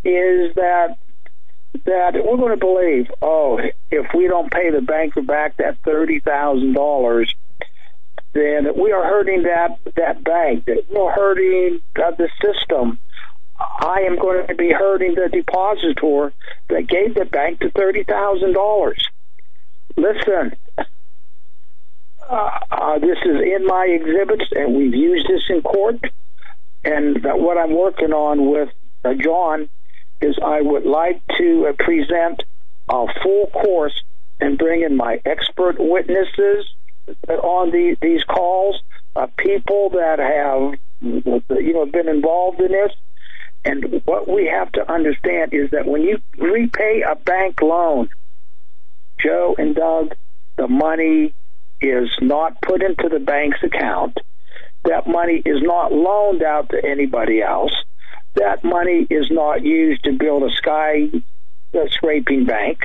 S5: is that that we're going to believe, oh, if we don't pay the banker back that thirty thousand dollars, then we are hurting that that bank. That we're hurting uh, the system. I am going to be hurting the depositor that gave the bank the thirty thousand dollars. Listen, uh, uh, this is in my exhibits, and we've used this in court. And what I'm working on with uh, John is I would like to present a full course and bring in my expert witnesses on the, these calls, uh, people that have you know been involved in this. And what we have to understand is that when you repay a bank loan, Joe and Doug, the money is not put into the bank's account. That money is not loaned out to anybody else. That money is not used to build a sky scraping bank.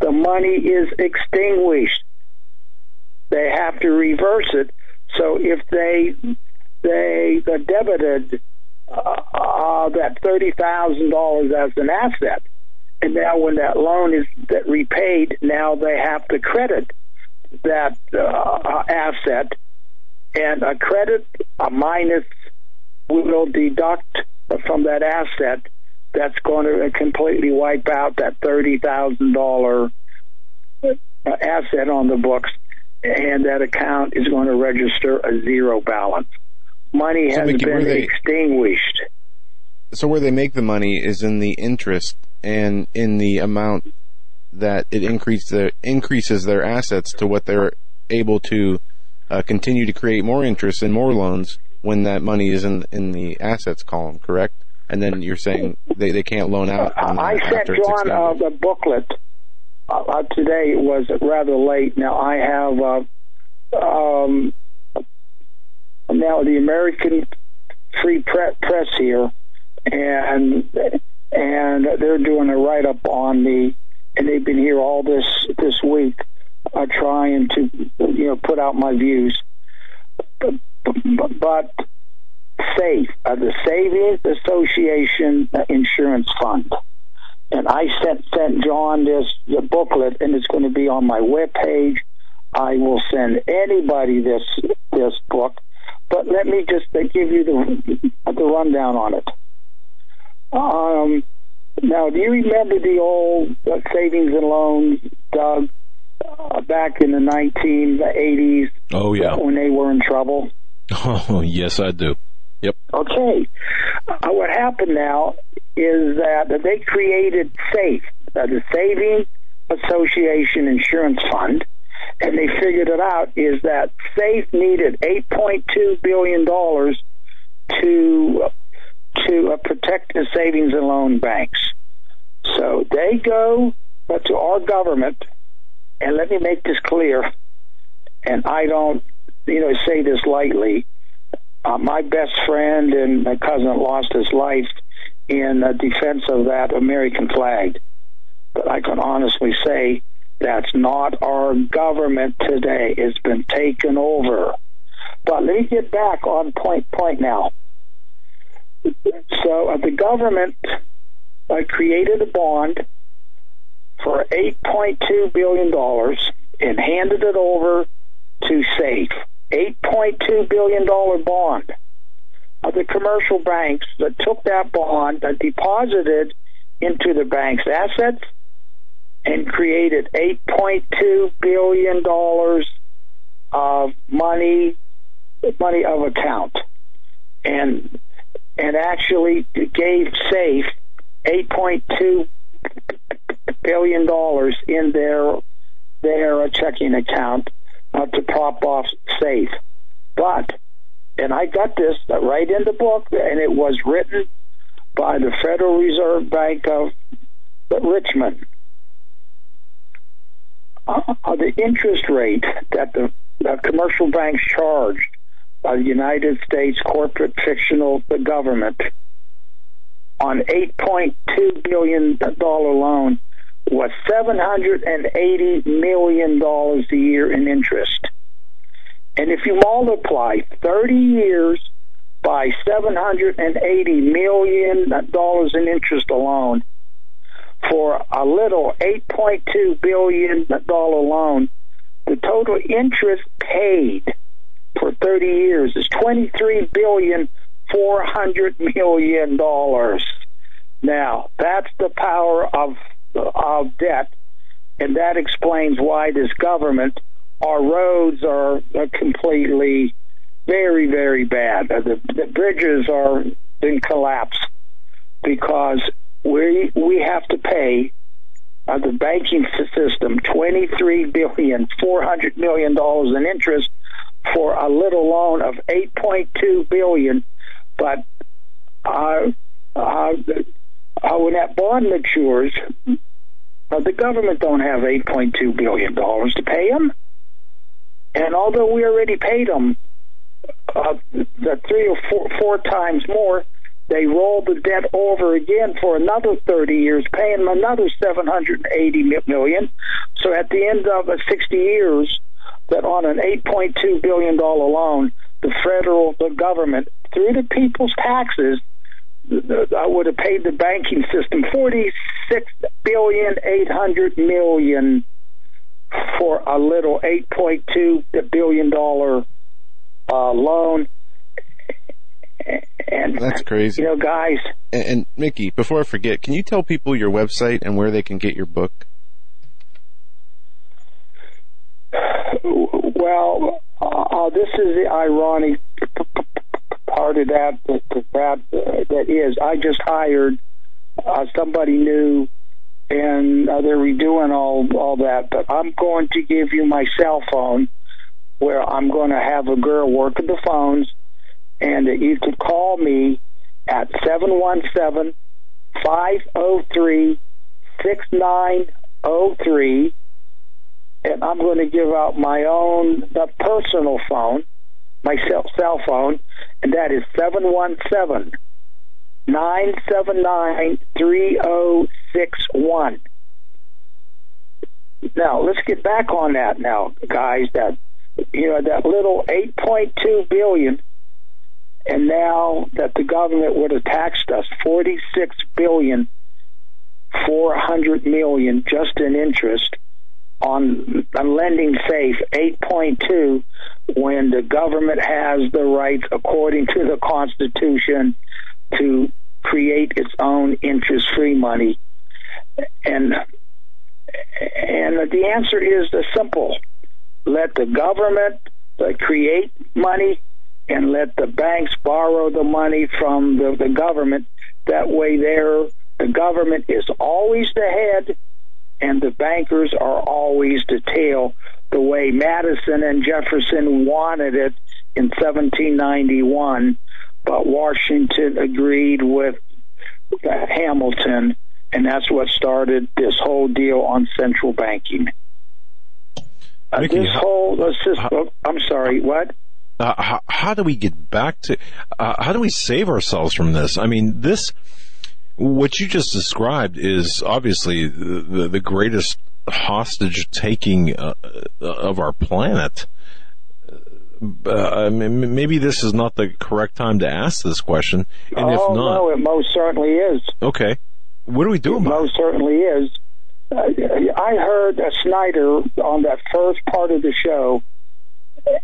S5: The money is extinguished. They have to reverse it. So if they they debited uh, uh, that thirty thousand dollars as an asset, and now when that loan is that repaid, now they have to credit that uh, asset, and a credit, a minus, will deduct from that asset. That's going to completely wipe out that thirty thousand dollar asset on the books, and that account is going to register a zero balance. Money
S2: So,
S5: has
S2: Mickey,
S5: been
S2: they-
S5: extinguished.
S2: So where they make the money is in the interest and in the amount that it increase the, increases their assets to what they're able to uh, continue to create more interest and more loans when that money is in in the assets column, correct? And then you're saying they, they can't loan out.
S5: I sent John uh, the booklet uh, uh, today. It was rather late. Now I have uh, um, now the American Free Press here, and and they're doing a write up on the, and they've been here all this this week, uh, trying to you know put out my views, but, but, SAIF, uh, the Savings Association Insurance Fund. And I sent sent John this the booklet, and it's going to be on my webpage. I will send anybody this this book, but let me just give you the the rundown on it. Um, now, do you remember the old uh, savings and loans, Doug, uh, back in the 1980s
S1: Oh yeah.
S5: when they were in trouble?
S1: Oh yes, I do. Yep.
S5: Okay. Uh, what happened now is that they created SAIF, uh, the Savings Association Insurance Fund, and they figured it out is that SAIF needed $8.2 billion to to uh, protect the savings and loan banks. So they go but to our government, and let me make this clear, and I don't, you know, say this lightly. Uh, my best friend and my cousin lost his life in defense of that American flag. But I can honestly say that's not our government today. It's been taken over. But let me get back on point point now. So uh, the government uh, created a bond for $8.2 billion and handed it over to SAIF. $8.2 billion bond. Uh, the commercial banks that took that bond and deposited into the bank's assets and created $8.2 billion of money, money of account. And and actually gave SAIF 8.2 billion dollars in their their checking account uh, to prop off SAIF. But and I got this right in the book, and it was written by the Federal Reserve Bank of Richmond. Uh, the interest rate that the, the commercial banks charged by the United States corporate fictional the government on $8.2 billion loan was $780 million a year in interest. And if you multiply 30 years by $780 million in interest alone for a little $8.2 billion loan, the total interest paid for 30 years is $23 billion, $400 million. Now, that's the power of, of debt, and that explains why this government, our roads are completely very, very bad. The, the bridges are in collapse because we we have to pay uh, the banking system twenty three billion four hundred million dollars in interest for a little loan of eight point two billion, but uh, uh, uh, when that bond matures, uh, the government don't have eight point two billion dollars to pay them, and although we already paid them uh, the three or four, four times more, they roll the debt over again for another 30 years, paying them another 780 million. So at the end of 60 years, that on an 8.2 billion dollar loan, the federal the government through the people's taxes I would have paid the banking system 46 billion 800 million for a little 8.2 billion dollar uh, loan and
S2: That's crazy.
S5: You know, guys.
S2: And, and, Mickey, before I forget, can you tell people your website and where they can get your book?
S5: Well, uh, this is the ironic part of that that that, uh, that is. I just hired uh, somebody new, and uh, they're redoing all all that. But I'm going to give you my cell phone, where I'm going to have a girl work at the phones and you could call me at 717 503 6903 and I'm going to give out my own uh, personal phone, my cell, cell phone, and that is 717 979 3061. Now, let's get back on that now, guys. That, you know, that little 8.2 billion and now that the government would have taxed us 46 billion 400 million just in interest on, on lending SAIF 8.2 when the government has the right according to the constitution to create its own interest free money. And and the answer is the simple. Let the government create money and let the banks borrow the money from the, the government. That way, there the government is always the head, and the bankers are always the tail. The way Madison and Jefferson wanted it in 1791, but Washington agreed with Hamilton, and that's what started this whole deal on central banking. Uh,
S1: Mickey,
S5: this whole uh, system. I'm sorry. What?
S1: Uh, how, how, do we get back to uh, how do we save ourselves from this? I mean this what you just described is obviously the, the, greatest hostage taking uh, of our planet. Uh, maybe this is not the correct time to ask this question and
S5: oh,
S1: if not
S5: no it most certainly is.
S1: Okay. What are we doing
S5: it most certainly is. Uh, I heard a Snyder on that first part of the show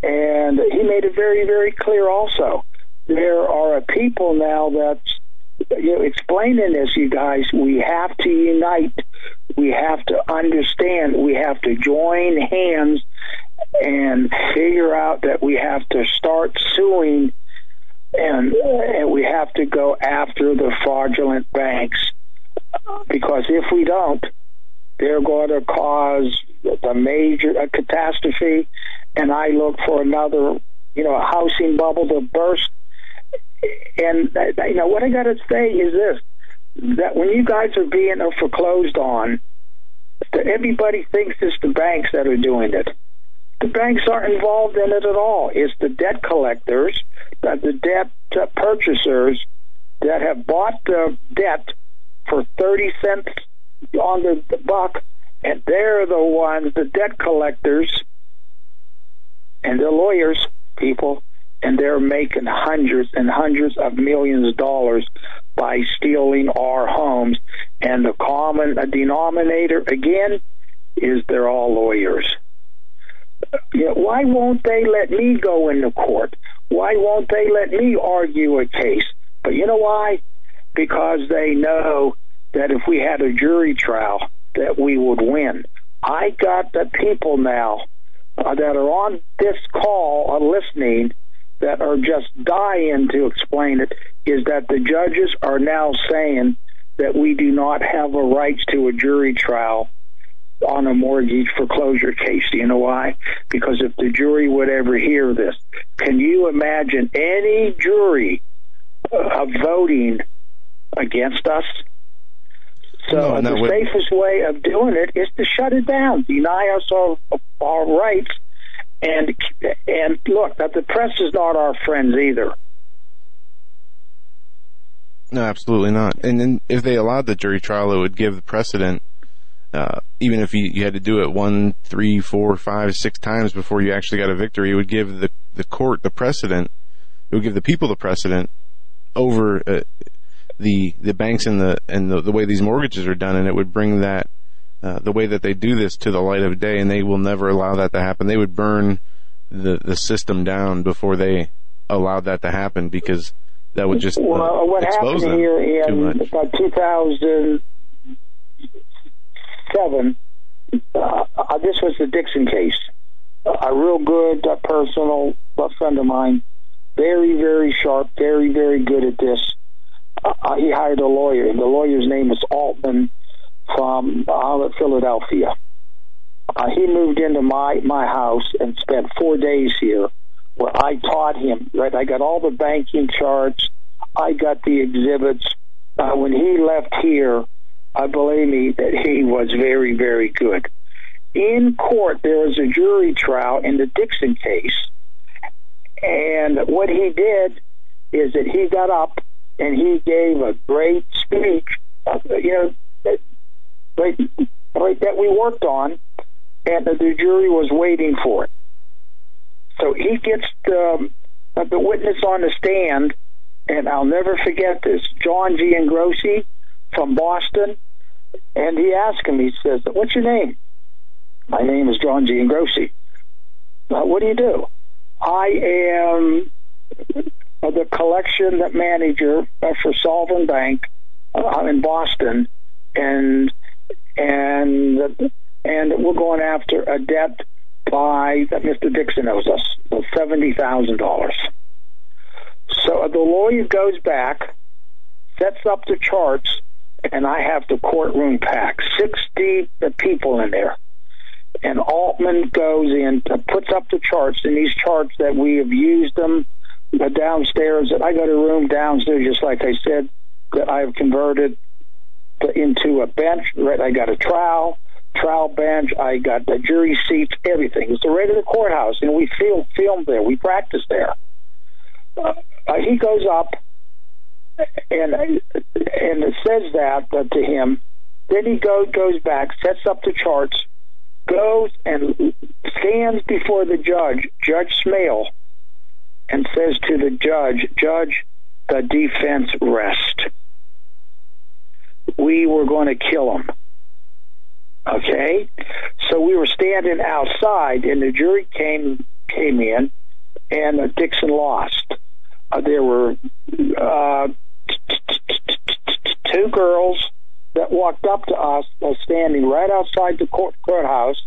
S5: and he made it very, very clear also. There are a people now that's you know, explaining this, you guys. We have to unite. We have to understand. We have to join hands and figure out that we have to start suing and, and we have to go after the fraudulent banks. Because if we don't, they're going to cause a major a catastrophe and I look for another, you know, a housing bubble to burst. And you know what I got to say is this: that when you guys are being foreclosed on, that everybody thinks it's the banks that are doing it. The banks aren't involved in it at all. It's the debt collectors, that the debt purchasers that have bought the debt for thirty cents on the buck, and they're the ones, the debt collectors, and they're lawyers, people, and they're making hundreds and hundreds of millions of dollars by stealing our homes. And the common denominator, again, is they're all lawyers. You why won't they let me go into court? Why won't they let me argue a case? But you know why? Because they know that if we had a jury trial, that we would win. I got the people now uh, that are on this call are listening that are just dying to explain it is that the judges are now saying that we do not have a right to a jury trial on a mortgage foreclosure case. Do you know why? Because if the jury would ever hear this, can you imagine any jury uh, voting against us? So
S2: No,
S5: the safest way of doing it is to shut it down, deny us our, our rights, and and look, that the press is not our friends either.
S2: No, absolutely not. And then if they allowed the jury trial, it would give the precedent. Uh, even if you, you had to do it one, three, four, five, six times before you actually got a victory, it would give the the court the precedent. It would give the people the precedent over uh, the the banks and the and the, the way these mortgages are done, and it would bring that uh, the way that they do this to the light of day, and they will never allow that to happen. They would burn the the system down before they allowed that to happen because that would just uh,
S5: Well, what
S2: expose
S5: happened
S2: them
S5: here
S2: too
S5: in
S2: much.
S5: about 2007, uh, this was the Dixon case. A real good uh, personal friend of mine, very, very sharp, very, very good at this. Uh, uh, he hired a lawyer, and the lawyer's name is Altman from uh, Philadelphia. Uh, he moved into my my house and spent four days here, where I taught him. Right, I got all the banking charts, I got the exhibits. Uh, when he left here, I believe me that he was very, very good. In court, there was a jury trial in the Dixon case, and what he did is that he got up and he gave a great speech. Uh, you know, that, right, that we worked on, and the jury was waiting for it. So he gets the, uh, the witness on the stand, and I'll never forget this. John G. Ingrossi from Boston, and he asked him, he says, What's your name? My name is John G. Ingrossi. Uh, what do you do? I am uh, the collection manager for Solvent Bank uh, in Boston, and and and we're going after a debt by that Mr. Dixon owes us of seventy thousand dollars. So the lawyer goes back, sets up the charts, and I have the courtroom packed, sixty people in there. And Altman goes in, puts up the charts, and these charts that we have used them uh, downstairs. that I got a room downstairs, just like I said, that I have converted to- into a bench. Right, I got a trial, trial bench. I got the jury seats, everything. It's the regular courthouse, and we film filmed there. We practice there. Uh, he goes up and and it says that to him. Then he goes goes back, sets up the charts, goes and stands before the judge, Judge Smale, and says to the judge, Judge, the defense rest. We were going to kill him. Okay, so we were standing outside, and the jury came came in, and Dixon lost. Uh, there were uh, two girls that walked up to us, uh, standing right outside the court, courthouse,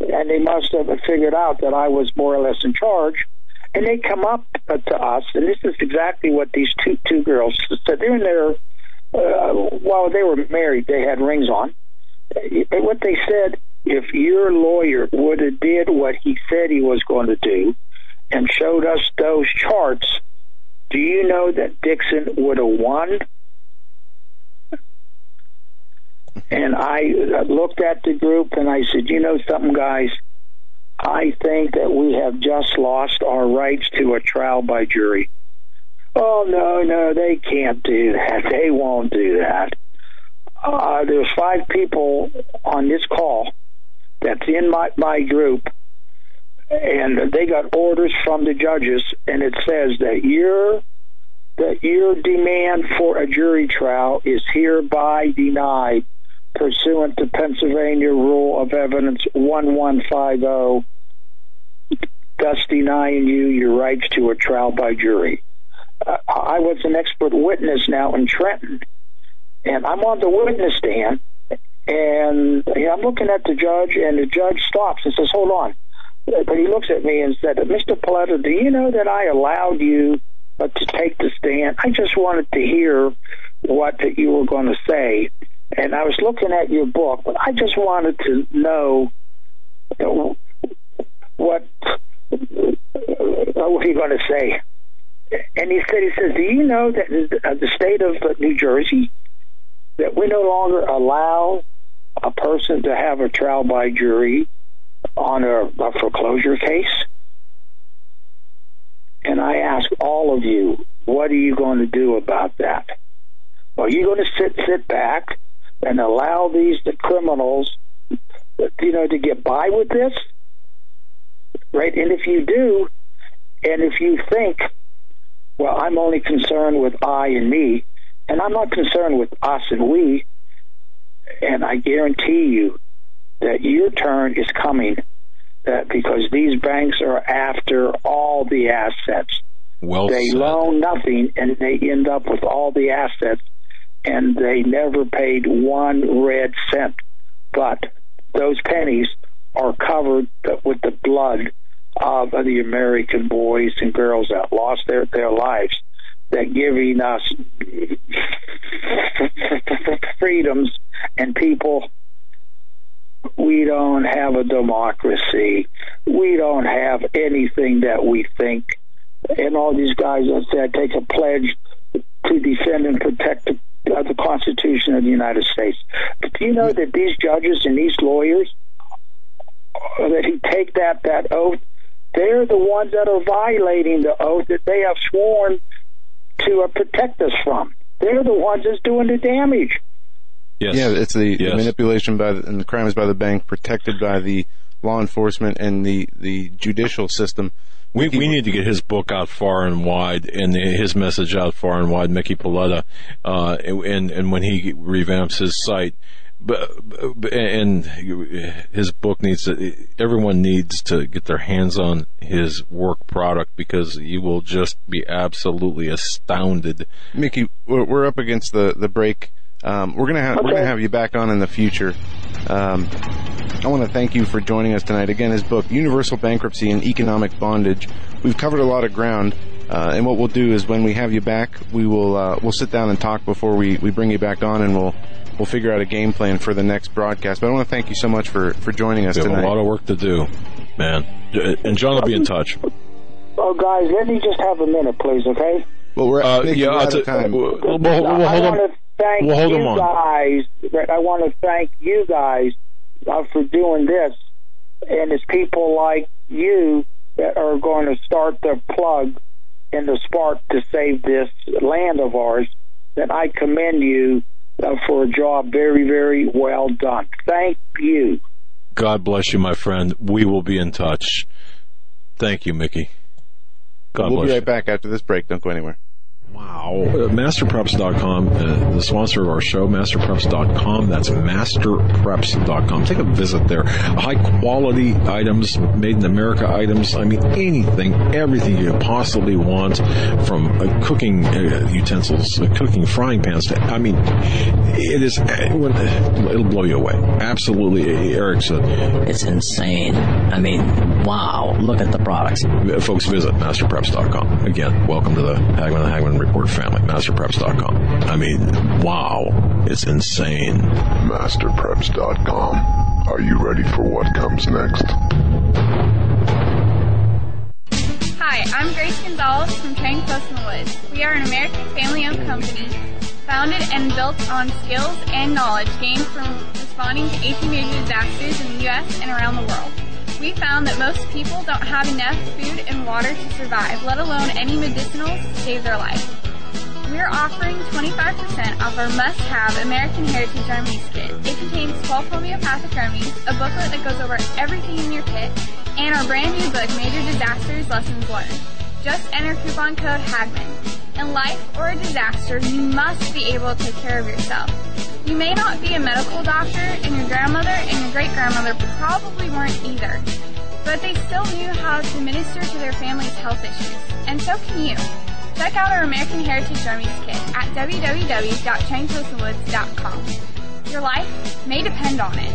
S5: and they must have figured out that I was more or less in charge. And they come up uh, to us, and this is exactly what these two two girls said. They're in their uh, while they were married, they had rings on. And what they said, if your lawyer would have did what he said he was going to do, and showed us those charts, do you know that Dixon would have won? And I uh, looked at the group and I said, you know something, guys? I think that we have just lost our rights to a trial by jury. Oh, no, no, they can't do that. They won't do that. Uh, there's five people on this call that's in my, my group and they got orders from the judges, and it says that your that your demand for a jury trial is hereby denied pursuant to Pennsylvania Rule of Evidence 1150, thus denying you your rights to a trial by jury. Uh, I was an expert witness now in Trenton, and I'm on the witness stand, and I'm looking at the judge, and the judge stops and says, Hold on. But he looks at me and said, Mr. Paoletta, do you know that I allowed you uh, to take the stand? I just wanted to hear what that you were going to say. And I was looking at your book, but I just wanted to know what what you going to say? And he said, he says, do you know that in the uh, state of uh, New Jersey that we no longer allow a person to have a trial by jury on a, a foreclosure case? And I ask all of you, what are you going to do about that? Are you going to sit sit back and allow these the criminals, you know, to get by with this? Right? And if you do, and if you think, well, I'm only concerned with I and me, and I'm not concerned with us and we, and I guarantee you that your turn is coming that because these banks are after all the assets.
S1: Well
S5: they
S1: said.
S5: loan nothing and they end up with all the assets and they never paid one red cent. But those pennies are covered with the blood of the American boys and girls that lost their, their lives that giving us freedoms and people we don't have a democracy. We don't have anything that we think. And all these guys that said take a pledge to defend and protect the, uh, the Constitution of the United States. But do you know that these judges and these lawyers uh, that he take that that oath, they're the ones that are violating the oath that they have sworn to uh, protect us from. They're the ones that's doing the damage.
S1: Yes.
S2: Yeah, it's the,
S1: Yes.
S2: the manipulation by the, and the crimes by the bank protected by the law enforcement and the, the judicial system.
S1: We, we need to get his book out far and wide and his message out far and wide, Mickey Paoletta, uh, and, and when he revamps his site. But, and his book needs to, everyone needs to get their hands on his work product because you will just be absolutely astounded.
S2: Mickey, we're, we're up against the, the break. Um, we're gonna have we're gonna have you back on in the future. Um, I want to thank you for joining us tonight. Again, his book, Universal Bankruptcy and Economic Bondage. We've covered a lot of ground, uh, and what we'll do is when we have you back, we will uh, we'll sit down and talk before we, we bring you back on, and we'll we'll figure out a game plan for the next broadcast. But I want to thank you so much for for joining us
S1: We have
S2: tonight.
S1: a lot of work to do, man. And John will be in touch.
S5: Oh, guys, let me just have a minute, please, okay?
S2: well, we're
S1: uh, yeah,
S2: out of time.
S1: well, well, well,
S5: I
S1: hold on.
S5: Want to thank
S1: Well, hold
S5: you
S1: them on.
S5: guys. I want to thank you guys uh, for doing this, and it's people like you that are going to start the plug in the spark to save this land of ours. That I commend you uh, for a job very, very well done. Thank you.
S1: God bless you, my friend. We will be in touch. Thank you, Mickey. God
S2: we'll
S1: bless
S2: be
S1: you.
S2: right back after this break. Don't go anywhere.
S1: Wow. Uh, masterpreps.com, uh, the sponsor of our show, masterpreps.com. That's masterpreps.com. Take a visit there. High quality items, made in America items. I mean, anything, everything you could possibly want from uh, cooking uh, utensils, uh, cooking frying pans to, I mean, it is, it'll blow you away. Absolutely. Eric
S7: It's insane. I mean, wow. Look at the products.
S1: folks visit masterpreps.com. Again, welcome to the Hagmann and Hagmann Report family, masterpreps.com. I mean, wow, it's insane.
S8: MasterPreps.com. Are you ready for what comes next?
S6: Hi, I'm Grace Gonzalez from Trading Post in the Woods. We are an American family-owned company founded and built on skills and knowledge gained from responding to 18 major disasters in the U.S. and around the world. We found that most people don't have enough food and water to survive, let alone any medicinals to save their life. we're offering 25% off our must-have American Heritage Armies kit. It contains 12 homeopathic remedies, a booklet that goes over everything in your kit, and our brand new book, Major Disasters Lessons Learned. Just enter coupon code HAGMANN. In life or a disaster, you must be able to take care of yourself. You may not be a medical doctor, and your grandmother and your great-grandmother probably weren't either, but they still knew how to minister to their family's health issues, and so can you. Check out our American Heritage Armies kit at www.trainpostonwoods.com. Your life may depend on it.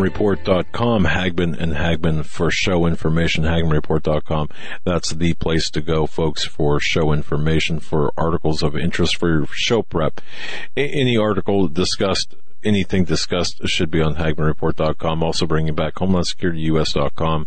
S1: HagmannReport.com, Hagmann and Hagmann for show information, HagmannReport.com. That's the place to go, folks, for show information, for articles of interest, for your show prep. A- any article discussed anything discussed should be on HagmannReport.com. Also bringing back HomelandSecurityUS.com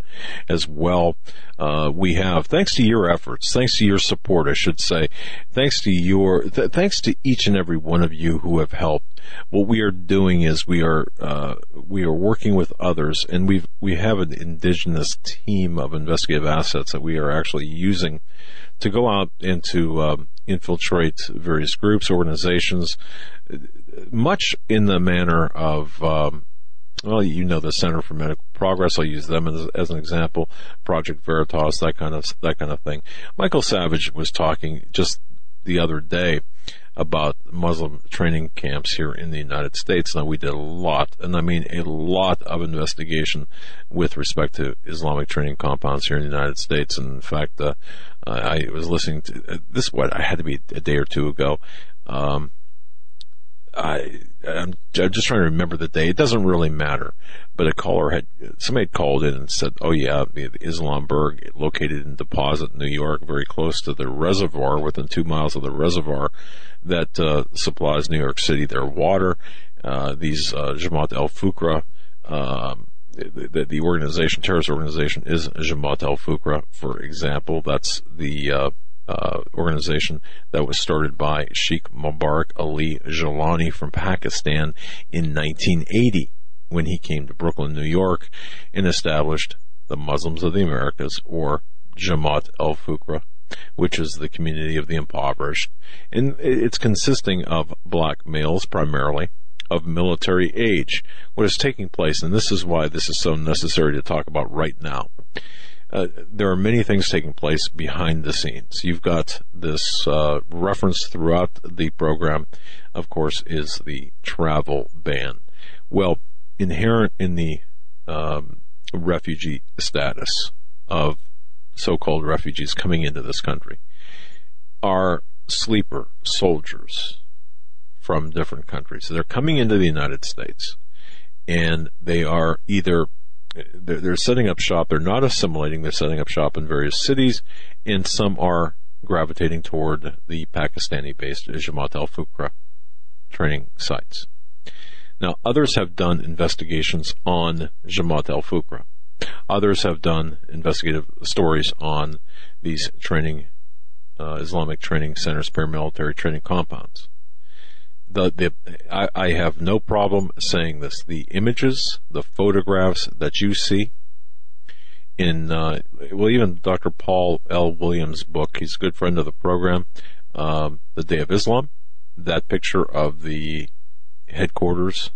S1: as well. Uh, we have, thanks to your efforts, thanks to your support, I should say, thanks to your, th- thanks to each and every one of you who have helped. What we are doing is we are, uh, we are working with others and we've, we have an indigenous team of investigative assets that we are actually using to go out and to, um, infiltrate various groups, organizations, much in the manner of, um, well, you know, the Center for Medical Progress. I'll use them as, as, an example. Project Veritas, that kind of that kind of thing. Michael Savage was talking just the other day about Muslim training camps here in the United States. Now we did a lot, and I mean a lot of investigation with respect to Islamic training compounds here in the United States. And in fact, uh, I was listening to uh, this. What I had to be a day or two ago. Um, I, I'm, I'm, just trying to remember the day. It doesn't really matter. But a caller had, somebody had called in and said, oh yeah, the Islamberg, located in Deposit, New York, very close to the reservoir, within two miles of the reservoir that uh, supplies New York City their water. Uh, these uh, Jamaat al-Fuqra, um, the, the, organization, terrorist organization is Jamaat al-Fuqra, for example. That's the, uh, uh, organization that was started by Sheikh Mubarak Ali Jilani from Pakistan in 1980 when he came to Brooklyn, New York and established the Muslims of the Americas or Jamaat al-Fuqra which is the community of the impoverished. And it's consisting of black males primarily of military age. What is taking place, and this is why this is so necessary to talk about right now, uh, there are many things taking place behind the scenes. You've got this uh, reference throughout the program, of course, is the travel ban. Well, inherent in the um, refugee status of so-called refugees coming into this country are sleeper soldiers from different countries. They're coming into the United States and they are either they're, they're setting up shop. They're not assimilating. They're setting up shop in various cities, and some are gravitating toward the Pakistani-based Jamaat al-Fuqra training sites. Now, others have done investigations on Jamaat al-Fuqra. Others have done investigative stories on these training uh, Islamic training centers, paramilitary training compounds. The, the, I, I have no problem saying this. The images, the photographs that you see in, uh, well, even Dr. Paul L. Williams' book, he's a good friend of the program, um, The Day of Islam, that picture of the headquarters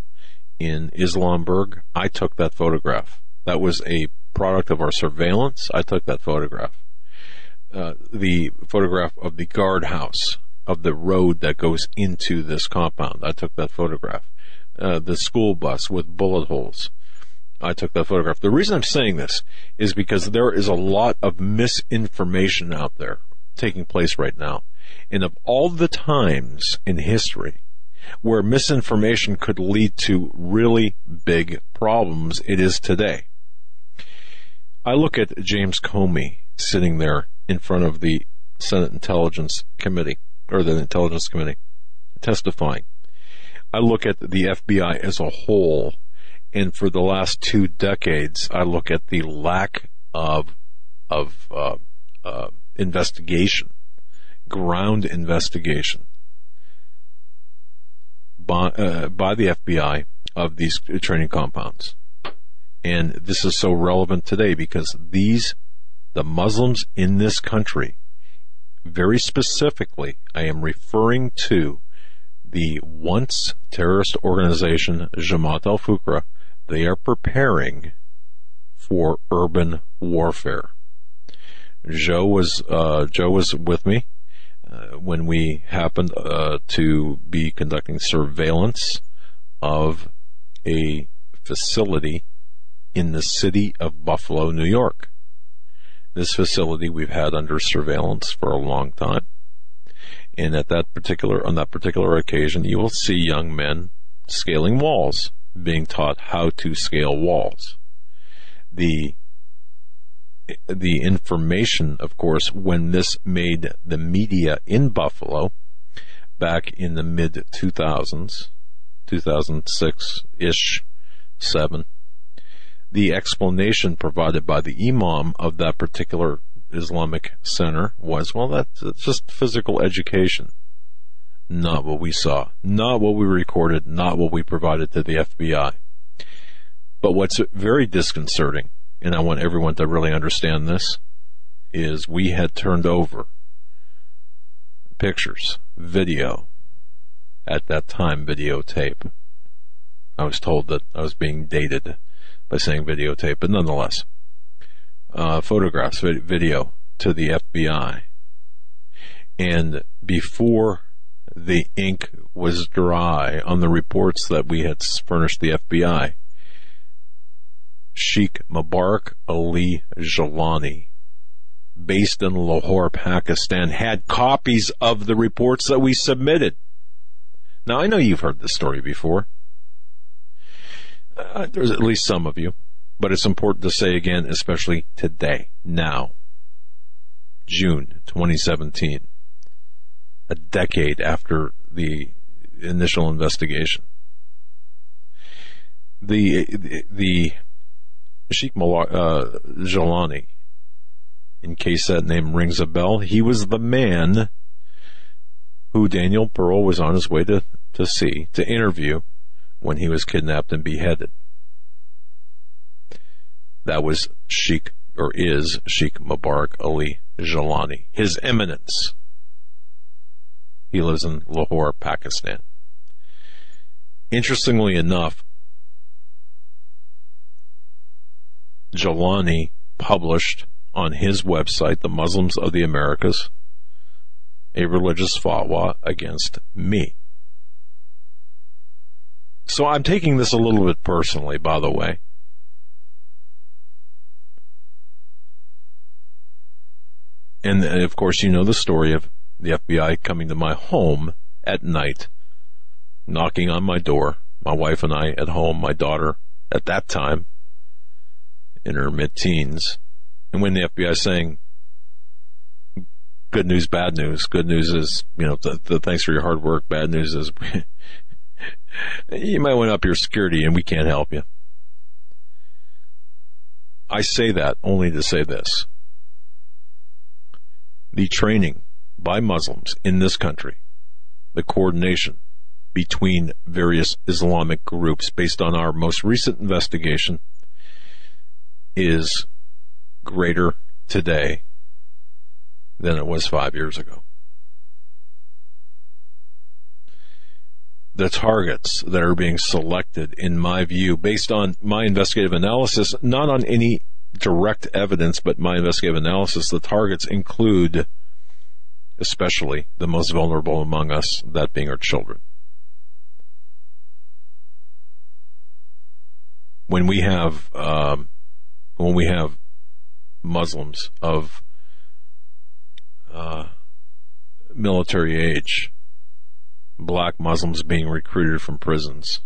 S1: in Islamberg, I took that photograph. That was a product of our surveillance. I took that photograph. Uh, the photograph of the guardhouse of the road that goes into this compound. I took that photograph. Uh, the school bus with bullet holes. I took that photograph. The reason I'm saying this is because there is a lot of misinformation out there taking place right now. And of all the times in history where misinformation could lead to really big problems, it is today. I look at James Comey sitting there in front of the Senate Intelligence Committee, or the Intelligence Committee, testifying. I look at the FBI as a whole, and for the last two decades, I look at the lack of of uh, uh, investigation, ground investigation by, uh, by the FBI of these training compounds. And this is so relevant today because these, the Muslims in this country, very specifically, I am referring to the once terrorist organization Jamaat al-Fuqra. They are preparing for urban warfare. Joe was uh, Joe was with me uh, when we happened uh, to be conducting surveillance of a facility in the city of Buffalo, New York. This facility we've had under surveillance for a long time. And at that particular, on that particular occasion, you will see young men scaling walls, being taught how to scale walls. The the information, of course, when this made the media in Buffalo back in the mid 2000s, 2006 ish, 7, the explanation provided by the imam of that particular Islamic center was, well, that's, that's just physical education. Not what we saw, not what we recorded, not what we provided to the FBI. But what's very disconcerting and I want everyone to really understand this, is we had turned over pictures, video, at that time videotape. I was told that I was being dated by saying videotape, but nonetheless, uh, photographs, video to the FBI. And before the ink was dry on the reports that we had furnished the FBI, Sheikh Mubarak Ali Jilani, based in Lahore, Pakistan, had copies of the reports that we submitted. Now, I know you've heard this story before. Uh, there's at least some of you, but it's important to say again, especially today, now, June 2017, a decade after the initial investigation. The, the, the Sheikh Malak, uh, Jilani, in case that name rings a bell, he was the man who Daniel Pearl was on his way to, to see, to interview, when he was kidnapped and beheaded. That was Sheikh, or is Sheikh Mubarak Ali Jilani, His Eminence. He lives in Lahore, Pakistan. Interestingly enough, Jilani published on his website, The Muslims of the Americas, a religious fatwa against me. So I'm taking this a little bit personally, by the way. And of course, you know the story of the FBI coming to my home at night, knocking on my door, my wife and I at home, my daughter at that time in her mid teens. And when the FBI saying, good news, bad news, good news is, you know, the, the thanks for your hard work. Bad news is you might want to up your security and we can't help you. I say that only to say this. The training by Muslims in this country, the coordination between various Islamic groups based on our most recent investigation is greater today than it was five years ago. The targets that are being selected, in my view, based on my investigative analysis, not on any direct evidence, but my investigative analysis, the targets include especially the most vulnerable among us, that being our children. when we have um, when we have Muslims of uh, military age, black Muslims being recruited from prisons,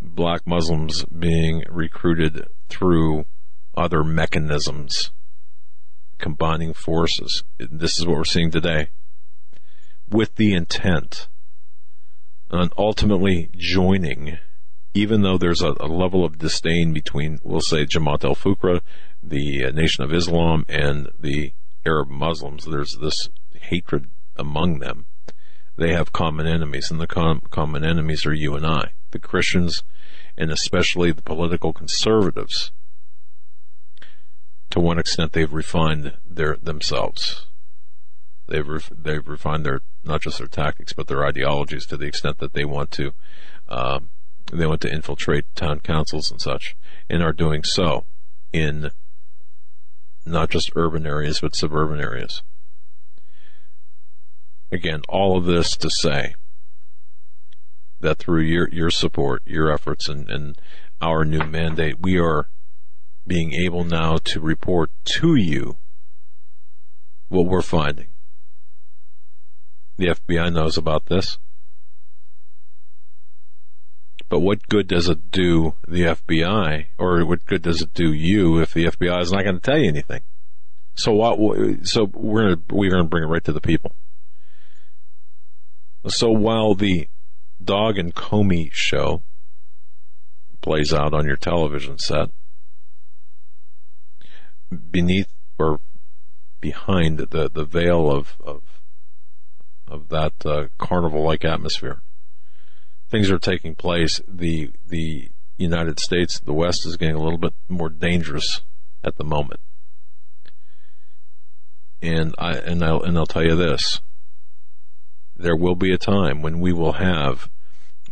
S1: black Muslims being recruited through other mechanisms, combining forces. This is what we're seeing today, with the intent on ultimately joining even though there's a, a, level of disdain between, we'll say, Jamaat al Fuqra, the uh, Nation of Islam, and the Arab Muslims, there's this hatred among them. They have common enemies, and the com- common enemies are you and I, the Christians, and especially the political conservatives. To one extent, they've refined their themselves. They've ref- they've refined their not just their tactics, but their ideologies to the extent that they want to um, they want to infiltrate town councils and such, and are doing so in not just urban areas, but suburban areas. Again, all of this to say that through your, your support, your efforts, and, and our new mandate, we are being able now to report to you what we're finding. The FBI knows about this. But what good does it do the FBI, or what good does it do you if the FBI is not going to tell you anything? So what? So we're gonna we're gonna bring it right to the people. So while the Dog and Comey show plays out on your television set, beneath or behind the the veil of of of that uh, carnival-like atmosphere, things are taking place, the the United States, the West is getting a little bit more dangerous at the moment. And I and I'll and I'll tell you this. There will be a time when we will have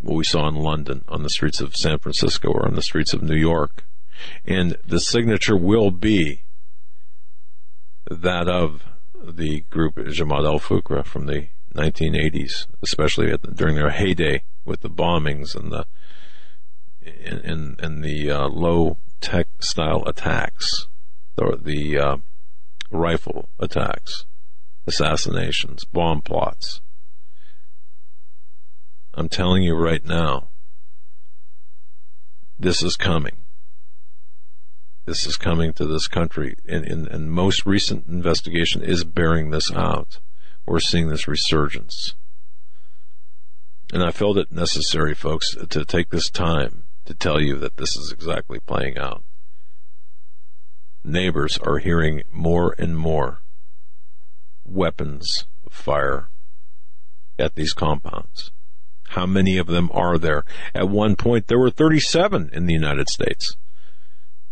S1: what we saw in London on the streets of San Francisco or on the streets of New York. And the signature will be that of the group Jamaat al-Fuqra from the 1980s, especially the, during their heyday with the bombings and the and and, the uh, low tech style attacks, the, the uh, rifle attacks, assassinations, bomb plots. I'm telling you right now, this is coming. This is coming to this country, and, and, and most recent investigation is bearing this out. We're seeing this resurgence. And I felt it necessary, folks, to take this time to tell you that this is exactly playing out. Neighbors are hearing more and more weapons of fire at these compounds. How many of them are there? At one point, there were 37 in the United States.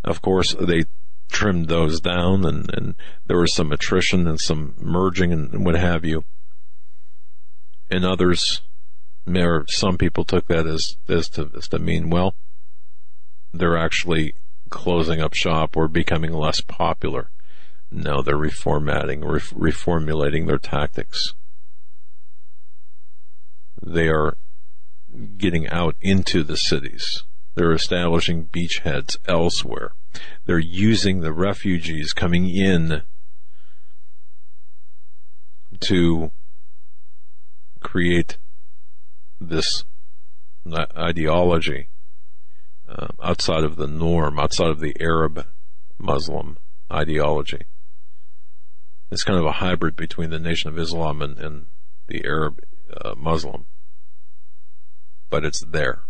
S1: Of course, they trimmed those down and, and there was some attrition and some merging and, what have you. And others or some people took that as as to, as to mean well they're actually closing up shop or becoming less popular. No, they're reformatting, re- reformulating their tactics. They are getting out into the cities. They're establishing beachheads elsewhere. They're using the refugees coming in to create this ideology uh, outside of the norm, outside of the Arab Muslim ideology. It's kind of a hybrid between the Nation of Islam and, and the Arab uh, Muslim, but it's there.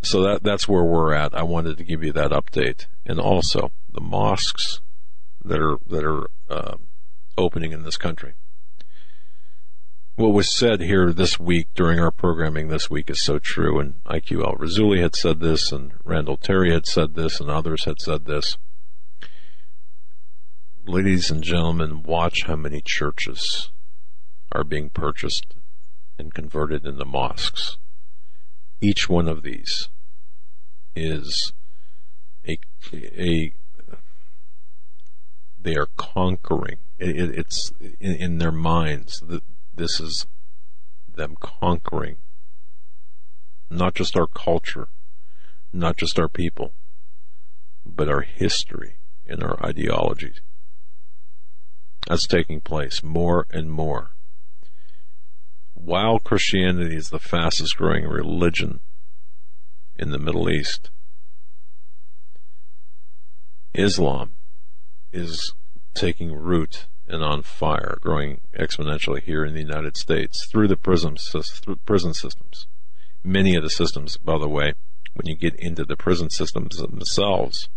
S1: So that that's where we're at. I wanted to give you that update, and also the mosques that are that are uh, opening in this country. What was said here this week during our programming this week is so true, and IQ Rassooli had said this, and Randall Terry had said this, and others had said this. Ladies and gentlemen, watch how many churches are being purchased and converted into mosques. Each one of these is a, a they are conquering. It, it's in, in, their minds that this is them conquering not just our culture, not just our people, but our history and our ideologies. That's taking place more and more. While Christianity is the fastest growing religion in the Middle East, Islam is taking root and on fire, growing exponentially here in the United States through the prison, through prison systems. Many of the systems, by the way, when you get into the prison systems themselves,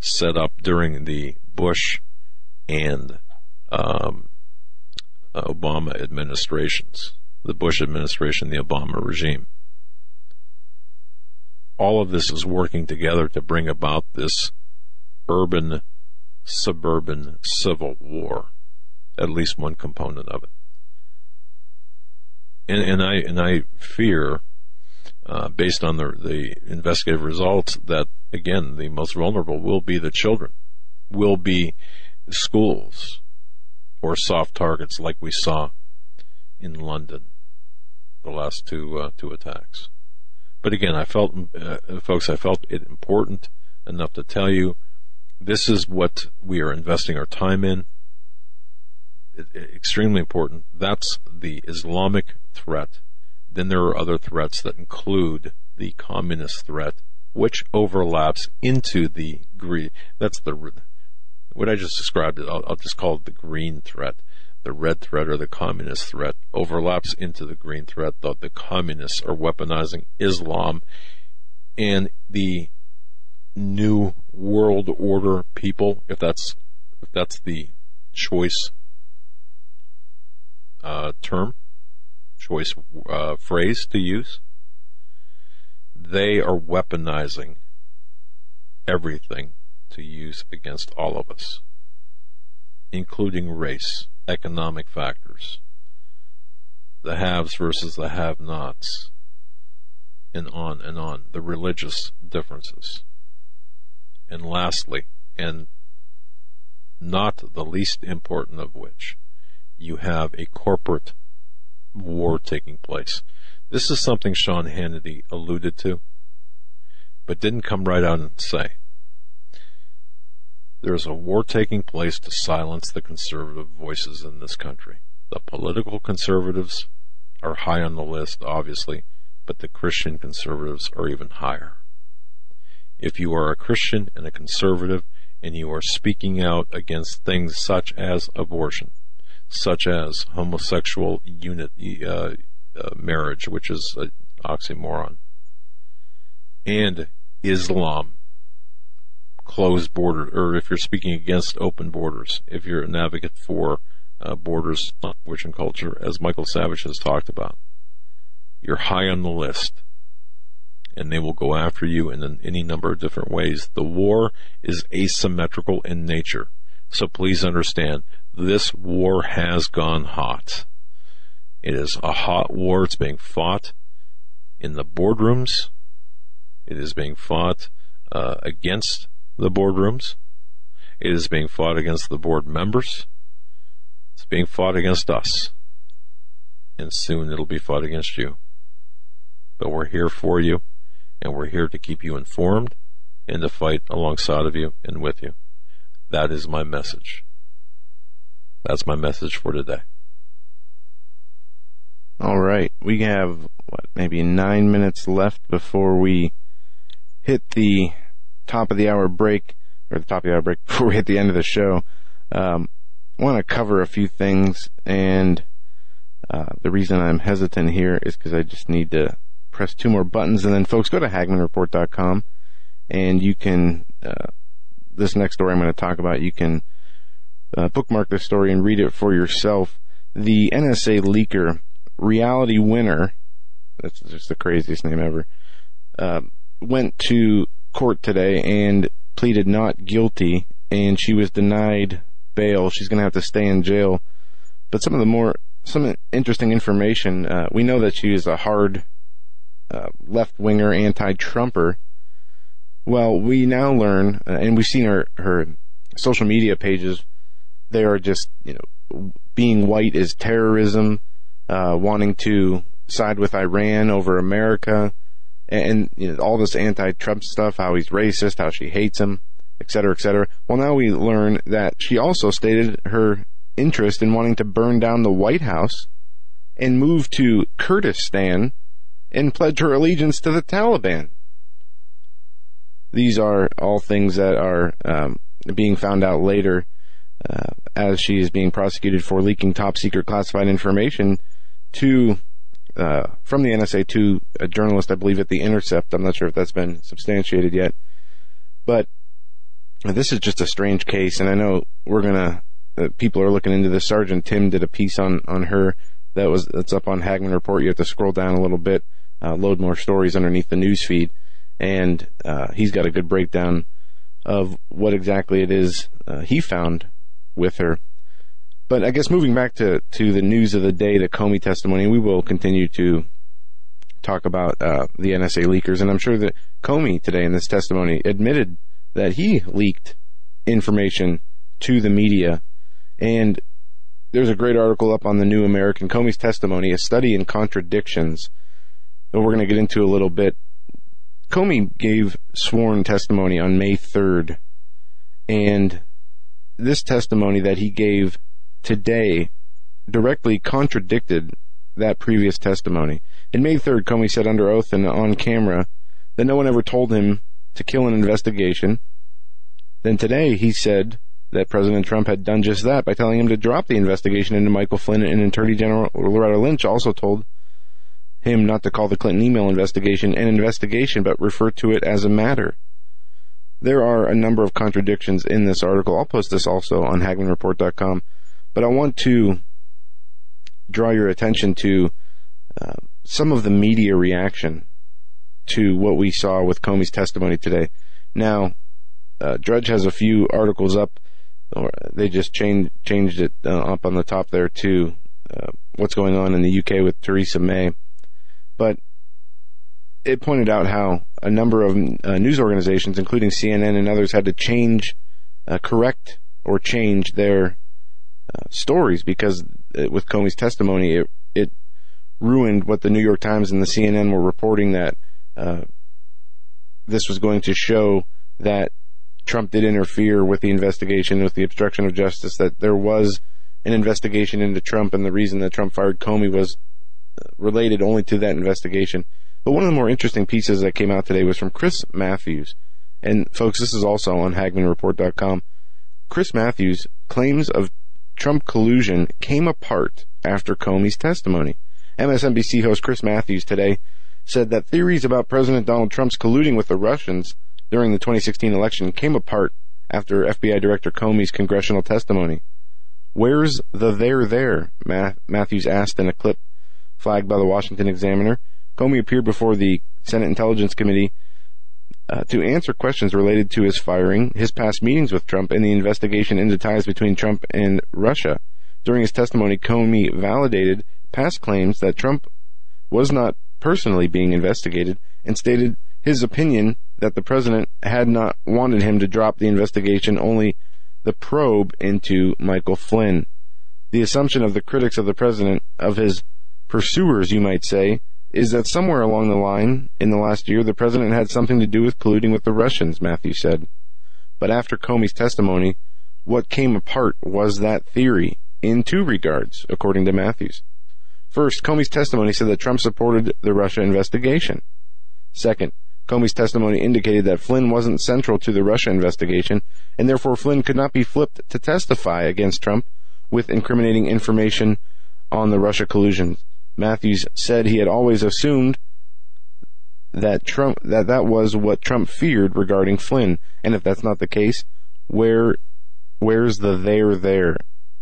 S1: set up during the Bush and um, Obama administrations, the Bush administration, the Obama regime. All of this is working together to bring about this urban suburban civil war, at least one component of it. And, and I and I fear, uh, based on the the investigative results, that again the most vulnerable will be the children, will be schools, or soft targets like we saw in London, the last two uh, two attacks. But again, I felt, uh, folks, I felt it important enough to tell you this is what we are investing our time in. It, it, extremely important. That's the Islamic threat. Then there are other threats that include the communist threat, which overlaps into the green. That's the what I just described. I'll, I'll just call it the green threat. The red threat or the communist threat overlaps into the green threat. Though the communists are weaponizing Islam, and the new world order people, if that's if that's the choice uh, term, choice uh, phrase to use, they are weaponizing everything to use against all of us, including race, economic factors, the haves versus the have-nots, and on and on, the religious differences. And lastly, and not the least important of which, you have a corporate war taking place. This is something Sean Hannity alluded to, but didn't come right out and say. There is a war taking place to silence the conservative voices in this country. The political conservatives are high on the list, obviously, but the Christian conservatives are even higher. If you are a Christian and a conservative and you are speaking out against things such as abortion, such as homosexual unit uh, uh, marriage, which is an oxymoron, and Islam, closed border, or if you're speaking against open borders, if you're an advocate for uh, borders, language, and culture, as Michael Savage has talked about, you're high on the list and they will go after you in any number of different ways. The war is asymmetrical in nature. So please understand, this war has gone hot. It is a hot war. It's being fought in the boardrooms. It is being fought uh, against the boardrooms. It is being fought against the board members. It's being fought against us. And soon it'll be fought against you. But we're here for you and we're here to keep you informed and to fight alongside of you and with you. That is my message. That's my message for today.
S2: All right. We have, what, maybe nine minutes left before we hit the top of the hour break, or the top of the hour break before we hit the end of the show. Um, I want to cover a few things, and uh, the reason I'm hesitant here is because I just need to press two more buttons, and then folks go to HagmannReport.com, and you can uh, this next story I'm going to talk about, you can uh, bookmark this story and read it for yourself. The NSA leaker, Reality Winner, that's just the craziest name ever, uh, went to court today and pleaded not guilty, and she was denied bail. She's going to have to stay in jail. But some of the more some interesting information. Uh, we know that she is a hard uh, left winger, anti Trumper. Well, we now learn, uh, and we've seen her her social media pages. They are just you know being white is terrorism, uh, wanting to side with Iran over America, and, you know, all this anti-Trump stuff. How he's racist, how she hates him, et cetera, et cetera. Well, now we learn that she also stated her interest in wanting to burn down the White House and move to Kurdistan and pledge her allegiance to the Taliban. These are all things that are um, being found out later uh, as she is being prosecuted for leaking top secret classified information to uh, from the NSA to a journalist, I believe, at The Intercept. I'm not sure if that's been substantiated yet. But this is just a strange case, and I know we're going to uh, people are looking into this. Sergeant Tim did a piece on on her that was that's up on Hagmann Report. You have to scroll down a little bit, uh, load more stories underneath the news feed, and uh, he's got a good breakdown of what exactly it is uh, he found with her. But I guess moving back to to the news of the day, the Comey testimony, we will continue to talk about uh, the NSA leakers, and I'm sure that Comey today in this testimony admitted that he leaked information to the media. And there's a great article up on the New American, Comey's testimony, a study in contradictions that we're going to get into a little bit. Comey gave sworn testimony on May 3rd, and this testimony that he gave today directly contradicted that previous testimony. In May 3rd, Comey said under oath and on camera that no one ever told him to kill an investigation. Then today he said that President Trump had done just that by telling him to drop the investigation into Michael Flynn, and Attorney General Loretta Lynch also told him not to call the Clinton email investigation an investigation, but refer to it as a matter. There are a number of contradictions in this article. I'll post this also on HagmannReport.com, but I want to draw your attention to uh, some of the media reaction to what we saw with Comey's testimony today. Now, uh, Drudge has a few articles up or they just changed changed it uh, up on the top there to uh, what's going on in the UK with Theresa May. But it pointed out how a number of uh, news organizations, including CNN and others, had to change, uh, correct, or change their uh, stories because uh, with Comey's testimony, it it ruined what the New York Times and the CNN were reporting that this was going to show that Trump did interfere with the investigation, with the obstruction of justice, that there was an investigation into Trump, and the reason that Trump fired Comey was uh, related only to that investigation. But one of the more interesting pieces that came out today was from Chris Matthews. And folks, this is also on HagmannReport.com. Chris Matthews claims of Trump collusion came apart after Comey's testimony. MSNBC host Chris Matthews today said that theories about President Donald Trump's colluding with the Russians during the 2016 election came apart after FBI Director Comey's congressional testimony. Where's the there there? Matthews asked in a clip flagged by the Washington Examiner. Comey appeared before the Senate Intelligence Committee uh, to answer questions related to his firing, his past meetings with Trump, and the investigation into ties between Trump and Russia. During his testimony, Comey validated past claims that Trump was not personally being investigated and stated his opinion that the president had not wanted him to drop the investigation, only the probe into Michael Flynn. The assumption of the critics of the president, of his pursuers, you might say, is that somewhere along the line in the last year, the president had something to do with colluding with the Russians, Matthews said. But after Comey's testimony, what came apart was that theory in two regards, according to Matthews. First, Comey's testimony said that Trump supported the Russia investigation. Second, Comey's testimony indicated that Flynn wasn't central to the Russia investigation, and therefore Flynn could not be flipped to testify against Trump with incriminating information on the Russia collusion. Matthews said he had always assumed that Trump that that was what Trump feared regarding Flynn, and if that's not the case, Where, where's the there there?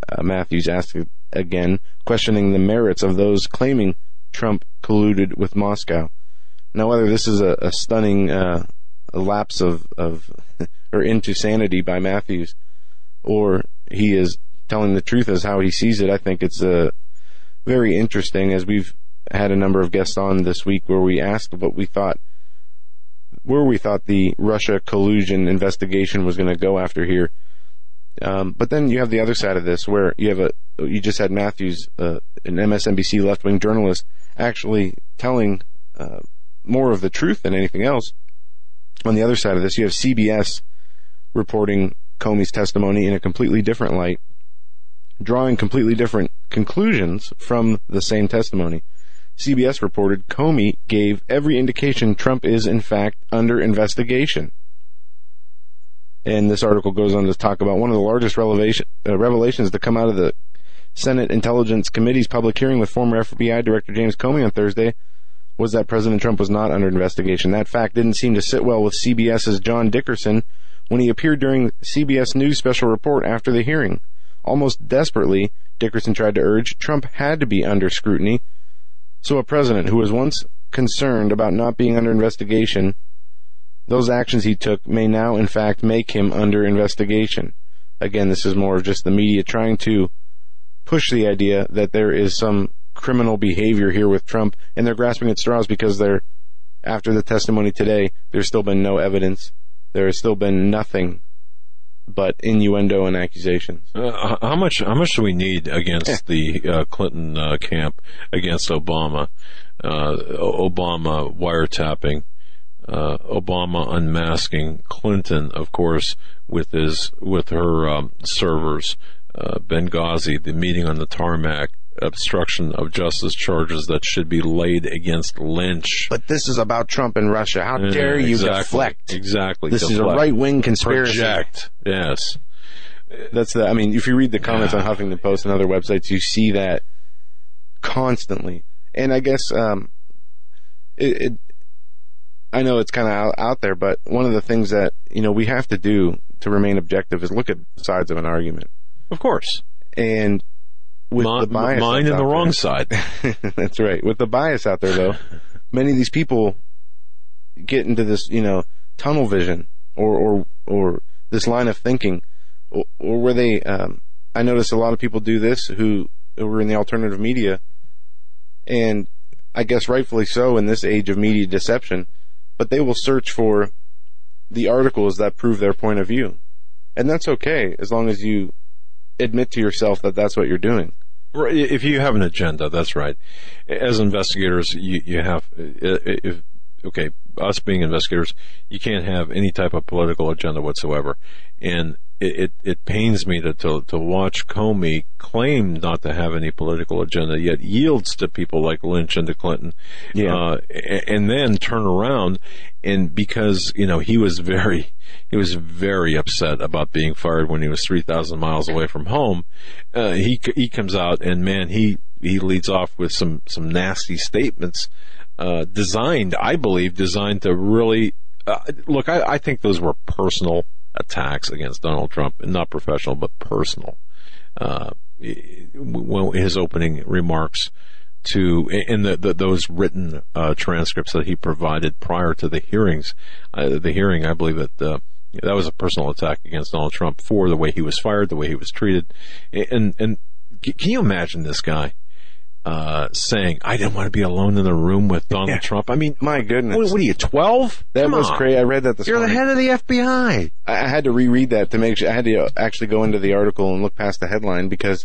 S2: Uh, Matthews asked again, questioning the merits of those claiming Trump colluded with Moscow. Now, whether this is a, a stunning uh, a lapse of, of or into sanity by Matthews, or he is telling the truth as how he sees it, I think it's uh, very interesting. As we've had a number of guests on this week where we asked what we thought, where we thought the Russia collusion investigation was going to go after here. Um, but then you have the other side of this, where you have a you just had Matthews, uh, an MSNBC left wing journalist, actually telling uh, more of the truth than anything else. On the other side of this, you have CBS reporting Comey's testimony in a completely different light, drawing completely different conclusions from the same testimony. CBS reported Comey gave every indication Trump is in fact under investigation. And this article goes on to talk about one of the largest revelation, uh, revelations to come out of the Senate Intelligence Committee's public hearing with former FBI Director James Comey on Thursday was that President Trump was not under investigation. That fact didn't seem to sit well with CBS's John Dickerson when he appeared during CBS News special report after the hearing. Almost desperately, Dickerson tried to urge Trump had to be under scrutiny. So a president who was once concerned about not being under investigation, those actions he took may now in fact make him under investigation. Again, this is more of just the media trying to push the idea that there is some criminal behavior here with Trump, and they're grasping at straws because they're, after the testimony today, there's still been no evidence. There has still been nothing but innuendo and accusations.
S1: Uh, how much? How much do we need against the uh, Clinton uh, camp against Obama? Uh, Obama wiretapping, uh, Obama unmasking, Clinton, of course, with his with her um, servers, uh, Benghazi, the meeting on the tarmac, obstruction of justice charges that should be laid against Lynch.
S2: But this is about Trump and Russia. How dare you
S1: exactly,
S2: deflect?
S1: Exactly.
S2: This
S1: deflect.
S2: is a right wing conspiracy.
S1: Project. Yes.
S2: That's the. I mean, if you read the comments yeah. on Huffington Post and other websites, you see that constantly. And I guess um, it, it I know it's kind of out, out there, but one of the things that you know we have to do to remain objective is look at sides of an argument.
S1: Of course.
S2: And with
S1: Ma-
S2: the bias
S1: mine and the wrong
S2: there,
S1: side.
S2: that's right. With the bias out there, though, many of these people get into this, you know, tunnel vision or or or this line of thinking, or, or where they. Um, I notice a lot of people do this who, who were in the alternative media, and I guess rightfully so in this age of media deception, but they will search for the articles that prove their point of view, and that's okay as long as you admit to yourself that that's what you're doing.
S1: If you have an agenda, that's right. As investigators, you, you have, if, okay, us being investigators, you can't have any type of political agenda whatsoever. And it, it, it pains me to, to, to watch Comey claim not to have any political agenda, yet yields to people like Lynch and to Clinton.
S2: Yeah.
S1: Uh, and then turn around and because, you know, he was very, he was very upset about being fired when he was 3,000 miles away from home. Uh, he, he comes out and man, he, he leads off with some, some nasty statements, uh, designed, I believe, designed to really, uh, look, I, I think those were personal attacks against Donald Trump, not professional, but personal. Uh, his opening remarks to in the, the those written uh, transcripts that he provided prior to the hearings, uh, the hearing, I believe that uh, that was a personal attack against Donald Trump for the way he was fired, the way he was treated, and and can you imagine this guy? Uh, saying, I didn't want to be alone in the room with Donald yeah. Trump. I mean,
S2: my goodness.
S1: What, what are you, 12?
S2: That Come was on. crazy. I read that this
S1: You're
S2: morning.
S1: the head of the FBI.
S2: I had to reread that to make sure, I had to actually go into the article and look past the headline because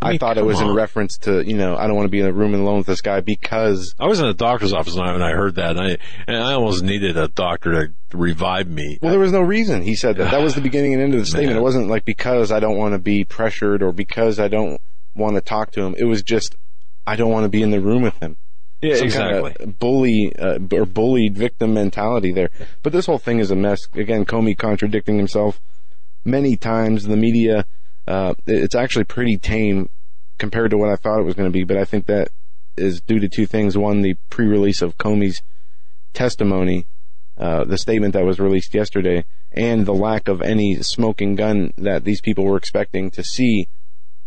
S2: I, mean, I thought it was on. in reference to, you know, I don't want to be in a room alone with this guy because
S1: I was in a doctor's office and I heard that and I, and I almost needed a doctor to revive me.
S2: Well, there was no reason he said that. That was the beginning and end of the statement. Man. It wasn't like because I don't want to be pressured or because I don't want to talk to him. It was just I don't want to be in the room with him.
S1: Yeah,
S2: Some
S1: exactly.
S2: Kind of bully uh, or bullied victim mentality there. But this whole thing is a mess. Again, Comey contradicting himself many times. The media, uh, it's actually pretty tame compared to what I thought it was going to be. But I think that is due to two things. One, the pre-release of Comey's testimony uh, the statement that was released yesterday and the lack of any smoking gun that these people were expecting to see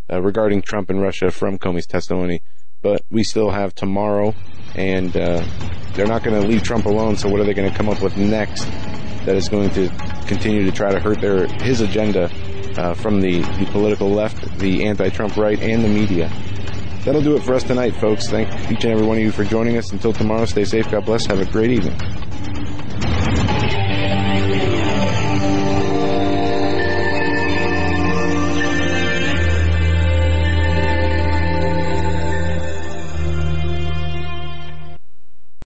S2: uh, regarding Trump and Russia from Comey's testimony. But we still have tomorrow, and uh, they're not going to leave Trump alone. So what are they going to come up with next that is going to continue to try to hurt their his agenda uh, from the, the political left, the anti-Trump right, and the media? That'll do it for us tonight, folks. Thank each and every one of you for joining us. Until tomorrow, stay safe. God bless. Have a great evening.